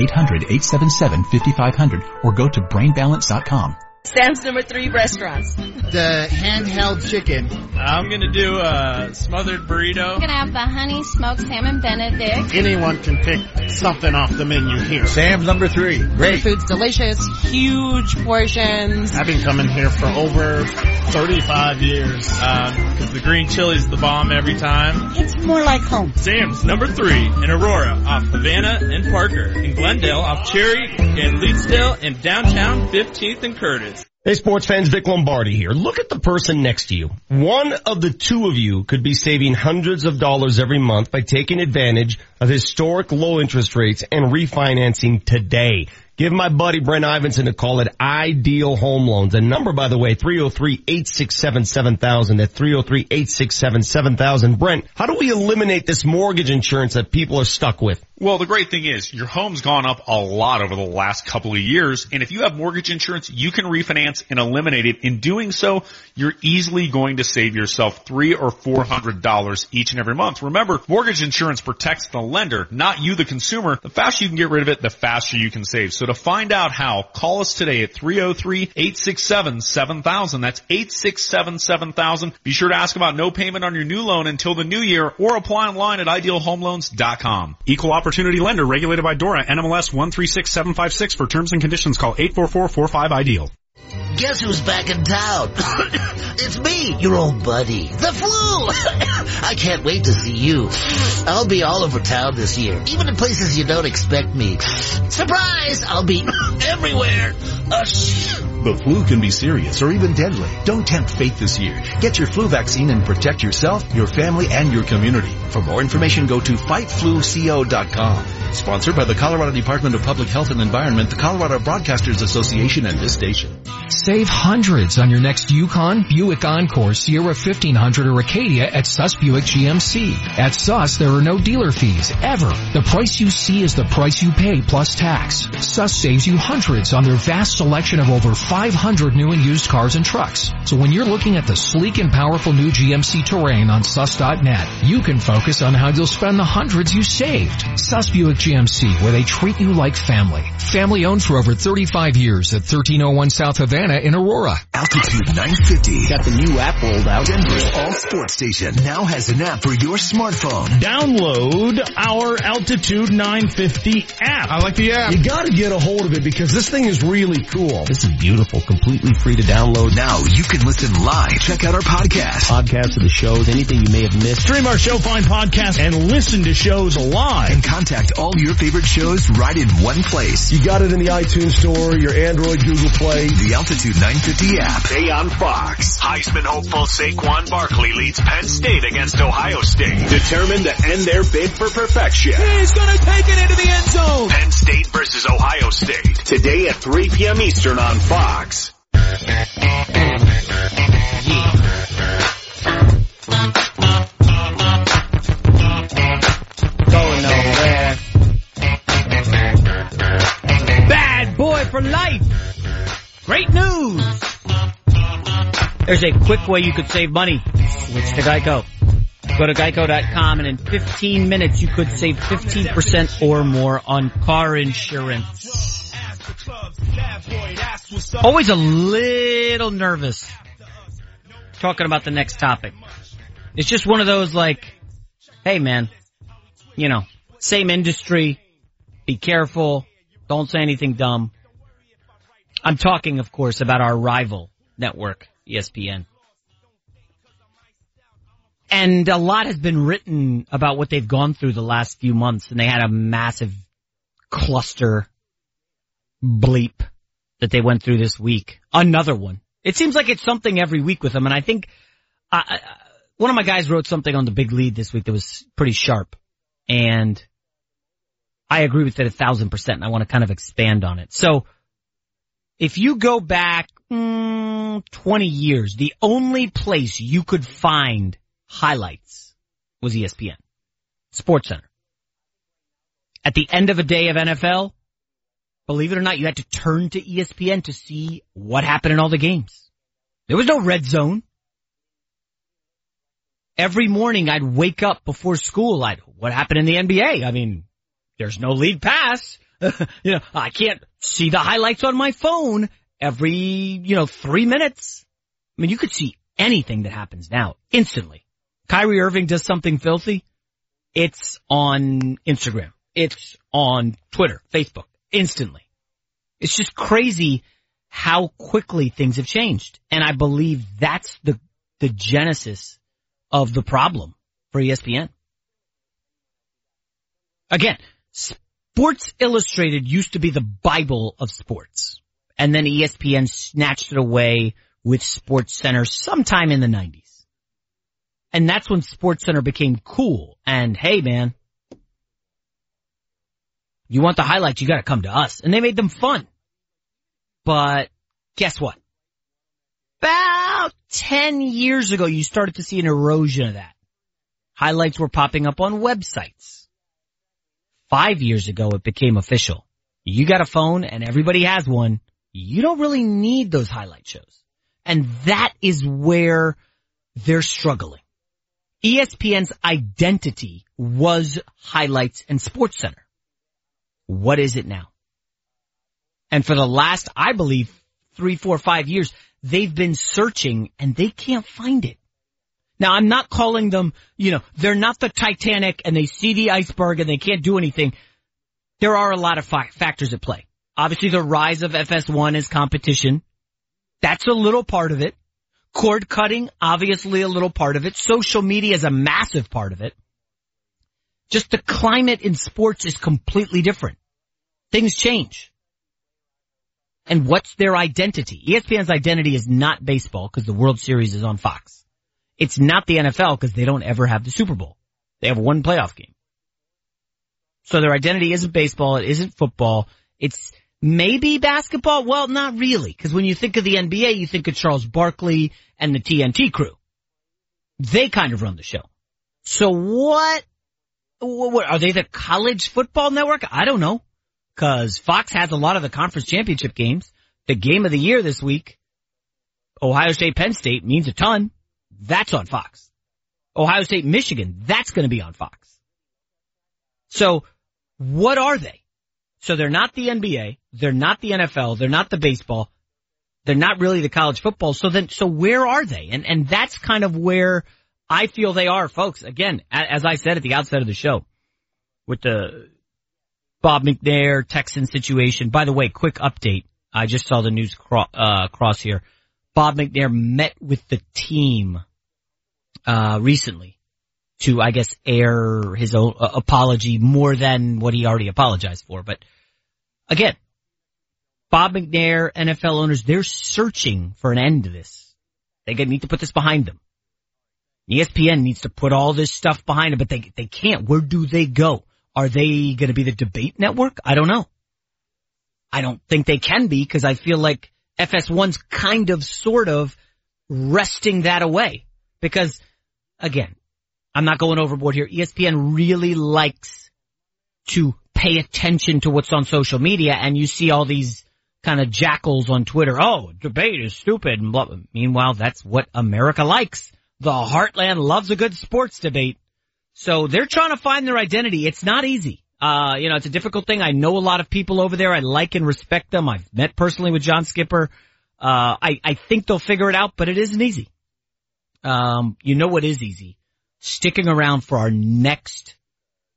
800-877-5500 or go to brainbalance.com. Sam's number three restaurants. The handheld chicken. I'm gonna do a smothered burrito. I'm gonna have the honey smoked salmon benedict. Anyone can pick something off the menu here. Sam's number three. Great. The food's delicious, huge portions. I've been coming here for over 35 years. Uh, cause the green chili's the bomb every time. It's more like home. Sam's number three in Aurora off Havana and Parker. In Glendale off Cherry and Leetsdale, and downtown 15th and Curtis. Hey sports fans, Vic Lombardi here. Look at the person next to you. One of the two of you could be saving hundreds of dollars every month by taking advantage of historic low interest rates and refinancing today. Give my buddy Brent Ivinson a call at Ideal Home Loans. The number, by the way, 303-867-7000. That's 303-867-7000. Brent, how do we eliminate this mortgage insurance that people are stuck with? Well, the great thing is your home's gone up a lot over the last couple of years. And if you have mortgage insurance, you can refinance and eliminate it. In doing so, you're easily going to save yourself three or four hundred dollars each and every month. Remember, mortgage insurance protects the lender, not you, the consumer. The faster you can get rid of it, the faster you can save. So to find out how, call us today at 303-867-7000. That's 867-7000. Be sure to ask about no payment on your new loan until the new year or apply online at idealhomeloans.com. Equal opportunity lender regulated by DORA NMLS 136756 for terms and conditions call 844-45-IDEAL. Guess who's back in town? (coughs) it's me, your old buddy. The flu! (coughs) I can't wait to see you. I'll be all over town this year, even in places you don't expect me. Surprise! I'll be (coughs) everywhere. Uh, the flu can be serious or even deadly. Don't tempt fate this year. Get your flu vaccine and protect yourself, your family, and your community. For more information, go to fightfluco.com. Sponsored by the Colorado Department of Public Health and Environment, the Colorado Broadcasters Association, and this station. Save hundreds on your next Yukon, Buick Encore, Sierra 1500, or Acadia at Suss Buick GMC. At Suss, there are no dealer fees, ever. The price you see is the price you pay plus tax. Suss saves you hundreds on their vast selection of over 500 new and used cars and trucks. So when you're looking at the sleek and powerful new GMC Terrain on Suss.net, you can focus on how you'll spend the hundreds you saved. Suss Buick GMC, where they treat you like family. Family owned for over 35 years at 1301 South Havana in Aurora. Altitude 950. Got the new app rolled out. Denver's all sports station now has an app for your smartphone. Download our Altitude 950 app. I like the app. You gotta get a hold of it because this thing is really cool. This is beautiful, completely free to download. Now you can listen live. Check out our podcast. Podcasts of the shows, anything you may have missed. Stream our show, find podcasts, and listen to shows live. And contact all your favorite shows right in one place. You got it in the iTunes store, your Android, Google Play. The Altitude 950 app. Today on Fox, Heisman hopeful Saquon Barkley leads Penn State against Ohio State, determined to end their bid for perfection. He's gonna take it into the end zone. Penn State versus Ohio State, today at 3 p.m. Eastern on Fox. Going nowhere. Bad boy for life. Great news. There's a quick way you could save money. Switch to Geico. Go to geico.com and in 15 minutes you could save 15% or more on car insurance. Always a little nervous talking about the next topic. It's just one of those like, hey man, you know, same industry, be careful, don't say anything dumb. I'm talking, of course, about our rival network, ESPN. And a lot has been written about what they've gone through the last few months, and they had a massive cluster bleep that they went through this week. Another one. It seems like it's something every week with them, and I think one of my guys wrote something on the big lead this week that was pretty sharp, and I agree with it a thousand percent, and I want to kind of expand on it. So, if you go back mm, 20 years, the only place you could find highlights was ESPN, Sports Center. At the end of a day of NFL, believe it or not, you had to turn to ESPN to see what happened in all the games. There was no red zone. Every morning I'd wake up before school, I'd, what happened in the NBA? I mean, there's no League Pass. (laughs) you know, I can't see the highlights on my phone. every, you know, three minutes. I mean, you could see anything that happens now instantly. Kyrie Irving does something filthy. It's on Instagram. It's on Twitter, Facebook, instantly. It's just crazy how quickly things have changed. And I believe that's the, the genesis of the problem for ESPN. Again, Sports Illustrated used to be the Bible of sports. And then ESPN snatched it away with Sports Center sometime in the 90s. And that's when Sports Center became cool. And hey man, you want the highlights, you gotta come to us. And they made them fun. But guess what? About 10 years ago, you started to see an erosion of that. Highlights were popping up on websites. Five years ago, it became official. You got a phone and everybody has one. You don't really need those highlight shows. And that is where they're struggling. ESPN's identity was highlights and sports center. What is it now? And for the last, I believe, three, four, five years, they've been searching and they can't find it. Now I'm not calling them, you know, they're not the Titanic and they see the iceberg and they can't do anything. There are a lot of fi- factors at play. Obviously the rise of FS1 as competition. That's a little part of it. Cord cutting, obviously a little part of it. Social media is a massive part of it. Just the climate in sports is completely different. Things change. And what's their identity? ESPN's identity is not baseball because the World Series is on Fox. It's not the NFL because they don't ever have the Super Bowl. They have one playoff game. So their identity isn't baseball. It isn't football. It's maybe basketball. Well, not really. Cause when you think of the NBA, you think of Charles Barkley and the TNT crew. They kind of run the show. So what, what are they the college football network? I don't know. Cause Fox has a lot of the conference championship games. The game of the year this week, Ohio State Penn State means a ton. That's on Fox. Ohio State Michigan, that's going to be on Fox. So what are they? So they're not the NBA, they're not the NFL, they're not the baseball, they're not really the college football. So then, so where are they? And, and that's kind of where I feel they are, folks. Again, as I said at the outset of the show, with the Bob McNair Texan situation. By the way, quick update. I just saw the news cro- uh, cross here. Bob McNair met with the team uh, recently to, I guess, air his own uh, apology more than what he already apologized for. But again, Bob McNair, NFL owners, they're searching for an end to this. They need to put this behind them. ESPN needs to put all this stuff behind it, but they they can't. Where do they go? Are they going to be the debate network? I don't know. I don't think they can be because I feel like FS1's kind of sort of wresting that away because again, I'm not going overboard here. ESPN really likes to pay attention to what's on social media and you see all these kind of jackals on Twitter. Oh, debate is stupid. And blah. Meanwhile, that's what America likes. The heartland loves a good sports debate. So they're trying to find their identity. It's not easy. Uh, you know, it's a difficult thing. I know a lot of people over there. I like and respect them. I've met personally with John Skipper. Uh, I, I think they'll figure it out, but it isn't easy. Um, you know what is easy? Sticking around for our next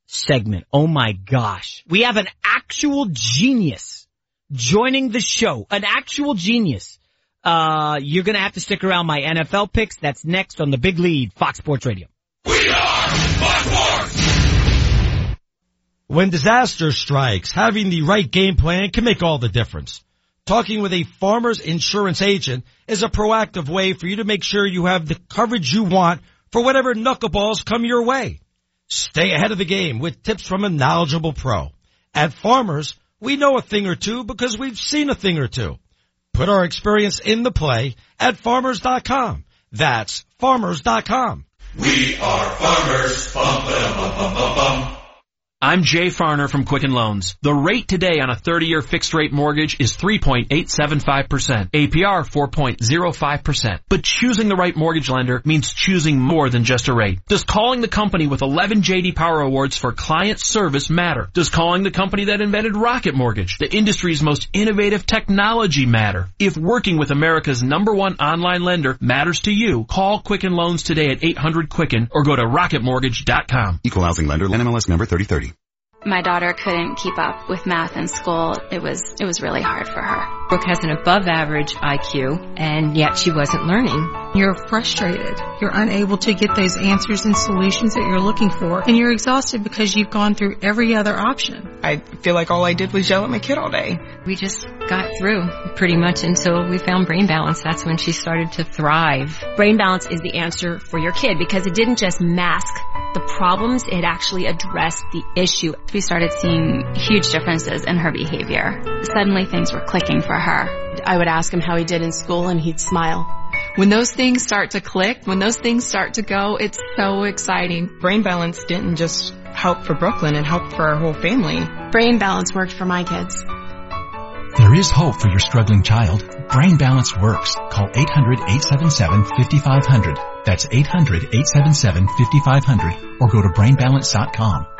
segment. Oh my gosh. We have an actual genius joining the show. An actual genius. Uh, you're gonna have to stick around my NFL picks. That's next on the big lead, Fox Sports Radio. We are Fox Sports! When disaster strikes, having the right game plan can make all the difference. Talking with a farmer's insurance agent is a proactive way for you to make sure you have the coverage you want for whatever knuckleballs come your way. Stay ahead of the game with tips from a knowledgeable pro. At Farmers, we know a thing or two because we've seen a thing or two. Put our experience in the play at farmers.com. That's farmers.com. We are farmers. Bum, bum, bum, I'm Jay Farner from Quicken Loans. The rate today on a 30-year fixed rate mortgage is 3.875%. APR 4.05%. But choosing the right mortgage lender means choosing more than just a rate. Does calling the company with 11 JD Power Awards for client service matter? Does calling the company that invented Rocket Mortgage, the industry's most innovative technology matter? If working with America's number one online lender matters to you, call Quicken Loans today at 800-QUICKEN or go to rocketmortgage.com. Equal housing lender, NMLS number 3030. My daughter couldn't keep up with math in school. It was, it was really hard for her. Brooke has an above average IQ and yet she wasn't learning. You're frustrated. You're unable to get those answers and solutions that you're looking for and you're exhausted because you've gone through every other option. I feel like all I did was yell at my kid all day. We just got through pretty much until we found Brain Balance. That's when she started to thrive. Brain Balance is the answer for your kid because it didn't just mask the problems, it actually addressed the issue. We started seeing huge differences in her behavior. Suddenly things were clicking for her. I would ask him how he did in school and he'd smile. When those things start to click, when those things start to go, it's so exciting. Brain Balance didn't just help for Brooklyn, it helped for our whole family. Brain Balance worked for my kids. There is hope for your struggling child. Brain Balance works. Call 800-877-5500. That's 800-877-5500 or go to brainbalance.com.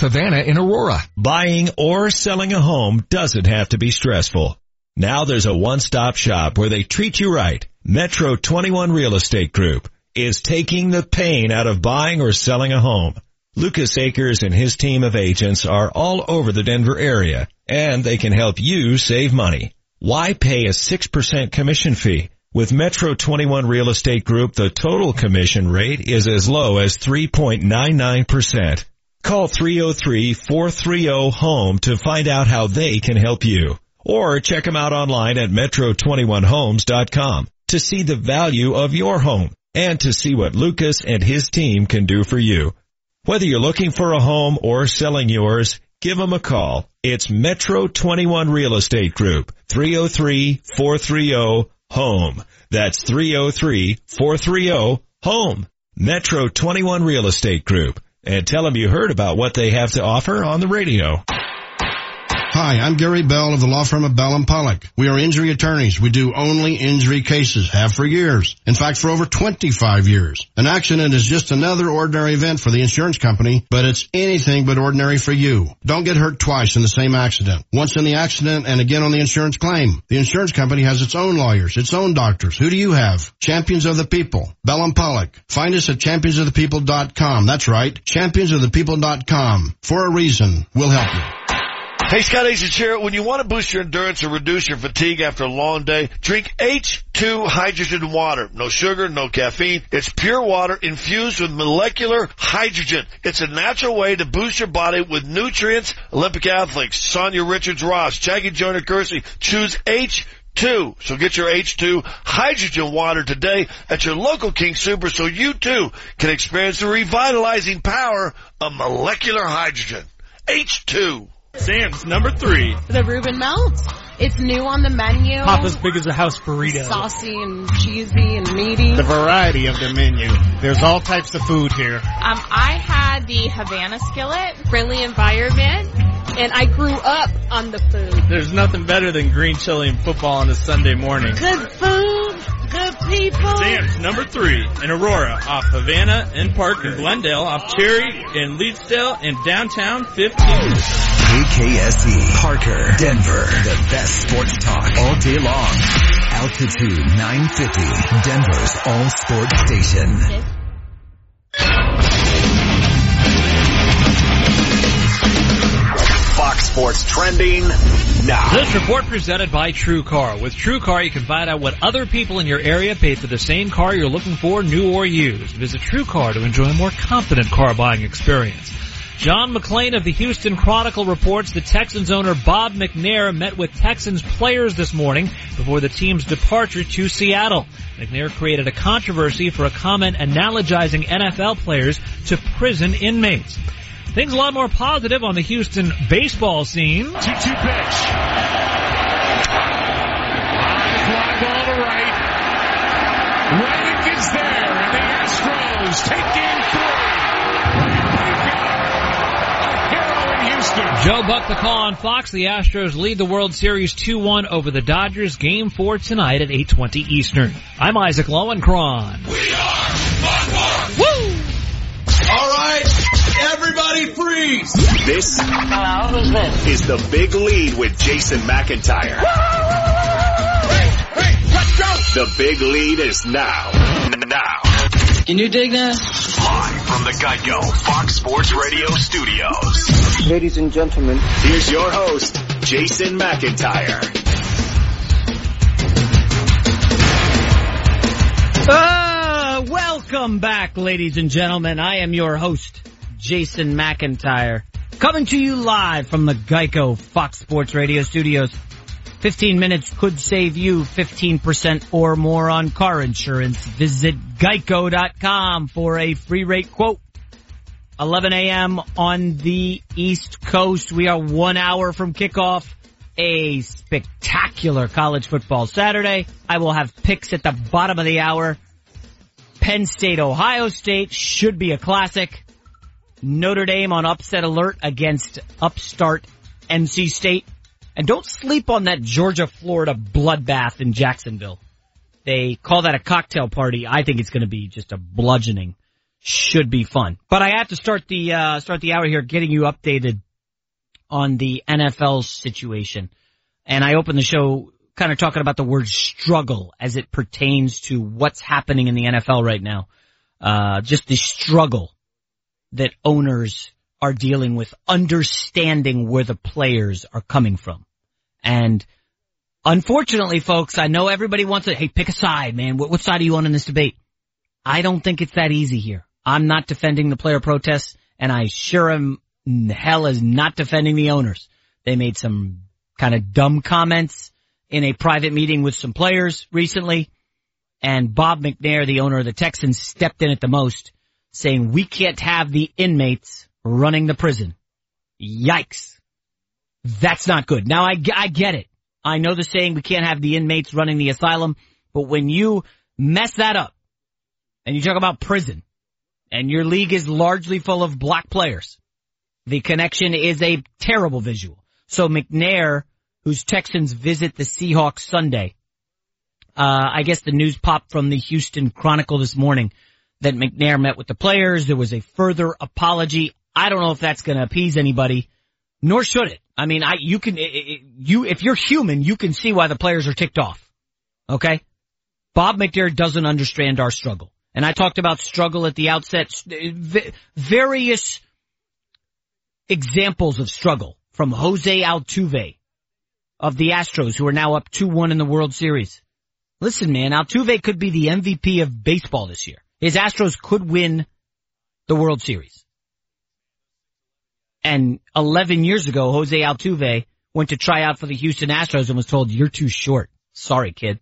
Havana in Aurora. Buying or selling a home doesn't have to be stressful. Now there's a one-stop shop where they treat you right. Metro 21 Real Estate Group is taking the pain out of buying or selling a home. Lucas Akers and his team of agents are all over the Denver area and they can help you save money. Why pay a 6% commission fee? With Metro 21 Real Estate Group, the total commission rate is as low as 3.99%. Call 303-430-HOME to find out how they can help you. Or check them out online at metro21homes.com to see the value of your home and to see what Lucas and his team can do for you. Whether you're looking for a home or selling yours, give them a call. It's Metro 21 Real Estate Group, 303-430-HOME. That's 303-430-HOME. Metro 21 Real Estate Group and tell them you heard about what they have to offer on the radio. Hi, I'm Gary Bell of the law firm of Bell and Pollock. We are injury attorneys. We do only injury cases, have for years. In fact, for over 25 years. An accident is just another ordinary event for the insurance company, but it's anything but ordinary for you. Don't get hurt twice in the same accident. Once in the accident and again on the insurance claim. The insurance company has its own lawyers, its own doctors. Who do you have? Champions of the People. Bell and Pollock. Find us at championsofthepeople.com. That's right. Championsofthepeople.com. For a reason. We'll help you. Hey, Scott Asian here. When you want to boost your endurance or reduce your fatigue after a long day, drink H2 hydrogen water. No sugar, no caffeine. It's pure water infused with molecular hydrogen. It's a natural way to boost your body with nutrients. Olympic athletes, Sanya Richards-Ross, Jackie Joyner-Kersee, choose H2. So get your H2 hydrogen water today at your local King Sooper so you too can experience the revitalizing power of molecular hydrogen. H2. Sam's number three. The Reuben Melt. It's new on the menu. Papa's big as a house burrito. Saucy and cheesy and meaty. The variety of the menu. There's all types of food here. Um, I had the Havana skillet, friendly environment, and I grew up on the food. There's nothing better than green chili and football on a Sunday morning. Good food, good people. Sam's number three in Aurora off Havana and Park in Glendale off Cherry in Leetsdale and downtown 15. KKSE, Parker, Denver, the best sports talk all day long. Altitude 950, Denver's all sports station. Fox Sports trending now. This report presented by TrueCar. With TrueCar, you can find out what other people in your area paid for the same car you're looking for, new or used. Visit TrueCar to enjoy a more confident car buying experience. John McClain of the Houston Chronicle reports the Texans owner Bob McNair met with Texans players this morning before the team's departure to Seattle. McNair created a controversy for a comment analogizing NFL players to prison inmates. Things a lot more positive on the Houston baseball scene. 2-2 pitch. Fly ball to right. Reddick is there, and the Astros take game three. Houston. Joe Buck the call on Fox. The Astros lead the World Series 2-1 over the Dodgers. Game 4 tonight at 8.20 Eastern. I'm Isaac Lowenkron. We are Buckhorn! Woo! All right, everybody freeze! This, Hello, who's this? is the big lead with Jason McIntyre. Hey, hey, let's go! The big lead is now. Now. Can you dig that? Live from the Geico Fox Sports Radio studios. Ladies and gentlemen, here's your host, Jason McIntyre. Uh, welcome back, ladies and gentlemen. I am your host, Jason McIntyre, coming to you live from the Geico Fox Sports Radio studios. 15 minutes could save you 15% or more on car insurance. Visit geico.com for a free rate quote. 11 a.m. on the East Coast. We are one hour from kickoff. A spectacular college football Saturday. I will have picks at the bottom of the hour. Penn State, Ohio State should be a classic. Notre Dame on upset alert against upstart NC State. And don't sleep on that Georgia Florida bloodbath in Jacksonville. They call that a cocktail party. I think it's going to be just a bludgeoning. Should be fun. But I have to start the uh, start the hour here getting you updated on the NFL situation. And I opened the show kind of talking about the word struggle as it pertains to what's happening in the NFL right now. Uh, just the struggle that owners are dealing with understanding where the players are coming from. And unfortunately, folks, I know everybody wants to, hey, pick a side, man. What, what side are you on in this debate? I don't think it's that easy here. I'm not defending the player protests, and I sure am hell is not defending the owners. They made some kind of dumb comments in a private meeting with some players recently, and Bob McNair, the owner of the Texans, stepped in at the most, saying we can't have the inmates running the prison. Yikes. That's not good. Now I, I get it. I know the saying we can't have the inmates running the asylum, but when you mess that up and you talk about prison and your league is largely full of black players, the connection is a terrible visual. So McNair, whose Texans visit the Seahawks Sunday, uh, I guess the news popped from the Houston Chronicle this morning that McNair met with the players. There was a further apology. I don't know if that's going to appease anybody, nor should it. I mean, I, you can, you, if you're human, you can see why the players are ticked off. Okay? Bob McNair doesn't understand our struggle. And I talked about struggle at the outset, uh, various examples of struggle from Jose Altuve of the Astros who are now up 2-1 in the World Series. Listen man, Altuve could be the MVP of baseball this year. His Astros could win the World Series. And 11 years ago, Jose Altuve went to try out for the Houston Astros and was told, you're too short. Sorry, kid.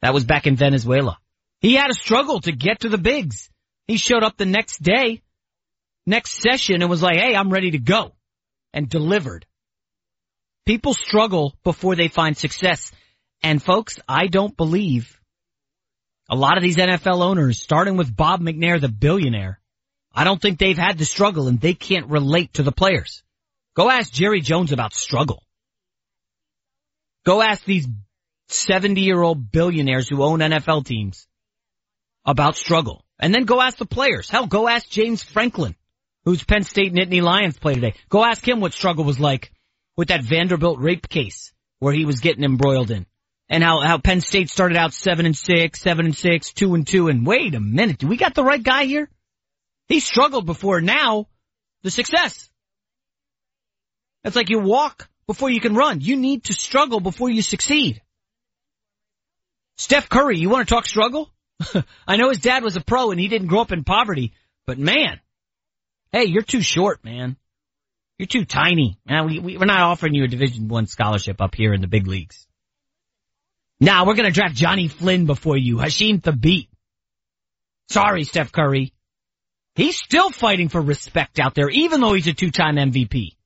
That was back in Venezuela. He had a struggle to get to the bigs. He showed up the next day, next session and was like, hey, I'm ready to go and delivered. People struggle before they find success. And folks, I don't believe a lot of these NFL owners, starting with Bob McNair, the billionaire, I don't think they've had the struggle and they can't relate to the players. Go ask Jerry Jones about struggle. Go ask these 70 year old billionaires who own NFL teams about struggle. And then go ask the players. Hell, go ask James Franklin, who's Penn State Nittany Lions play today. Go ask him what struggle was like with that Vanderbilt rape case where he was getting embroiled in. And how, how Penn State started out seven and six, seven and six, two and two, and wait a minute, do we got the right guy here? He struggled before now the success. It's like you walk before you can run. You need to struggle before you succeed. Steph Curry, you want to talk struggle? (laughs) I know his dad was a pro and he didn't grow up in poverty, but man, Hey, you're too short, man. You're too tiny. Man, we, we, we're not offering you a Division One scholarship up here in the big leagues. Now we're gonna draft Jonny Flynn before you, Hasheem Thabeet. Sorry, Steph Curry. He's still fighting for respect out there, even though he's a two-time MVP.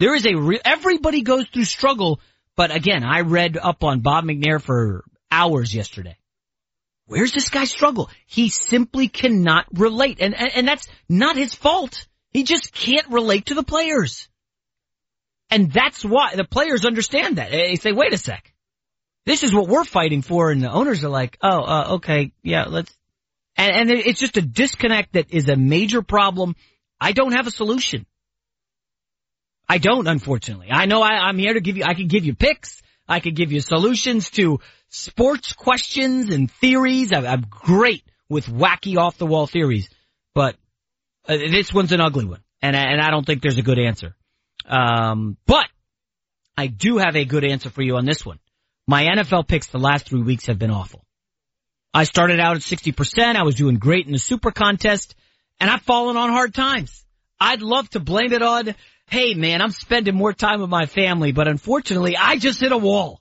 There is a re- everybody goes through struggle, but again, I read up on Bob McNair for hours yesterday. Where's this guy struggle? He simply cannot relate, and, and and that's not his fault. He just can't relate to the players, and that's why the players understand that. They say, "Wait a sec, this is what we're fighting for," and the owners are like, "Oh, uh, okay, yeah, let's." And, and it's just a disconnect that is a major problem. I don't have a solution. I don't, unfortunately. I know I, I'm here to give you, I can give you picks. I could give you solutions to sports questions and theories. I'm, I'm great with wacky off the wall theories, but uh, this one's an ugly one, and and I don't think there's a good answer. Um, but I do have a good answer for you on this one. My NFL picks the last three weeks have been awful. I started out at 60%. I was doing great in the super contest and I've fallen on hard times. I'd love to blame it on, hey man, I'm spending more time with my family, but unfortunately I just hit a wall.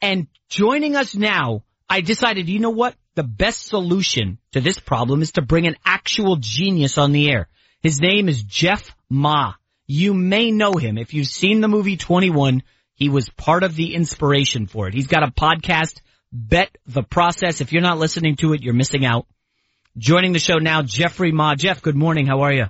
And joining us now, I decided, you know what? The best solution to this problem is to bring an actual genius on the air. His name is Jeff Ma. You may know him. If you've seen the movie 21, he was part of the inspiration for it. He's got a podcast Bet the Process. If you're not listening to it, you're missing out. Joining the show now, Jeffrey Ma. Jeff, good morning. How are you?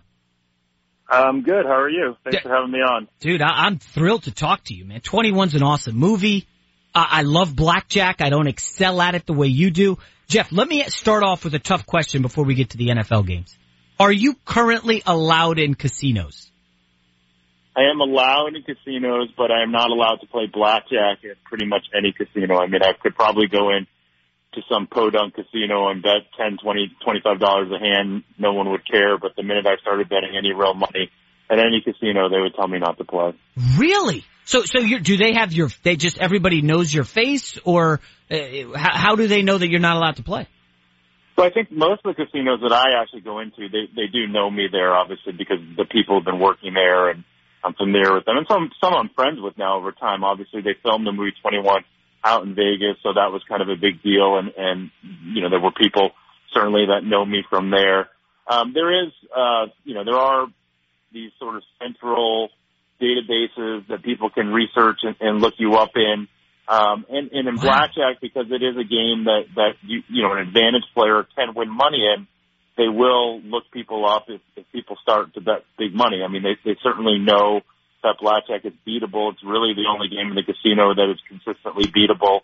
I'm good. How are you? Thanks for having me on. Dude, I- am thrilled to talk to you, man. 21's an awesome movie. I-, I love blackjack. I don't excel at it the way you do. Jeff, let me start off with a tough question before we get to the NFL games. Are you currently allowed in casinos? I am allowed in casinos, but I am not allowed to play blackjack at pretty much any casino. I mean, I could probably go in to some podunk casino and bet ten, twenty, twenty-five dollars a hand. No one would care. But the minute I started betting any real money at any casino, they would tell me not to play. Really? So, so you do they have your? They just everybody knows your face, or uh, how, how do they know that you're not allowed to play? So I think most of the casinos that I actually go into, they they do know me there, obviously, because the people have been working there and I'm familiar with them, and some some I'm friends with now over time. Obviously, they filmed the movie 21 out in Vegas, so that was kind of a big deal, and and you know there were people certainly that know me from there. Um, there is, uh, you know, there are these sort of central databases that people can research and, and look you up in. Um, and, and in blackjack, because it is a game that, that you, you know, an advantage player can win money in, they will look people up if, if people start to bet big money. I mean, they, they certainly know that blackjack is beatable. It's really the only game in the casino that is consistently beatable.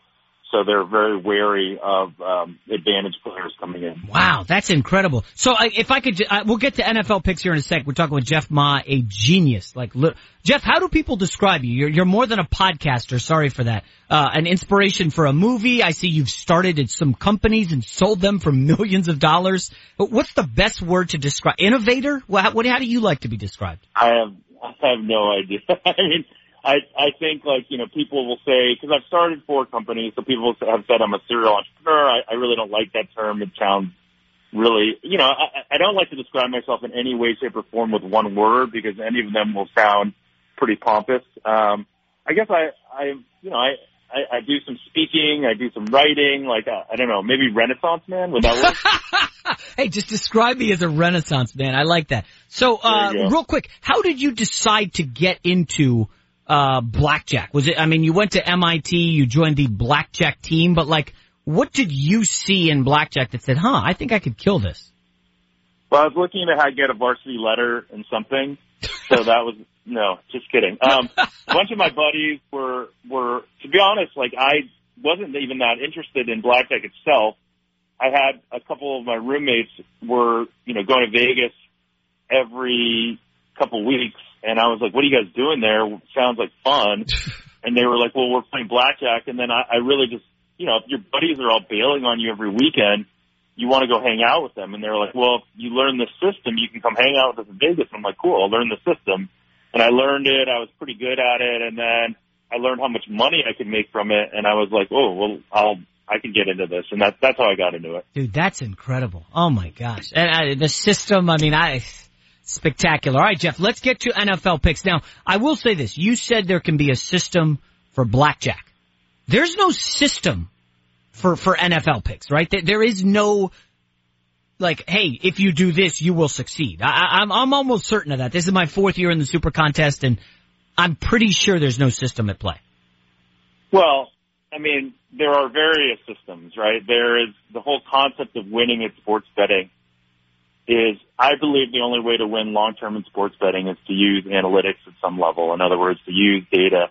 So they're very wary of um, advantage players coming in. Wow, that's incredible. So uh, if I could, uh, we'll get to NFL picks here in a sec. We're talking with Jeff Ma, a genius. Like, li- Jeff, how do people describe you? You're, you're more than a podcaster. Sorry for that. Uh, an inspiration for a movie. I see you've started at some companies and sold them for (laughs) millions of dollars. But what's the best word to describe? Innovator? What, what, how do you like to be described? I have, I have no idea. (laughs) I mean, I I think like you know people will say because I've started four companies, so people have said I'm a serial entrepreneur. I, I really don't like that term. It sounds really you know I, I don't like to describe myself in any way, shape, or form with one word because any of them will sound pretty pompous. Um, I guess I I you know I. I, I do some speaking. I do some writing. Like uh, I don't know, maybe Renaissance man. Would that work? (laughs) hey, just describe me as a Renaissance man. I like that. So, uh, real quick, how did you decide to get into uh, blackjack? Was it, I mean, you went to MIT, you joined the blackjack team, but like, what did you see in blackjack that said, huh, I think I could kill this? Well, I was looking to get a varsity letter and something. So that was, (laughs) no, just kidding. Um, a bunch of my buddies were, were, to be honest, like I wasn't even that interested in blackjack itself. I had a couple of my roommates were, you know, going to Vegas every couple weeks and I was like, what are you guys doing there? Sounds like fun. (laughs) and they were like, well, we're playing blackjack. And then I, I really just, you know, if your buddies are all bailing on you every weekend, you want to go hang out with them. And they were like, well, if you learn the system, you can come hang out with us in Vegas. And I'm like, cool, I'll learn the system. And I learned it. I was pretty good at it. And then I learned how much money I could make from it. And I was like, oh, well, I'll, I can get into this. And that's, that's how I got into it. Dude, that's incredible. Oh my gosh. And I, the system, I mean, I, spectacular. All right, Jeff, let's get to NFL picks. Now, I will say this. You said there can be a system for blackjack. There's no system for, for NFL picks, right? There is no, like, hey, if you do this, you will succeed. I, I'm, I'm almost certain of that. This is my fourth year in the super contest and I'm pretty sure there's no system at play. Well, I mean, there are various systems, right? There is the whole concept of winning at sports betting is I believe the only way to win long term in sports betting is to use analytics at some level. In other words, to use data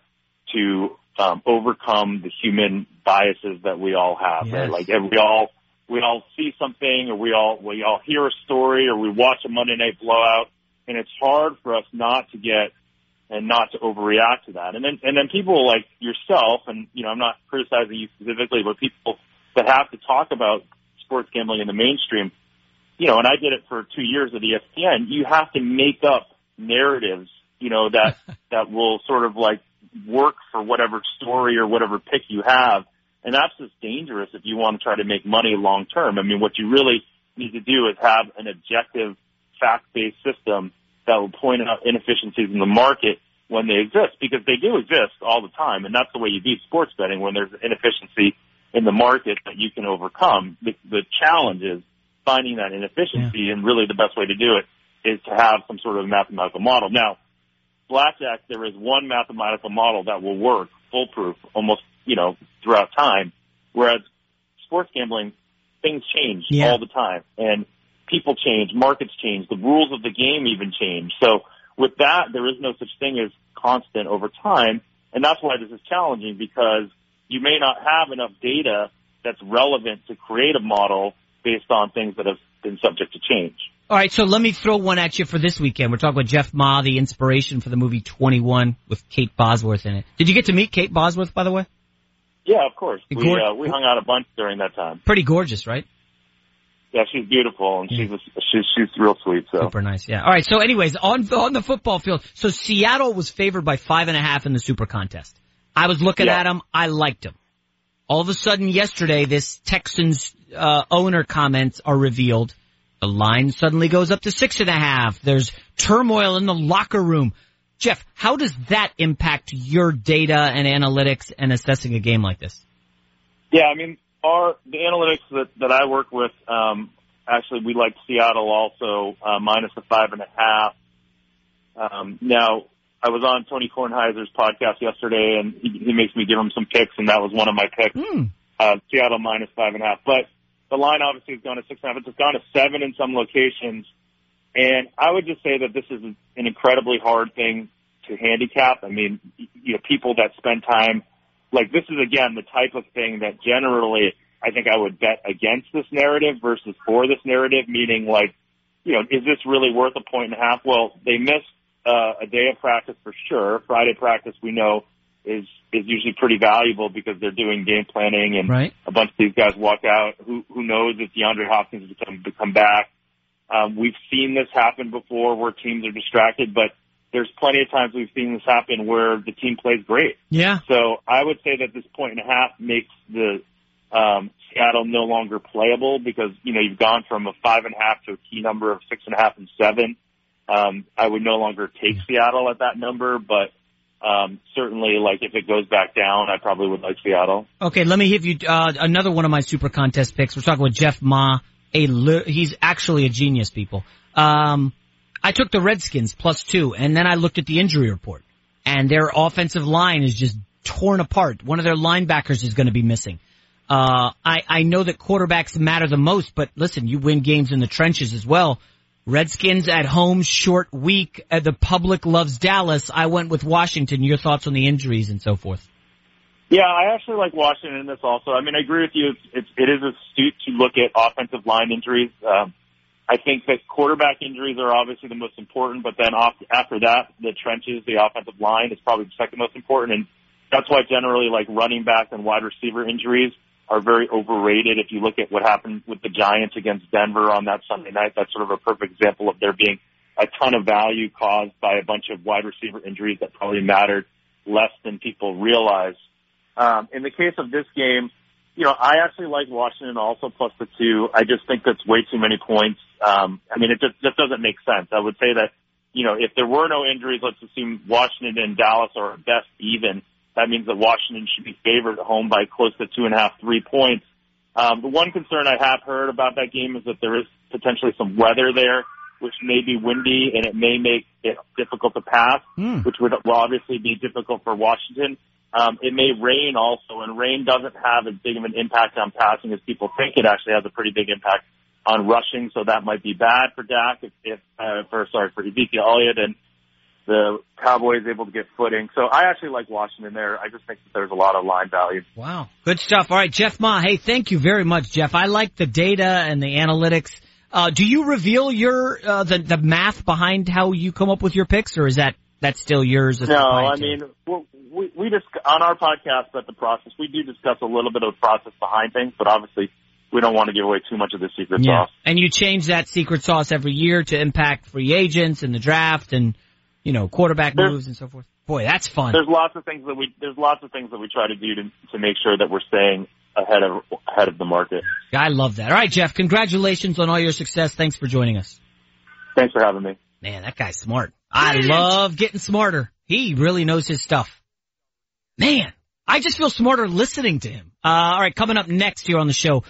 to um, overcome the human biases that we all have. Yes. Right? Like we all we all see something, or we all we all hear a story, or we watch a Monday night blowout, and it's hard for us not to get and not to overreact to that. And then and then people like yourself, and you know I'm not criticizing you specifically, but people that have to talk about sports gambling in the mainstream you know, and I did it for two years at ESPN, you have to make up narratives, you know, that, (laughs) that will sort of like work for whatever story or whatever pick you have. And that's just dangerous if you want to try to make money long term. I mean, what you really need to do is have an objective, fact-based system that will point out inefficiencies in the market when they exist, because they do exist all the time. And that's the way you beat sports betting when there's inefficiency in the market that you can overcome. The, the challenge is finding that inefficiency yeah. and really the best way to do it is to have some sort of mathematical model. Now, blackjack, there is one mathematical model that will work foolproof almost, you know, throughout time. Whereas sports gambling, things change yeah. all the time and people change, markets change, the rules of the game even change. So with that, there is no such thing as constant over time. And that's why this is challenging because you may not have enough data that's relevant to create a model based on things that have been subject to change. All right, so let me throw one at you for this weekend. We're talking with Jeff Ma, the inspiration for the movie 21 with Kate Bosworth in it. Did you get to meet Kate Bosworth, by the way? Yeah, of course. We, uh, we hung out a bunch during that time. Pretty gorgeous, right? Yeah, she's beautiful and yeah. she's she's she's real sweet. So super nice. Yeah. All right. So, anyways, on on the football field, so Seattle was favored by five and a half in the Super Contest. I was looking yeah. at them. I liked them. All of a sudden, yesterday, this Texans uh, owner comments are revealed. The line suddenly goes up to six and a half. There's turmoil in the locker room. Jeff, how does that impact your data and analytics and assessing a game like this? Yeah, I mean, our the analytics that that I work with, um, actually, we like Seattle also uh, minus the five and a half. Um, now, I was on Tony Kornheiser's podcast yesterday, and he, he makes me give him some picks, and that was one of my picks. Mm. Uh, Seattle minus five and a half, but the line obviously has gone to six and a half. It's gone to seven in some locations. And I would just say that this is an incredibly hard thing to handicap. I mean, you know, people that spend time, like this is again the type of thing that generally I think I would bet against this narrative versus for this narrative, meaning like, you know, is this really worth a point and a half? Well, they missed uh, a day of practice for sure. Friday practice we know is is usually pretty valuable because they're doing game planning and right. a bunch of these guys walk out. Who who knows if DeAndre Hopkins will come to come back? Um, we've seen this happen before where teams are distracted, but there's plenty of times we've seen this happen where the team plays great. Yeah. So I would say that this point and a half makes the um, Seattle no longer playable because you know you've gone from a five and a half to a key number of six and a half and seven. Um, I would no longer take Seattle at that number, but um, certainly, like if it goes back down, I probably would like Seattle. Okay, let me give you uh, another one of my super contest picks. We're talking with Jeff Ma. A he's actually a genius, people. Um, I took the Redskins plus two, and then I looked at the injury report, and their offensive line is just torn apart. One of their linebackers is going to be missing. Uh, I, I know that quarterbacks matter the most, but listen, you win games in the trenches as well. Redskins at home, short week. Uh, the public loves Dallas. I went with Washington. Your thoughts on the injuries and so forth? Yeah, I actually like Washington in this also. I mean, I agree with you. It's, it is astute to look at offensive line injuries. Um, I think that quarterback injuries are obviously the most important, but then off, after that, the trenches, the offensive line is probably the second most important. And that's why generally like running back and wide receiver injuries are very overrated. If you look at what happened with the Giants against Denver on that Sunday night, that's sort of a perfect example of there being a ton of value caused by a bunch of wide receiver injuries that probably mattered less than people realize. Um, in the case of this game, you know, I actually like Washington also plus the two. I just think that's way too many points. Um, I mean, it just, just doesn't make sense. I would say that, you know, if there were no injuries, let's assume Washington and Dallas are best even. That means that Washington should be favored at home by close to two and a half, three points. Um, the one concern I have heard about that game is that there is potentially some weather there, which may be windy and it may make it difficult to pass, mm. which would will obviously be difficult for Washington. Um, it may rain also, and rain doesn't have as big of an impact on passing as people think. It actually has a pretty big impact on rushing, so that might be bad for Dak if, if uh, for sorry for Ezekiel Elliott and the Cowboys able to get footing. So I actually like Washington there. I just think that there's a lot of line value. Wow, good stuff. All right, Jeff Ma. Hey, thank you very much, Jeff. I like the data and the analytics. Uh, do you reveal your uh, the the math behind how you come up with your picks, or is that that's still yours? No, I mean we we just on our podcast about the process. We do discuss a little bit of the process behind things, but obviously we don't want to give away too much of the secret yeah. sauce. And you change that secret sauce every year to impact free agents and the draft and you know quarterback there's, moves and so forth. Boy, that's fun. There's lots of things that we there's lots of things that we try to do to to make sure that we're staying ahead of ahead of the market. I love that. All right, Jeff, congratulations on all your success. Thanks for joining us. Thanks for having me. Man, that guy's smart. I love getting smarter. He really knows his stuff. Man, I just feel smarter listening to him. Uh, all right, coming up next here on the show.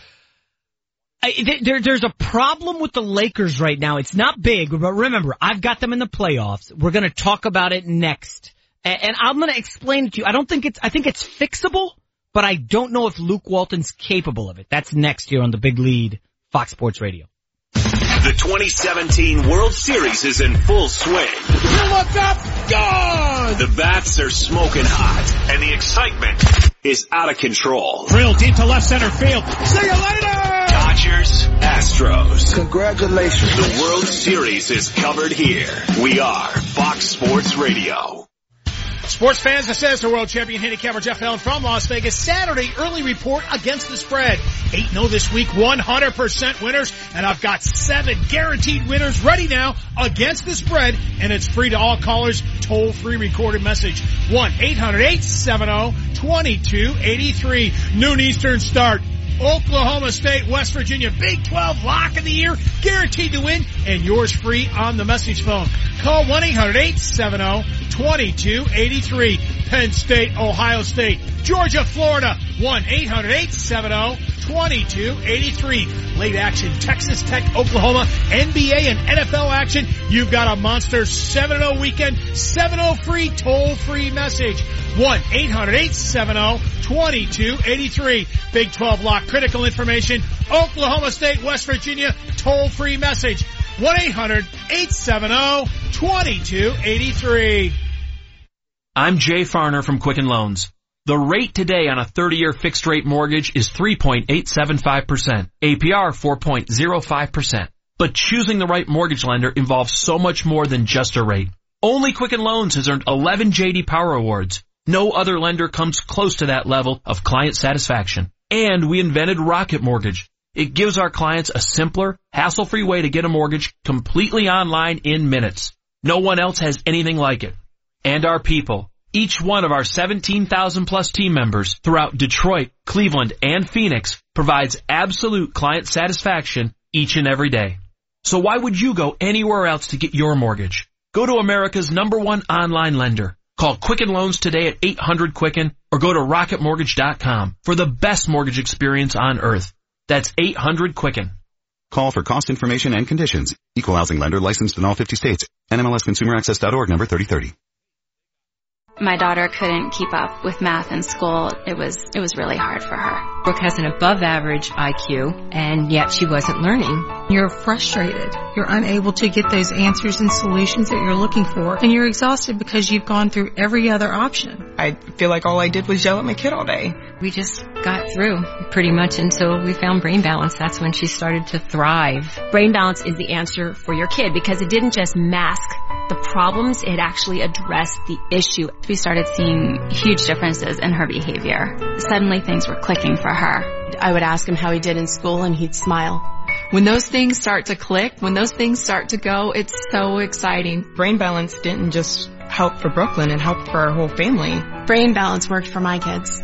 I, there, there's a problem with the Lakers right now. It's not big, but remember, I've got them in the playoffs. We're going to talk about it next. And, and I'm going to explain it to you. I don't think it's, I think it's fixable, but I don't know if Luke Walton's capable of it. That's next here on the big lead, Fox Sports Radio. The 2017 World Series is in full swing. You look up, gone! The bats are smoking hot, and the excitement is out of control. Drill deep to left center field. See you later! Dodgers, Astros. Congratulations. The World Series is covered here. We are Fox Sports Radio. Sports fans, this is the world champion handicapper Jeff Allen from Las Vegas. Saturday early report against the spread. 8-0 this week, 100% winners, and I've got seven guaranteed winners ready now against the spread, and it's free to all callers. Toll free recorded message. 1-800-870-2283. Noon Eastern start. Oklahoma State, West Virginia, Big 12 lock of the year, guaranteed to win, and yours free on the message phone. Call 1-800-870-2283. Penn State, Ohio State, Georgia, Florida, 1-800-870-2283. Late action, Texas Tech, Oklahoma, NBA and NFL action. You've got a monster 7-0 weekend, 7-0 free, toll free message. 1-800-870-2283. Big 12 lock, critical information, Oklahoma State, West Virginia, toll free message. 1-800-870-2283. I'm Jay Farner from Quicken Loans. The rate today on a 30-year fixed rate mortgage is 3.875%, APR 4.05%. But choosing the right mortgage lender involves so much more than just a rate. Only Quicken Loans has earned 11 JD Power Awards. No other lender comes close to that level of client satisfaction. And we invented Rocket Mortgage. It gives our clients a simpler, hassle-free way to get a mortgage completely online in minutes. No one else has anything like it. And our people. Each one of our 17,000 plus team members throughout Detroit, Cleveland, and Phoenix provides absolute client satisfaction each and every day. So why would you go anywhere else to get your mortgage? Go to America's number one online lender. Call Quicken Loans today at 800 Quicken or go to rocketmortgage.com for the best mortgage experience on earth. That's 800 Quicken. Call for cost information and conditions. Equal housing lender licensed in all 50 states. NMLSconsumeraccess.org number 3030. My daughter couldn't keep up with math in school. It was, it was really hard for her. Brooke has an above average IQ and yet she wasn't learning. You're frustrated. You're unable to get those answers and solutions that you're looking for and you're exhausted because you've gone through every other option. I feel like all I did was yell at my kid all day. We just got through pretty much until we found Brain Balance. That's when she started to thrive. Brain Balance is the answer for your kid because it didn't just mask the problems, it actually addressed the issue. We started seeing huge differences in her behavior. Suddenly things were clicking for her. I would ask him how he did in school and he'd smile. When those things start to click, when those things start to go, it's so exciting. Brain Balance didn't just help for Brooklyn, it helped for our whole family. Brain Balance worked for my kids.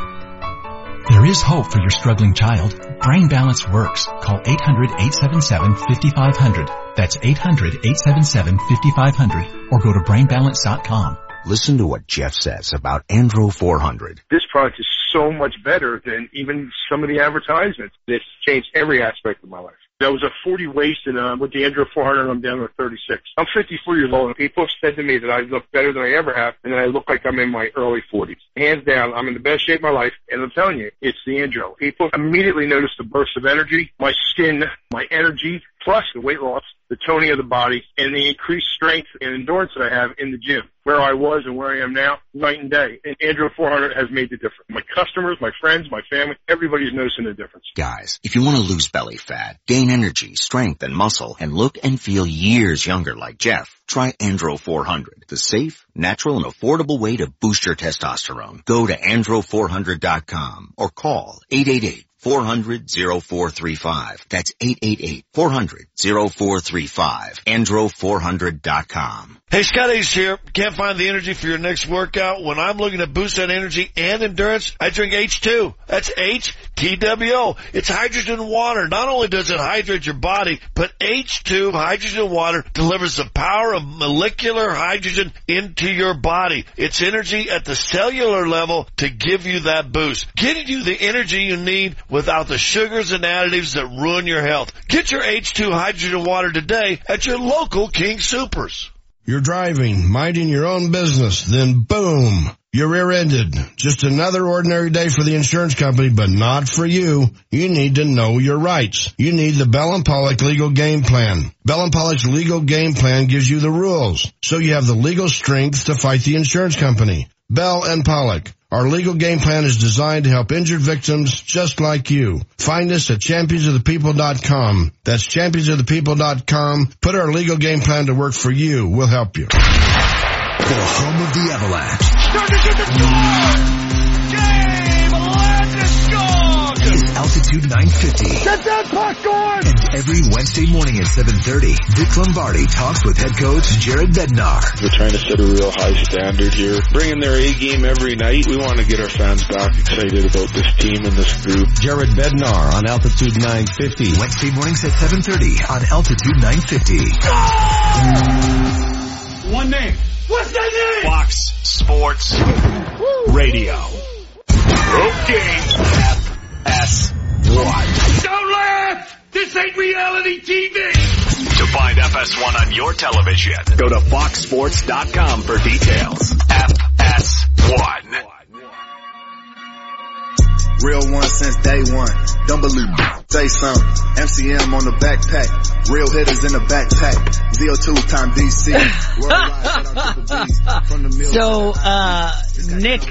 There is hope for your struggling child. Brain Balance works. Call 800-877-5500. That's 800-877-5500 or go to brainbalance.com. Listen to what Jeff says about Andro 400. This product is so much better than even some of the advertisements. It's changed every aspect of my life. I was a 40 waist and uh, with the Andro 400 I'm down to 36. I'm 54 years old and people have said to me that I look better than I ever have and that I look like I'm in my early 40s. Hands down, I'm in the best shape of my life and I'm telling you, it's the Andro. People immediately notice the burst of energy, my skin, my energy, plus the weight loss, the toning of the body, and the increased strength and endurance that I have in the gym. Where I was and where I am now, night and day. And Andro 400 has made the difference. My customers, my friends, my family, everybody's noticing the difference. Guys, if you want to lose belly fat, gain energy, strength, and muscle, and look and feel years younger like Jeff, try Andro 400, the safe, natural, and affordable way to boost your testosterone. Go to andro400.com or call 888 400-0435. That's 888-400-0435. Andro400.com. Hey, Scott Ace here. Can't find the energy for your next workout? When I'm looking to boost that energy and endurance, I drink H2. That's H-T-W-O. It's hydrogen water. Not only does it hydrate your body, but H2 hydrogen water delivers the power of molecular hydrogen into your body. It's energy at the cellular level to give you that boost. Getting you the energy you need without the sugars and additives that ruin your health. Get your H2 hydrogen water today at your local King Soopers. You're driving, minding your own business, then boom, you're rear-ended. Just another ordinary day for the insurance company, but not for you. You need to know your rights. You need the Bell and Pollock legal game plan. Bell and Pollock's legal game plan gives you the rules, so you have the legal strength to fight the insurance company. Bell and Pollock. Our legal game plan is designed to help injured victims just like you. Find us at championsofthepeople.com. That's championsofthepeople.com. Put our legal game plan to work for you. We'll help you. The home of the Avalanche. Altitude 950. Get that popcorn! And every Wednesday morning at 7.30, Vic Lombardi talks with head coach Jared Bednar. We're trying to set a real high standard here. Bringing their A game every night. We want to get our fans back excited about this team and this group. Jared Bednar on Altitude 950. Wednesday mornings at 7.30 on Altitude 950. One name. What's that name? Fox Sports Radio. Okay. FS1. Don't laugh! This ain't reality TV! To find FS1 on your television, go to foxsports.com for details. FS1. Real one since day one. Don't believe me. Say something. MCM on the backpack. Real hitters in the backpack. ZO2 time DC. (laughs) so, uh, Nick,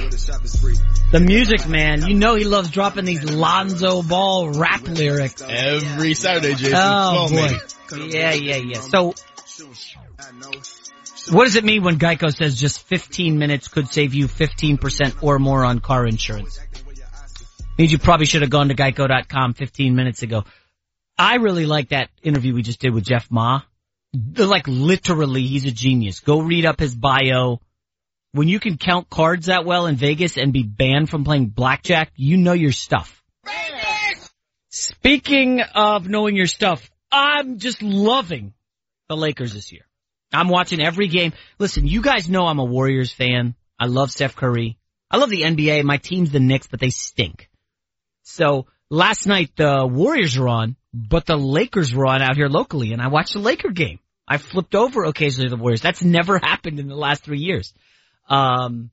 the music man, you know he loves dropping these Lonzo Ball rap lyrics. Every Saturday, Jason. Oh, boy. Yeah, yeah, yeah. So, what does it mean when Geico says just 15 minutes could save you 15% or more on car insurance? Means you probably should have gone to geico.com 15 minutes ago. I really like that interview we just did with Jeff Ma. Like literally, he's a genius. Go read up his bio. When you can count cards that well in Vegas and be banned from playing blackjack, you know your stuff. Speaking of knowing your stuff, I'm just loving the Lakers this year. I'm watching every game. Listen, you guys know I'm a Warriors fan. I love Steph Curry. I love the NBA. My team's the Knicks, but they stink. So last night the Warriors were on, but the Lakers were on out here locally and I watched the Laker game. I flipped over occasionally the Warriors. That's never (laughs) happened in the last three years. Um,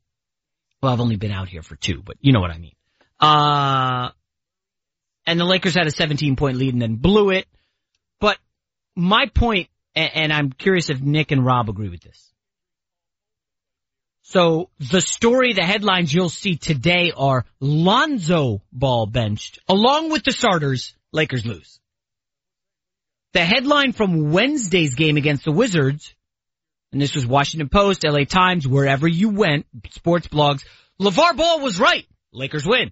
well, I've only been out here for two, but you know what I mean. Uh, and the Lakers had a 17 point lead and then blew it. But my point, and, and I'm curious if Nick and Rob agree with this. So the story, the headlines you'll see today are Lonzo Ball benched along with the starters. Lakers lose. The headline from Wednesday's game against the Wizards, and this was Washington Post, LA Times, wherever you went, sports blogs, LeVar Ball was right. Lakers win.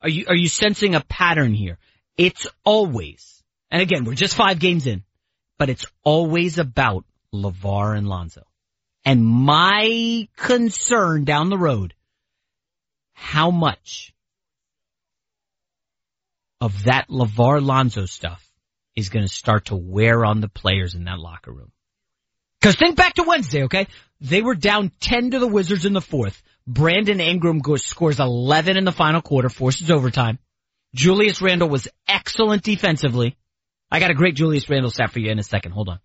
Are you, are you sensing a pattern here? It's always, and again, we're just five games in, but it's always about LeVar and Lonzo. And my concern down the road how much of that LeVar Lonzo stuff is going to start to wear on the players in that locker room. Cause think back to Wednesday, okay? They were down 10 to the Wizards in the fourth. Brandon Ingram goes, scores 11 in the final quarter, forces overtime. Julius Randle was excellent defensively. I got a great Julius Randle stat for you in a second. Hold on.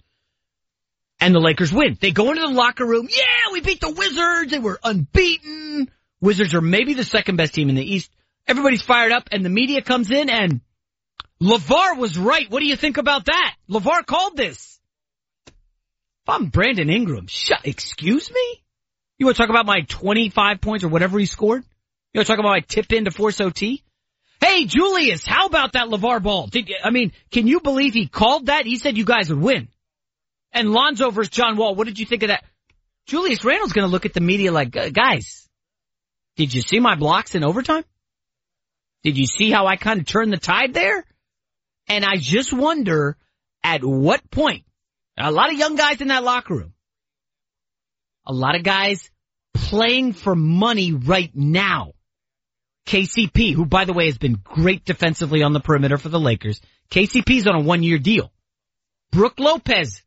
And the Lakers win. They go into the locker room. Yeah, we beat the Wizards. They were unbeaten. Wizards are maybe the second best team in the East. Everybody's fired up and the media comes in and LeVar was right. What do you think about that? LeVar called this. If I'm Brandon Ingram, shut, excuse me? You want to talk about my 25 points or whatever he scored? You want to talk about my tip in to force OT? Hey, Julius, how about that LeVar ball? Did, I mean, can you believe he called that? He said you guys would win. And Lonzo versus John Wall, what did you think of that? Julius Randle's gonna look at the media like, guys, did you see my blocks in overtime? Did you see how I kind of turned the tide there? And I just wonder at what point, a lot of young guys in that locker room, a lot of guys playing for money right now. KCP, who by the way has been great defensively on the perimeter for the Lakers. KCP's on a one year deal. Brook Lopez,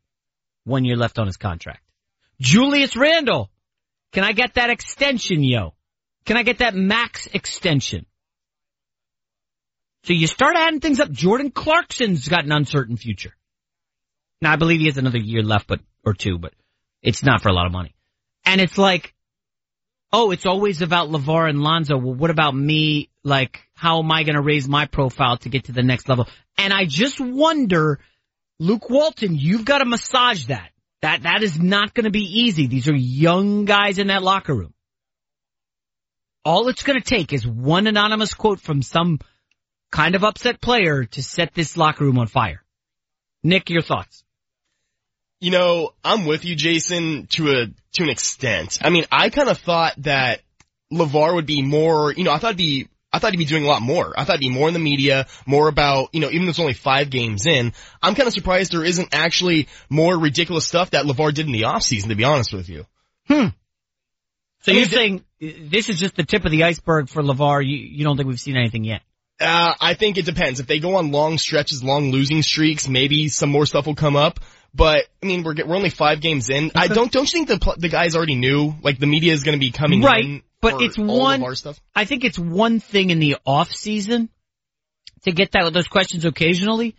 one year left on his contract. Julius Randle, can I get that extension, yo? Can I get that max extension? So you start adding things up. Jordan Clarkson's got an uncertain future. Now I believe he has another year left, but, or two, but it's not for a lot of money. And it's like, oh, it's always about LeVar and Lonzo. Well, what about me? Like, how am I going to raise my profile to get to the next level? And I just wonder, Luke Walton, you've got to massage that. That, that is not going to be easy. These are young guys in that locker room. All it's going to take is one anonymous quote from some kind of upset player to set this locker room on fire. Nick, your thoughts? You know, I'm with you, Jason, to a, to an extent. I mean, I kind of thought that LeVar would be more, you know, I thought he'd be, I thought he'd be doing a lot more. I thought he'd be more in the media, more about, you know, even though it's only five games in, I'm kind of surprised there isn't actually more ridiculous stuff that LeVar did in the offseason, to be honest with you. Hmm. So I you're saying this is just the tip of the iceberg for LeVar. You, you don't think we've seen anything yet? Uh, I think it depends. If they go on long stretches, long losing streaks, maybe some more stuff will come up. But I mean, we're we're only five games in. I don't don't you think the the guys already knew? Like the media is going to be coming right, in but it's one. I think it's one thing in the off season to get that those questions occasionally.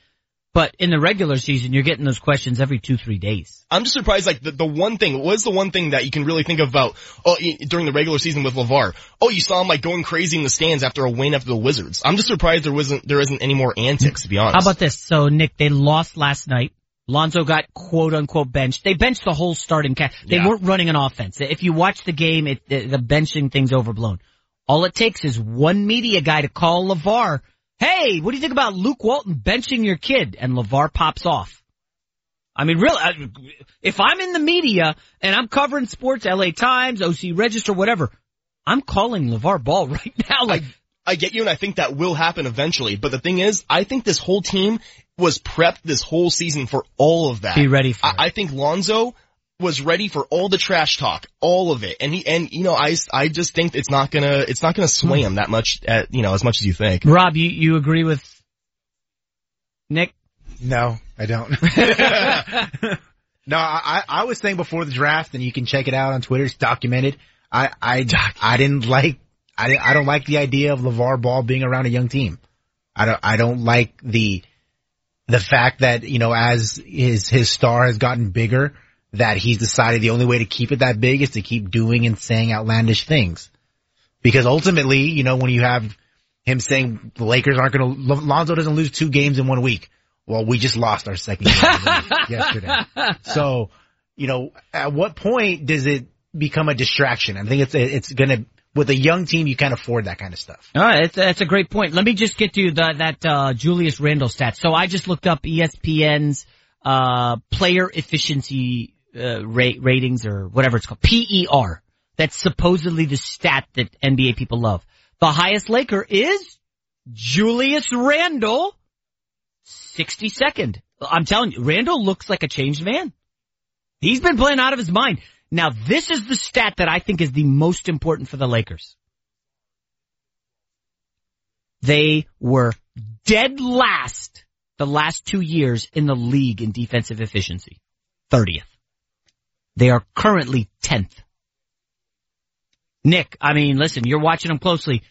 But in the regular season, you're getting those questions every two, three days. I'm just surprised, like, the, the one thing, what is the one thing that you can really think about, oh, during the regular season with LeVar? Oh, you saw him, like, going crazy in the stands after a win after the Wizards. I'm just surprised there wasn't, there isn't any more antics, to be honest. How about this? So, Nick, they lost last night. Lonzo got quote unquote benched. They benched the whole starting cast. They yeah. weren't running an offense. If you watch the game, it, the, the benching thing's overblown. All it takes is one media guy to call LeVar Hey, what do you think about Luke Walton benching your kid? And LeVar pops off. I mean, really, if I'm in the media and I'm covering sports, LA Times, OC Register, whatever, I'm calling LeVar Ball (laughs) right now. Like, I, I get you and I think that will happen eventually. But the thing is, I think this whole team was prepped this whole season for all of that. Be ready for I, I think Lonzo was ready for all the trash talk, all of it. And he, and you know, I, I just think it's not gonna, it's not gonna sway him hmm. that much at, you know, as much as you think. Rob, you, you agree with Nick? No, I don't. (laughs) (laughs) no, I, I was saying before the draft and you can check it out on Twitter. It's documented. I, I, I didn't like, I, didn't, I don't like the idea of LeVar Ball being around a young team. I don't, I don't like the, the fact that, you know, as his, his star has gotten bigger, that he's decided the only way to keep it that big is to keep doing and saying outlandish things. Because ultimately, you know, when you have him saying the Lakers aren't going to, Lonzo doesn't lose two games in one week. Well, we just lost our second game (laughs) yesterday. So, you know, at what point does it become a distraction? I think it's, it's going to, with a young team, you can't afford that kind of stuff. All right, that's, that's a great point. Let me just get to the, that uh, Julius Randle stat. So I just looked up ESPN's uh, player efficiency uh, rate, ratings or whatever it's called, PER. That's supposedly the stat that NBA people love. The highest Laker is Julius Randle, 62nd. I'm telling you, Randle looks like a changed man. He's been playing out of his mind. Now this is the stat that I think is the most important for the Lakers. They were dead last the last two years in the league in defensive efficiency. 30th. They are currently 10th. Nick, I mean, listen, you're watching them closely.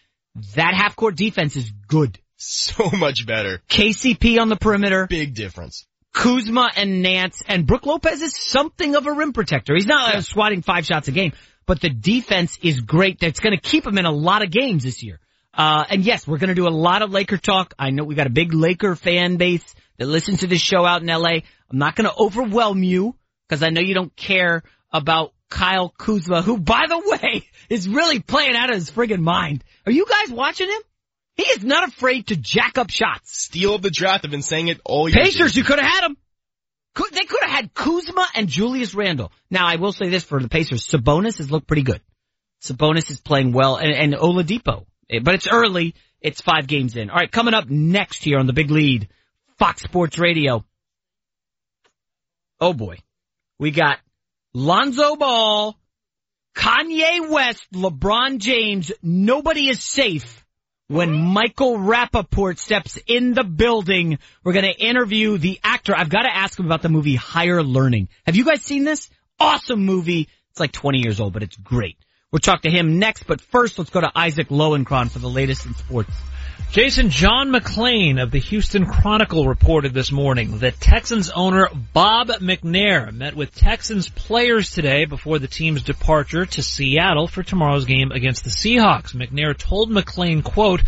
That half court defense is good. So much better. KCP on the perimeter. Big difference. Kuzma and Nance and Brook Lopez is something of a rim protector. He's not uh, swatting five shots a game, but the defense is great. That's going to keep him in a lot of games this year. Uh, and yes, we're going to do a lot of Laker talk. I know we got a big Laker fan base that listens to this show out in LA. I'm not going to overwhelm you because I know you don't care about Kyle Kuzma, who by the way (laughs) is really playing out of his friggin' mind. Are you guys watching him? He is not afraid to jack up shots. Steal the draft. I've been saying it all year. Pacers, you could have had him. They could have had Kuzma and Julius Randle. Now, I will say this for the Pacers. Sabonis has looked pretty good. Sabonis is playing well, and, and Oladipo. Eh, but it's early. It's five games in. All right, coming up next here on the big lead, Fox Sports Radio. Oh boy. We got Lonzo Ball, Kanye West, LeBron James. Nobody is safe when Michael Rapaport steps in the building. We're going to interview the actor. I've got to ask him about the movie Higher Learning. Have you guys seen this? Awesome movie. It's like 20 years old, but it's great. We'll talk to him next, but first let's go to Isaac Lowenkron for the latest in sports. Jason John McClain of the Houston Chronicle reported this morning that Texans owner Bob McNair met with Texans players today before the team's departure to Seattle for tomorrow's game against the Seahawks. McNair told McClain, quote,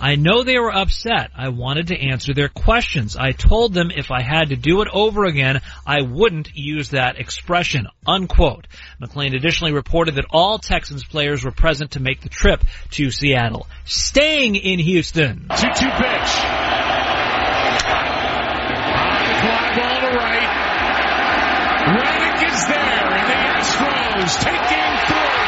I know they were upset. I wanted to answer their questions. I told them if I had to do it over again, I wouldn't use that expression. Unquote. McClain additionally reported that all Texans players were present to make the trip to Seattle. Staying in Houston. 2-2 pitch. Fly ball to right. Reddick is there, and the Astros take game three.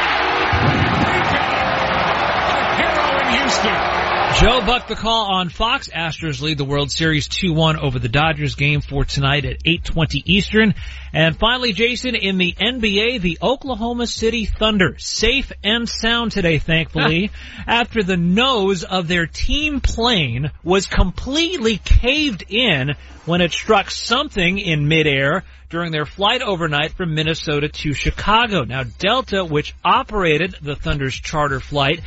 A hero in Houston. Joe Buck the call on Fox. Astros lead the World Series 2-1 over the Dodgers game for tonight at 8.20 Eastern. And finally, Jason, in the NBA, the Oklahoma City Thunder, safe and sound today, thankfully, (laughs) after the nose of their team plane was completely caved in when it struck something in midair during their flight overnight from Minnesota to Chicago. Now, Delta, which operated the Thunder's charter flight,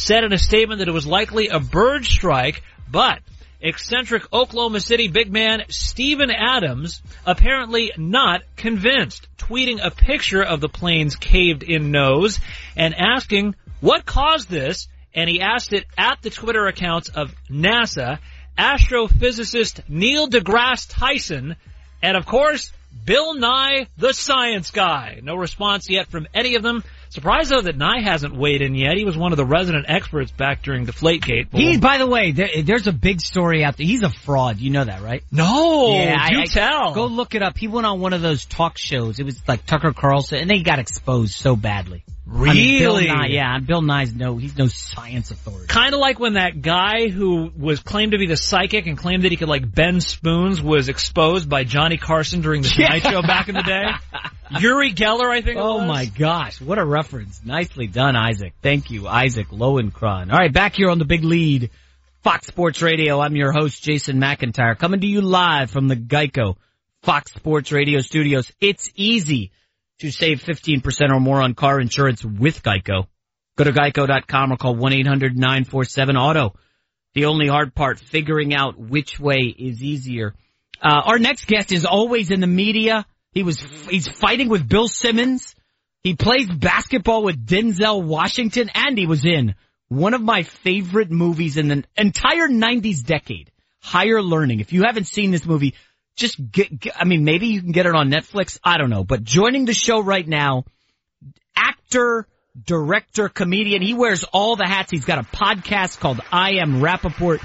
said in a statement that it was likely a bird strike, but eccentric Oklahoma City big man Steven Adams apparently not convinced, tweeting a picture of the plane's caved in nose and asking what caused this, and he asked it at the Twitter accounts of NASA, astrophysicist Neil deGrasse Tyson, and of course, Bill Nye, the science guy. No response yet from any of them. Surprised though that Nye hasn't weighed in yet. He was one of the resident experts back during Deflategate. He, by the way, there, there's a big story out there. He's a fraud. You know that, right? No, yeah, do I, tell. I, go look it up. He went on one of those talk shows. It was like Tucker Carlson, and they got exposed so badly. Really? I mean, Bill Nye, yeah, Bill Nye's no, he's no science authority. Kind of like when that guy who was claimed to be the psychic and claimed that he could like bend spoons was exposed by Johnny Carson during the Tonight Show back in the day. (laughs) Uri Geller, I think. Oh my gosh, what a reference! Nicely done, Isaac. Thank you, Isaac Lowenkron. All right, back here on the big lead, Fox Sports Radio. I'm your host, Jason McIntyre, coming to you live from the Geico Fox Sports Radio studios. It's easy to save 15% or more on car insurance with Geico. Go to geico.com or call 1-800-947-AUTO. The only hard part, figuring out which way is easier. Uh, our next guest is always in the media. He was, he's fighting with Bill Simmons. He plays basketball with Denzel Washington and he was in one of my favorite movies in the entire 90s decade, Higher Learning. If you haven't seen this movie, just get, get, I mean, maybe you can get it on Netflix. I don't know, but joining the show right now, actor, director, comedian. He wears all the hats. He's got a podcast called I Am Rapaport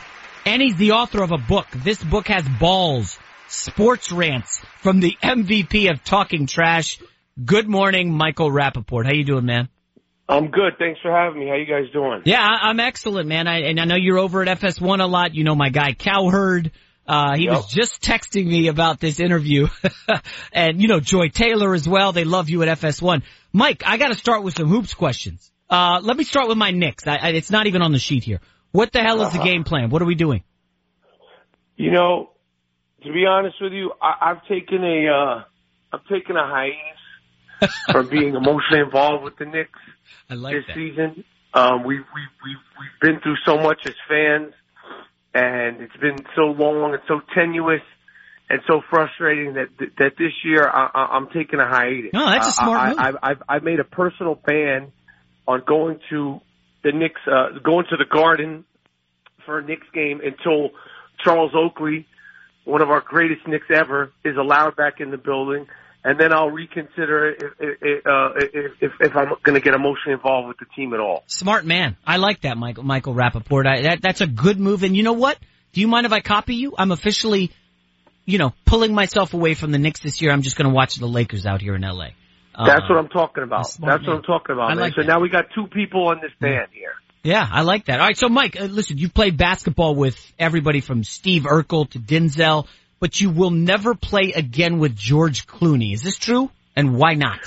and he's the author of a book. This book has balls, sports rants from the MVP of talking trash. Good morning, Michael Rapaport. How you doing, man? I'm good. Thanks for having me. How you guys doing? Yeah, I'm excellent, man. I, and I know you're over at FS1 a lot. You know my guy Cowherd. Uh, he yep. was just texting me about this interview. (laughs) and, you know, Joy Taylor as well. They love you at FS1. Mike, I gotta start with some hoops questions. Uh, let me start with my Knicks. I, I, it's not even on the sheet here. What the hell is the game plan? What are we doing? You know, to be honest with you, I, I've taken a uh, I've taken a hiatus (laughs) from being emotionally involved with the Knicks I like this that. season. Um, we've we've we've we've been through so much as fans, and it's been so long and so tenuous and so frustrating that that this year I, I, I'm taking a hiatus. No, that's a smart I, move. I, I've I've I've made a personal ban on going to the Knicks, uh, going to the Garden for a Knicks game until Charles Oakley, one of our greatest Knicks ever, is allowed back in the building. And then I'll reconsider if if, uh, if, if, if I'm going to get emotionally involved with the team at all. Smart man. I like that, Michael Michael Rapaport. I, that that's a good move. And you know what? Do you mind if I copy you? I'm officially, you know, pulling myself away from the Knicks this year. I'm just going to watch the Lakers out here in L.A. Uh, That's what I'm talking about. That's what. I'm talking about. I like so that. now we got two people on this band here. Yeah, I like that. All right, so Mike, uh, listen, you've played basketball with everybody from Steve Urkel to Denzel, but you will never play again with George Clooney. Is this true? And why not?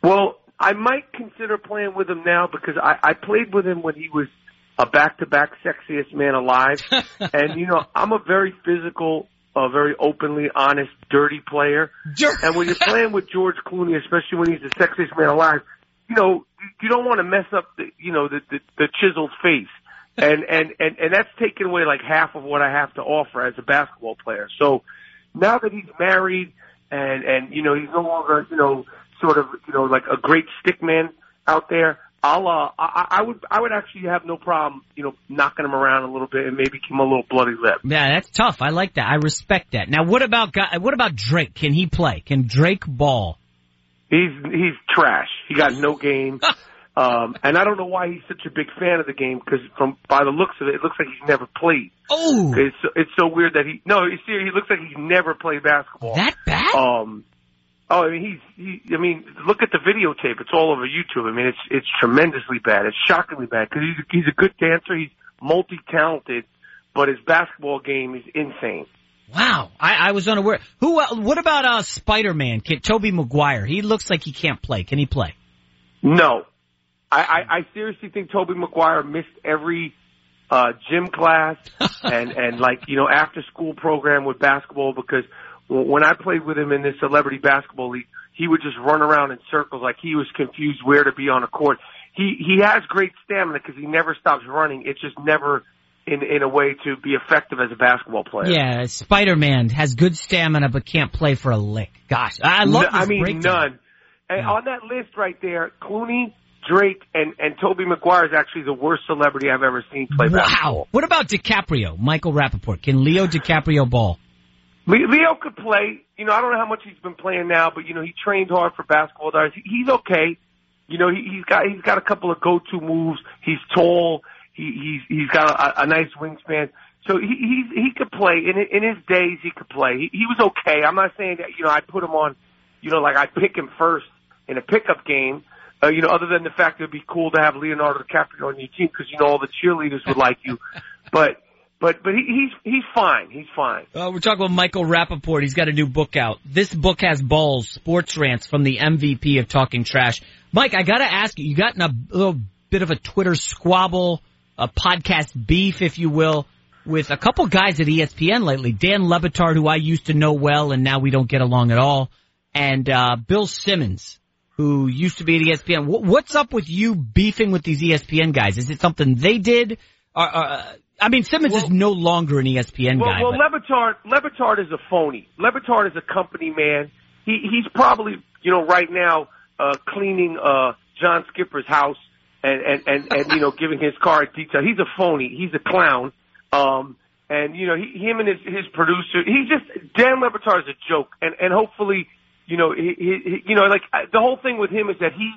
Well, I might consider playing with him now because I, I played with him when he was a back-to-back sexiest man alive, (laughs) and you know I'm a very physical, a very openly honest, dirty player. And when you're playing with George Clooney, especially when he's the sexiest man alive, you know you- don't want to mess up the you know the the, the chiseled face. And, (laughs) and and and that's taken away like half of what I have to offer as a basketball player. So now that he's married and and you know he's no longer you know sort of you know like a great stick man out there. I'll uh I, I would I would actually have no problem you know knocking him around a little bit and maybe give him a little bloody lip. Yeah, that's tough. I like that. I respect that. Now, what about what about Drake? Can he play? Can Drake ball? He's he's trash. He got no game. (laughs) Um, and I don't know why he's such a big fan of the game because from by the looks of it, it looks like he's never played. Oh, It's it's so weird that he no, you see, he looks like he's never played basketball. That bad? Um, oh, I mean he's he. I mean, look at the videotape. It's all over YouTube. I mean, it's it's tremendously bad. It's shockingly bad because he's he's a good dancer. He's multi talented, but his basketball game is insane. Wow, I, I was unaware. Who? Uh, what about uh Spider Man? Tobey Maguire? He looks like he can't play. Can he play? No, I, I, I seriously think Tobey Maguire missed every uh, gym class (laughs) and and like you know after school program with basketball because when I played with him in this celebrity basketball league, he would just run around in circles like he was confused where to be on a court. He he has great stamina because he never stops running. It just never in in a way to be effective as a basketball player. Yeah, Spider Man has good stamina but can't play for a lick. Gosh, I love No, I mean, breakdown. none. And on that list right there, Clooney, Drake, and and Tobey Maguire is actually the worst celebrity I've ever seen play basketball. Wow. What about DiCaprio? Michael Rapaport. Can Leo DiCaprio ball? Leo could play. You know, I don't know how much he's been playing now, but you know, he trained hard for basketball. He's okay. You know, he, he's got he's got a couple of go-to moves. He's tall. He he's he's got a, a nice wingspan. So he he's, he could play in in his days. He could play. He, he was okay. I'm not saying that you know I put him on. You know, like I pick him first in a pickup game. Uh, you know, other than the fact it'd be cool to have Leonardo DiCaprio on your team because you know all the cheerleaders would like you. (laughs) But but but he, he's he's fine. He's fine. Uh, we're talking about Michael Rapaport. He's got a new book out. This book has balls, sports rants from the MVP of Talking Trash. Mike, I gotta ask you, you got in a little bit of a Twitter squabble, a podcast beef, if you will, with a couple guys at ESPN lately. Dan Le Batard, who I used to know well and now we don't get along at all, and, uh, Bill Simmons, who used to be at ESPN. Wh- What's up with you beefing with these ESPN guys? Is it something they did? Or, uh, I mean, Simmons is no longer an ESPN Well, guy. well, but- Le Batard, Levitard is a phony. Le Batard is a company man. He he's probably you know right now uh, cleaning uh, John Skipper's house and and and and you know giving his car detail. He's a phony. He's a clown. Um, and you know he, him and his his producer. He's just Dan Le Batard is a joke. And and hopefully you know he, he, he you know like the whole thing with him is that he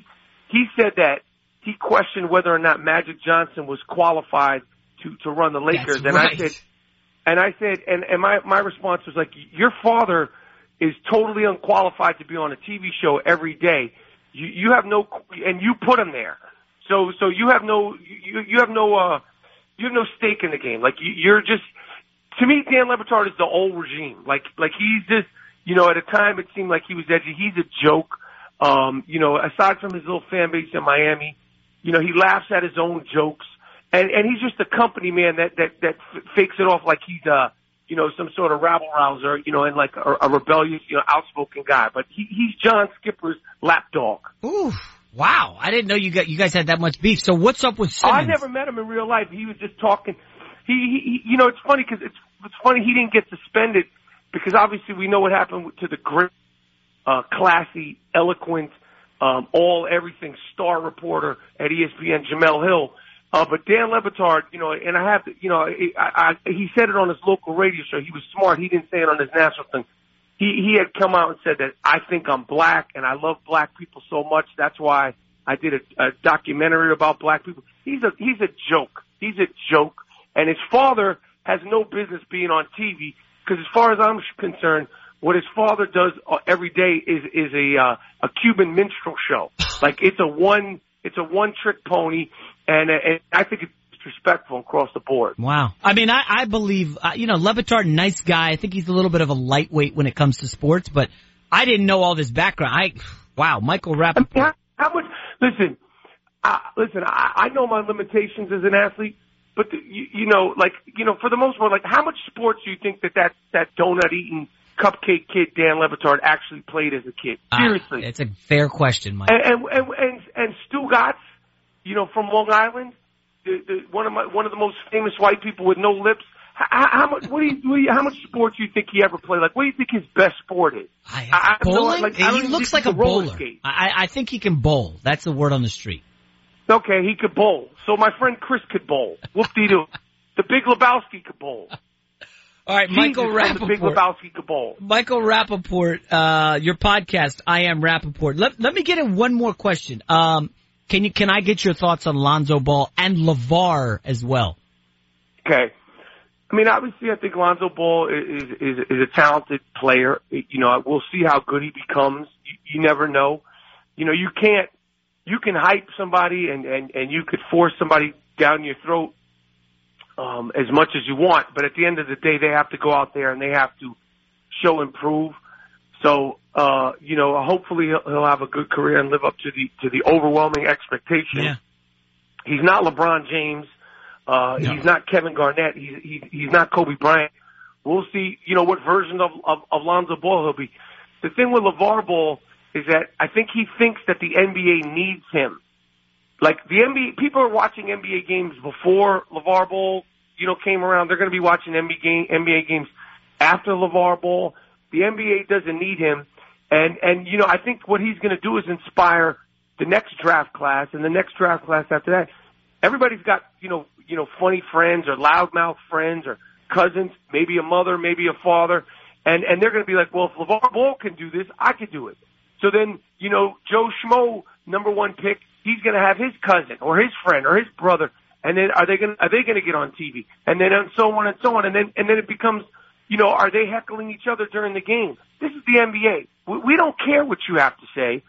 he said that he questioned whether or not Magic Johnson was qualified to to run the Lakers. and right. I said and I said, and, and my, my response was like, your father is totally unqualified to be on a TV show every day. You, you have no, and you put him there. So, so you have no, you, you have no, uh, you have no stake in the game. Like you, you're just, to me, Dan Le Batard is the old regime. Like, like he's just, you know, at a time it seemed like he was edgy. He's a joke. Um, you know, aside from his little fan base in Miami, you know, he laughs at his own jokes. and and he's just a company man that that that fakes it off like he's uh you know some sort of rabble rouser, you know, and like a, a rebellious, you know, outspoken guy. But he, he's John Skipper's lapdog. Ooh, wow! I didn't know you got you guys had that much beef. So what's up with Simmons? I never met him in real life. He was just talking. He, he, he you know, it's funny because it's it's funny he didn't get suspended because obviously we know what happened to the great, uh, classy, eloquent, um, all everything star reporter at ESPN, Jemele Hill. Uh, but Dan Le Batard, you know, and I have to, you know, I, I, he said it on his local radio show. He was smart. He didn't say it on his national thing. He, he had come out and said that I think I'm black and I love black people so much. That's why I did a, a documentary about black people. He's a, he's a joke. He's a joke. And his father has no business being on TV because as far as I'm concerned, what his father does uh, every day is, is a, uh, a Cuban minstrel show. Like it's a one, it's a one trick pony and, and I think it's disrespectful across the board. Wow. I mean, I, I believe, uh, you know, Le Batard, nice guy. I think he's a little bit of a lightweight when it comes to sports, but I didn't know all this background. I, wow, Michael Rappaport. How, how much? Listen, uh, listen. I, I know my limitations as an athlete, but the, you, you know, like you know, for the most part, like how much sports do you think that that that donut eating cupcake kid Dan Le Batard actually played as a kid? Seriously, Uh, it's a fair question, Mike. and and and and, and Stugotz, you know, from Long Island, the, the, one of my one of the most famous white people with no lips. How, how much? What do, you, what do you? How much sports do you think he ever played? Like, what do you think his best sport is? I, I no- Bowling? like, I he looks like a bowler. skate. I, I think he can bowl. That's the word on the street. Okay, he could bowl. So my friend Chris could bowl. Whoop de doo. The Big Lebowski could bowl. All right, Michael Jesus, The Big Lebowski could bowl. Michael Rapaport, uh, your podcast, I am Rapaport. Let, let me get in one more question. Um, can you, can I get your thoughts on Lonzo Ball and LeVar as well? Okay. I mean, obviously, I think Lonzo Ball is is, is a talented player. You know, we'll see how good he becomes. You, you never know. You know, you can't. You can hype somebody and and and you could force somebody down your throat um, as much as you want, but at the end of the day, they have to go out there and they have to show improve. So, uh, you know, hopefully he'll, he'll have a good career and live up to the to the overwhelming expectation. Yeah. He's not LeBron James. Uh, No. he's not Kevin Garnett. He's, he's, he's not Kobe Bryant. We'll see, you know, what version of, of, of Lonzo Ball he'll be. The thing with LeVar Ball is that I think he thinks that the NBA needs him. Like the NBA, people are watching NBA games before LeVar Ball, you know, came around. They're going to be watching NBA, game, NBA games after LeVar Ball. The NBA doesn't need him. And, and, you know, I think what he's going to do is inspire the next draft class and the next draft class after that. Everybody's got, you know, you know, funny friends or loudmouth friends or cousins, maybe a mother, maybe a father. And, and they're going to be like, well, if LeVar Ball can do this, I can do it. So then, you know, Joe Schmo, number one pick, he's going to have his cousin or his friend or his brother. And then are they going to, are they going to get on TV? And then and so on and so on. And then, and then it becomes, you know, are they heckling each other during the game? This is the NBA. We, we don't care what you have to say.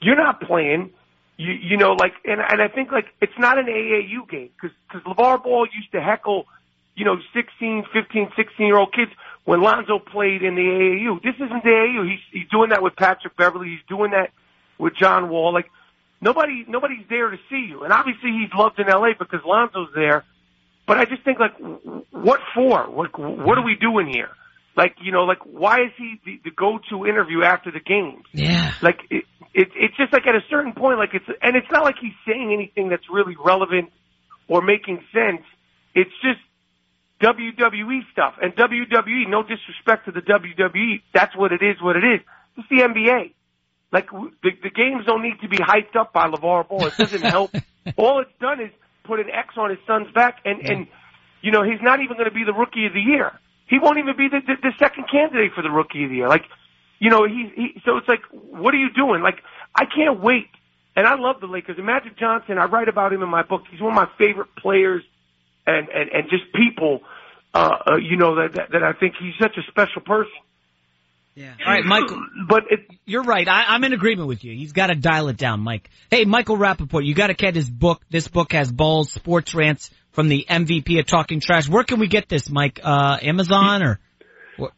You're not playing. You, you know, like, and, and I think like it's not an AAU game because because LeVar Ball used to heckle, you know, 16, 15, 16 year old kids when Lonzo played in the AAU. This isn't the AAU. He's he's doing that with Patrick Beverley. He's doing that with John Wall. Like nobody nobody's there to see you, and obviously he's loved in LA because Lonzo's there. But I just think like, what for? What what are we doing here? Like you know, like why is he the, the go-to interview after the games? Yeah. Like it, it, it's just like at a certain point, like it's, and it's not like he's saying anything that's really relevant or making sense. It's just WWE stuff and WWE. No disrespect to the WWE, that's what it is. What it is. It's the NBA. Like w- the, the games don't need to be hyped up by LeVar Ball. It doesn't help. (laughs) All it's done is put an X on his son's back, and and you know he's not even going to be the rookie of the year. He won't even be the, the the second candidate for the rookie of the year. Like you know, he, he, so it's like, what are you doing? Like, I can't wait. And I love the Lakers. And Magic Johnson, I write about him in my book. He's one of my favorite players and, and, and just people, uh, uh you know, that, that, that I think he's such a special person. Yeah. All right, Michael. (clears throat) But it, you're right. I, I'm in agreement with you. He's got to dial it down, Mike. Hey, Michael Rapaport, you got to get his book. This book has balls, sports rants from the MVP of Talking Trash. Where can we get this, Mike? Uh, Amazon or?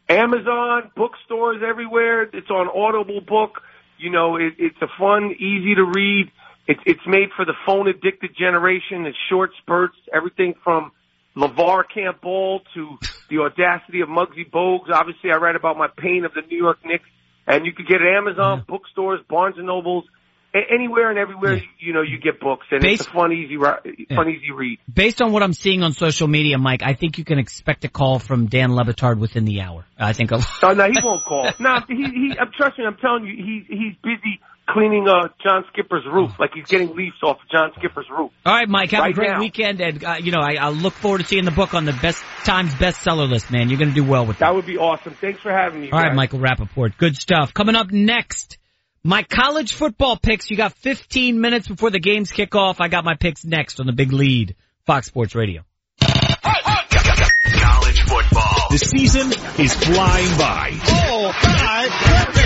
Amazon, bookstores everywhere. It's on Audible Book. You know, it, it's a fun, easy to read. It's it's made for the phone addicted generation. It's short spurts, everything from LeVar can't ball to the audacity of Muggsy Bogues. Obviously, I write about my pain of the New York Knicks, and you could get it at Amazon, bookstores, Barnes and Nobles, anywhere and everywhere. You, you know, you get books, and it's a fun, easy, ri- fun, easy read. Based on what I'm seeing on social media, Mike, I think you can expect a call from Dan Le Batard within the hour. I think. A- Oh no, he won't call. no, he he. I'm trust me. I'm telling you, he's he's busy cleaning uh John Skipper's roof, like he's getting leaves off John Skipper's roof. All right, Mike. Have Right a great now. weekend, and uh, you know I, I look forward to seeing the book on the best Times bestseller list. Man, you're going to do well with that. That would be awesome. Thanks for having me. All right, guys. Michael Rapaport. Good stuff. Coming up next, my college football picks. You got 15 minutes before the games kick off. I got my picks next on the big lead. Fox Sports Radio. College football. The season is flying by. Oh my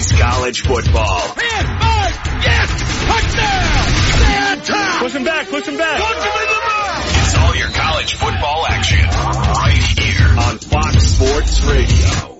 goodness! It's college football. Push him back, push him back. It's all your college football action right here on Fox Sports Radio.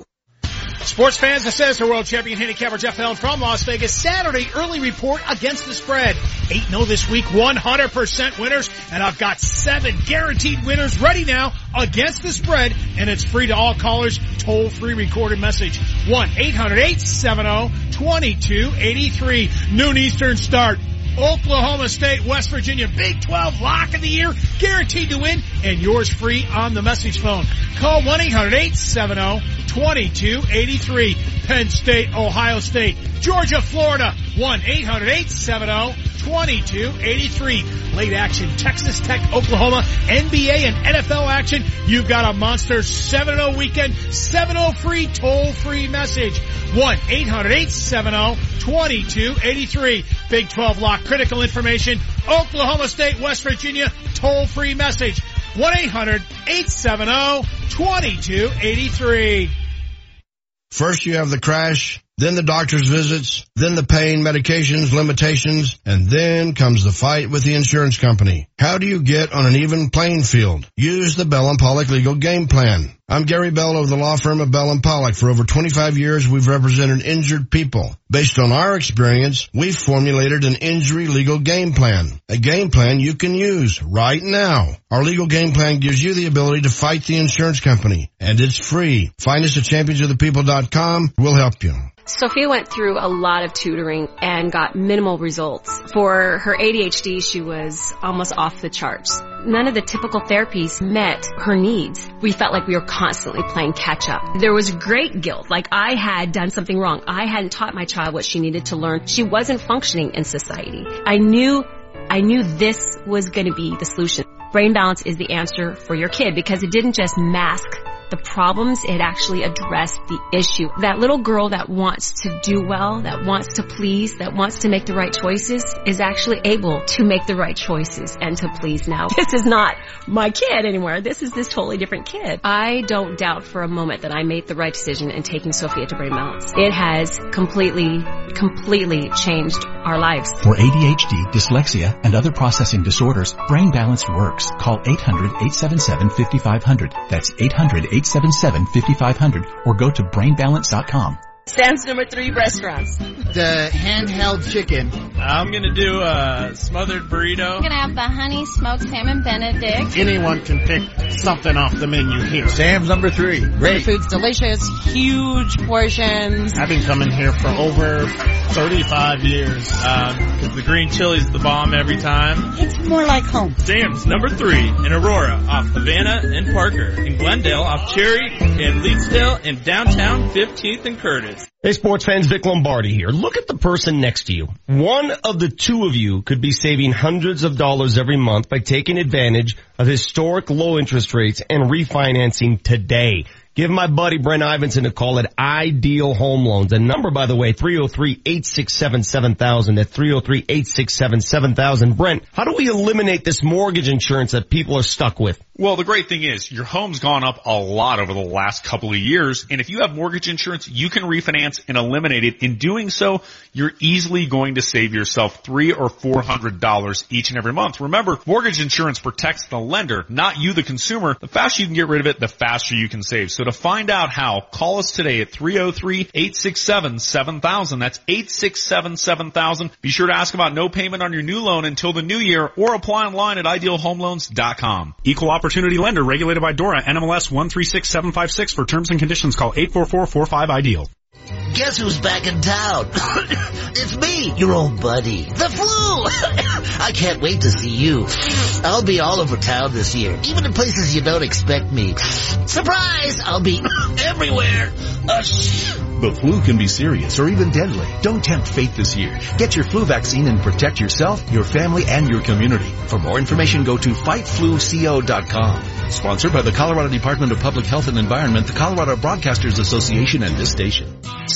Sports fans, this is the world champion handicapper Jeff Allen from Las Vegas. Saturday early report against the spread. 8-0 this week, 100% winners, and I've got seven guaranteed winners ready now against the spread, and it's free to all callers. Toll free recorded message. 1-800-870-2283. Noon Eastern start. Oklahoma State, West Virginia, Big 12 lock of the year, guaranteed to win, and yours free on the message phone. Call 1-800-870-2283. Penn State, Ohio State, Georgia, Florida, 1-800-870-2283. Late action, Texas Tech, Oklahoma, NBA and NFL action. You've got a monster 7-0 weekend, 7-0 free, toll free message. 1-800-870-2283. Big 12 lock, critical information. Oklahoma State, West Virginia, toll free message. 1-800-870-2283. First you have the crash, then the doctor's visits, then the pain, medications, limitations, and then comes the fight with the insurance company. How do you get on an even playing field? Use the Bell and Pollock legal game plan. I'm Gary Bell of the law firm of Bell and Pollock. For over 25 years, we've represented injured people. Based on our experience, we've formulated an injury legal game plan. A game plan you can use right now. Our legal game plan gives you the ability to fight the insurance company, and it's free. Find us at championsofthepeople.com. We'll help you. Sophia went through a lot of tutoring and got minimal results. For her ADHD, she was almost off the charts. None of the typical therapies met her needs. We felt like we were constantly playing catch up. There was great guilt, like I had done something wrong. I hadn't taught my child what she needed to learn. She wasn't functioning in society. I knew, I knew this was going to be the solution. Brain balance is the answer for your kid because it didn't just mask the problems, it actually addressed the issue. That little girl that wants to do well, that wants to please, that wants to make the right choices is actually able to make the right choices and to please now. (laughs) This is not my kid anymore. This is this totally different kid. I don't doubt for a moment that I made the right decision in taking Sophia to Brain Balance. It has completely, completely changed our lives. For ADHD, dyslexia, and other processing disorders, Brain Balance works. Call 800-877-5500. That's 800-877-5500 or go to brainbalance.com. Sam's number three restaurants. The handheld chicken. I'm gonna do a smothered burrito. I'm gonna have the honey smoked salmon benedict. Anyone can pick something off the menu here. Sam's number three. Great. The food's delicious, huge portions. I've been coming here for over 35 years. Um, 'cause the green chili's the bomb every time. It's more like home. Sam's number three in Aurora off Havana and Parker. In Glendale off Cherry. and Leetsdale and downtown 15th and Curtis. Hey sports fans, Vic Lombardi here. Look at the person next to you. One of the two of you could be saving hundreds of dollars every month by taking advantage of historic low interest rates and refinancing today. Give my buddy Brent Ivinson a call at Ideal Home Loans. The number, by the way, 303-867-7000 at 303-867-7000. Brent, how do we eliminate this mortgage insurance that people are stuck with? Well, the great thing is your home's gone up a lot over the last couple of years. And if you have mortgage insurance, you can refinance and eliminate it. In doing so, you're easily going to save yourself three or four hundred dollars each and every month. Remember, mortgage insurance protects the lender, not you, the consumer. The faster you can get rid of it, the faster you can save. So to find out how, call us today at 303-867-7000. That's 867-7000. Be sure to ask about no payment on your new loan until the new year or apply online at idealhomeloans.com. Equal opportunity lender regulated by DORA NMLS 136756 for terms and conditions call 844-45-IDEAL. Guess who's back in town? (coughs) it's me, your old buddy. The flu! (coughs) I can't wait to see you. I'll be all over town this year, even in places you don't expect me. Surprise! I'll be (coughs) everywhere. The flu can be serious or even deadly. Don't tempt fate this year. Get your flu vaccine and protect yourself, your family, and your community. For more information, go to fightfluco.com. Sponsored by the Colorado Department of Public Health and Environment, the Colorado Broadcasters Association, and this station.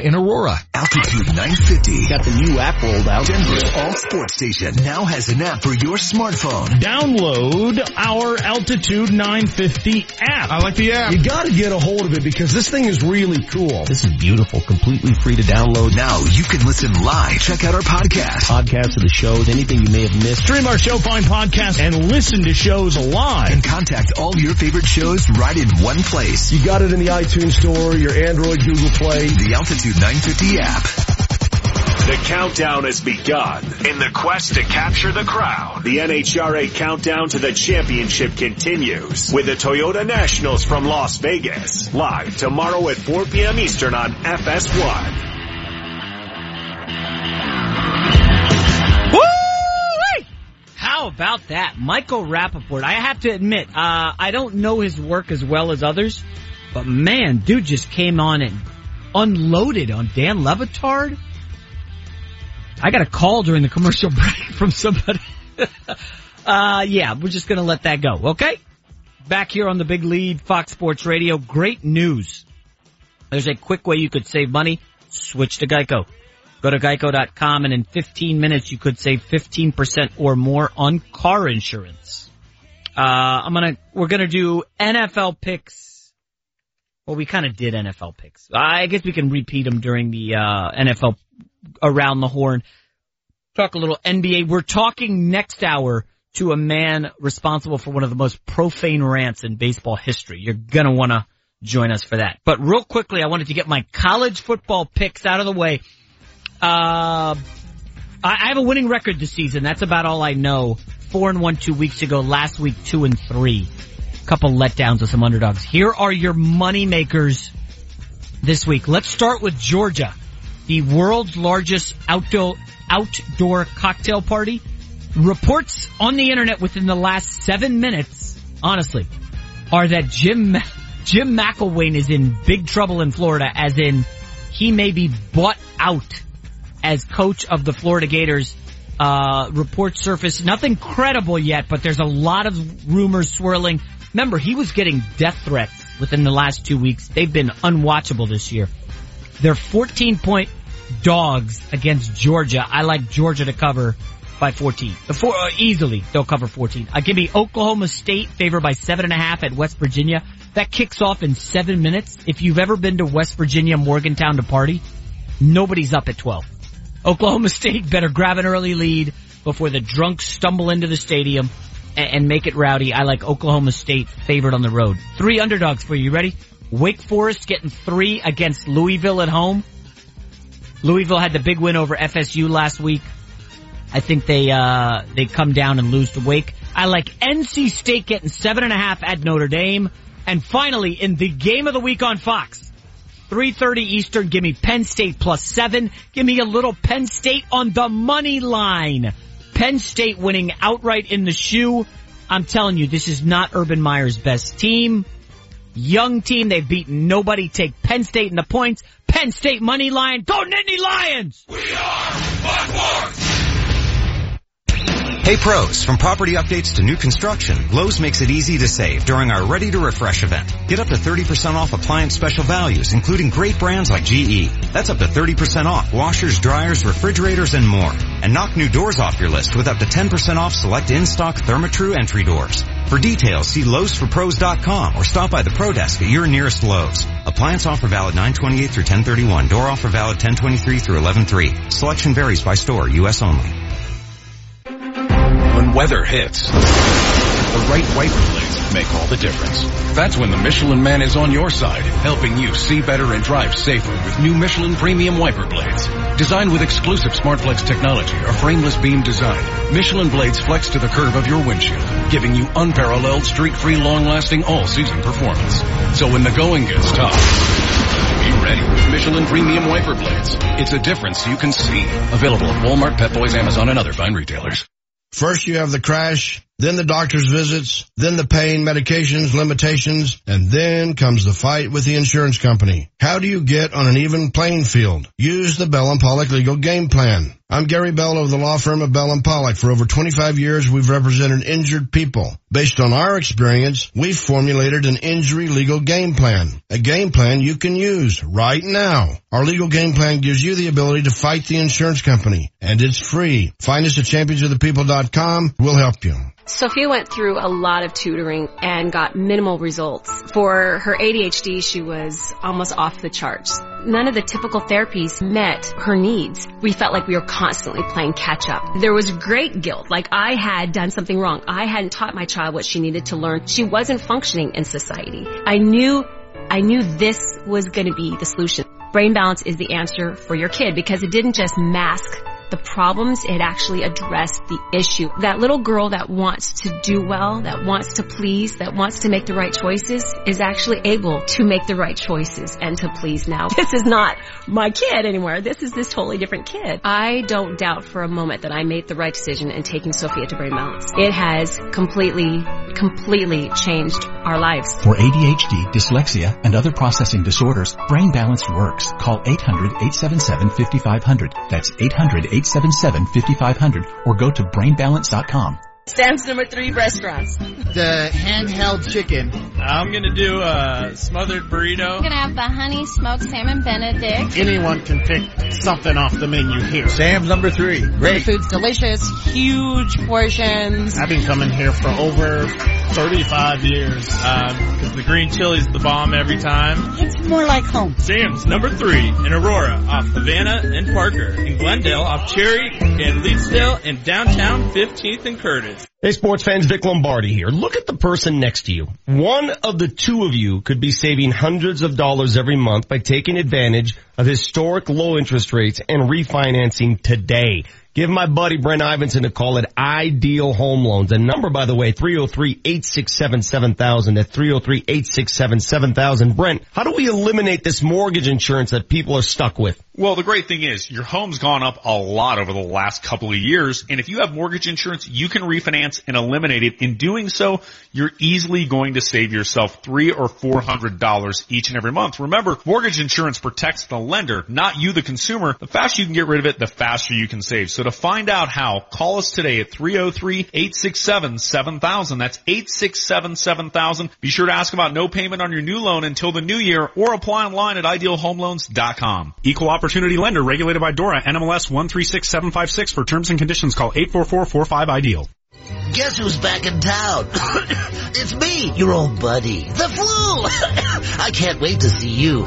in Aurora. Altitude 950. Got the new app rolled out. Denver's all sports station now has an app for your smartphone. Download our Altitude 950 app. I like the app. You gotta get a hold of it because this thing is really cool. This is beautiful, completely free to download. Now you can listen live. Check out our podcast. Podcasts of the shows, anything you may have missed. Stream our show, find podcasts, and listen to shows live. And contact all your favorite shows right in one place. You got it in the iTunes store, your Android, Google Play. The Altitude 950 app. The countdown has begun. In the quest to capture the crowd, the NHRA countdown to the championship continues with the Toyota Nationals from Las Vegas. Live tomorrow at 4 p.m. Eastern on FS1. Woo! How about that? Michael Rapaport. I have to admit, uh, I don't know his work as well as others, but man, dude just came on and unloaded on Dan Le Batard. I got a call during the commercial (laughs) break from somebody. (laughs) uh, yeah, we're just gonna let that go, okay? Back here on the big lead, Fox Sports Radio. Great news. There's a quick way you could save money. Switch to Geico. Go to geico.com and in 15 minutes you could save 15% or more on car insurance. Uh, I'm gonna, we're gonna do NFL picks. Well, we kind of did NFL picks. I guess we can repeat them during the, uh, NFL around the horn. Talk a little NBA. We're talking next hour to a man responsible for one of the most profane rants in baseball history. You're gonna wanna join us for that. But real quickly, I wanted to get my college football picks out of the way. Uh, I have a winning record this season. That's about all I know. Four and one two weeks ago. Last week, two and three. Couple letdowns with some underdogs. Here are your money makers this week. Let's start with Georgia, the world's largest outdoor outdoor cocktail party. Reports on the internet within the last seven minutes, honestly, are that Jim Jim McElwain is in big trouble in Florida, as in he may be bought out as coach of the Florida Gators. Uh, reports surface, nothing credible yet, but there's a lot of rumors swirling. Remember, he was getting death threats within the last two weeks. They've been unwatchable this year. They're 14 point dogs against Georgia. I like Georgia to cover by 14. Four, uh, easily, they'll cover 14. Uh, give me Oklahoma State favored by seven and a half at West Virginia. That kicks off in seven minutes. If you've ever been to West Virginia, Morgantown to party, nobody's up at 12. Oklahoma (laughs) State better grab an early lead before the drunks stumble into the stadium and, make it rowdy. I like Oklahoma State favored on the road. Three underdogs for you. You ready? Wake Forest getting three against Louisville at home. Louisville had the big win over FSU last week. I think they, uh, they come down and lose to Wake. I like NC State getting seven and a half at Notre Dame. And finally, in the game of the week on Fox, 3.30 Eastern, give me Penn State plus seven. Give me a little Penn State on the money line. Penn State winning outright in the shoe. I'm telling you, this is not Urban Meyer's best team. Young team, they've beaten nobody. Take Penn State in the points. Penn State money line. Go Nittany Lions! We are Hey pros, from property updates to new construction, Lowe's makes it easy to save during our Ready to Refresh event. Get up to 30% off appliance special values, including great brands like GE. That's up to 30% off washers, dryers, refrigerators, and more. And knock new doors off your list with up to 10% off select in-stock Therma-Tru entry doors. For details, see Lowe'sForPros.com or stop by the Pro Desk at your nearest Lowe's. Appliance offer valid 928 through 1031. Door offer valid 1023 through 113. Selection varies by store, U.S. only. When weather hits, the right wiper blades make all the difference. That's when the Michelin Man is on your side, helping you see better and drive safer with new Michelin Premium Wiper Blades. Designed with exclusive SmartFlex technology or frameless beam design, Michelin blades flex to the curve of your windshield, giving you unparalleled streak-free long-lasting all-season performance. So when the going gets tough, be ready with Michelin Premium Wiper Blades. It's a difference you can see. Available at Walmart, Pep Boys, Amazon, and other fine retailers. First you have the crash, then the doctor's visits, then the pain, medications, limitations, and then comes the fight with the insurance company. How do you get on an even playing field? Use the Bell and Pollock legal game plan. I'm Gary Bell of the law firm of Bell and Pollock. For over 25 years, we've represented injured people. Based on our experience, we've formulated an injury legal game plan. A game plan you can use right now. Our legal game plan gives you the ability to fight the insurance company, and it's free. Find us at championsofthepeople.com. We'll help you. Sophia went through a lot of tutoring and got minimal results. For her ADHD, she was almost off the charts. None of the typical therapies met her needs. We felt like we were constantly playing catch up. There was great guilt, like I had done something wrong. I hadn't taught my child what she needed to learn. She wasn't functioning in society. I knew, I knew this was going to be the solution. Brain balance is the answer for your kid because it didn't just mask the problems, it actually addressed the issue. That little girl that wants to do well, that wants to please, that wants to make the right choices is actually able to make the right choices and to please now. (laughs) This is not my kid anymore. This is this totally different kid. I don't doubt for a moment that I made the right decision in taking Sophia to Brain Balance. It has completely, completely changed our lives. For ADHD, dyslexia, and other processing disorders, Brain Balance works. Call 800-877-5500. That's 800-877-5500 or go to brainbalance.com. Sam's number three restaurants. The handheld chicken. I'm gonna do a smothered burrito. I'm gonna have the honey smoked salmon benedict. Anyone can pick something off the menu here. Sam's number three. The food's delicious, huge portions. I've been coming here for over 35 years. Because um, the green chili's the bomb every time. It's more like home. Sam's number three in Aurora off Havana and Parker. In Glendale off Cherry and Leetsdale and downtown 15th and Curtis is. Hey sports fans, Vic Lombardi here. Look at the person next to you. One of the two of you could be saving hundreds of dollars every month by taking advantage of historic low interest rates and refinancing today. Give my buddy Brent Ivinson a call at Ideal Home Loans. The number, by the way, 303-867-7000. At 303-867-7000. Brent, how do we eliminate this mortgage insurance that people are stuck with? Well, the great thing is your home's gone up a lot over the last couple of years. And if you have mortgage insurance, you can refinance and eliminate it. In doing so, you're easily going to save yourself three or four hundred dollars each and every month. Remember, mortgage insurance protects the lender, not you, the consumer. The faster you can get rid of it, the faster you can save. So to find out how, call us today at 303-867-7000. That's 867-7000. Be sure to ask about no payment on your new loan until the new year or apply online at idealhomeloans.com. Equal opportunity lender regulated by DORA NMLS 136756 for terms and conditions call 844-45-IDEAL. Guess who's back in town? (coughs) it's me, your old buddy. The flu! (coughs) I can't wait to see you.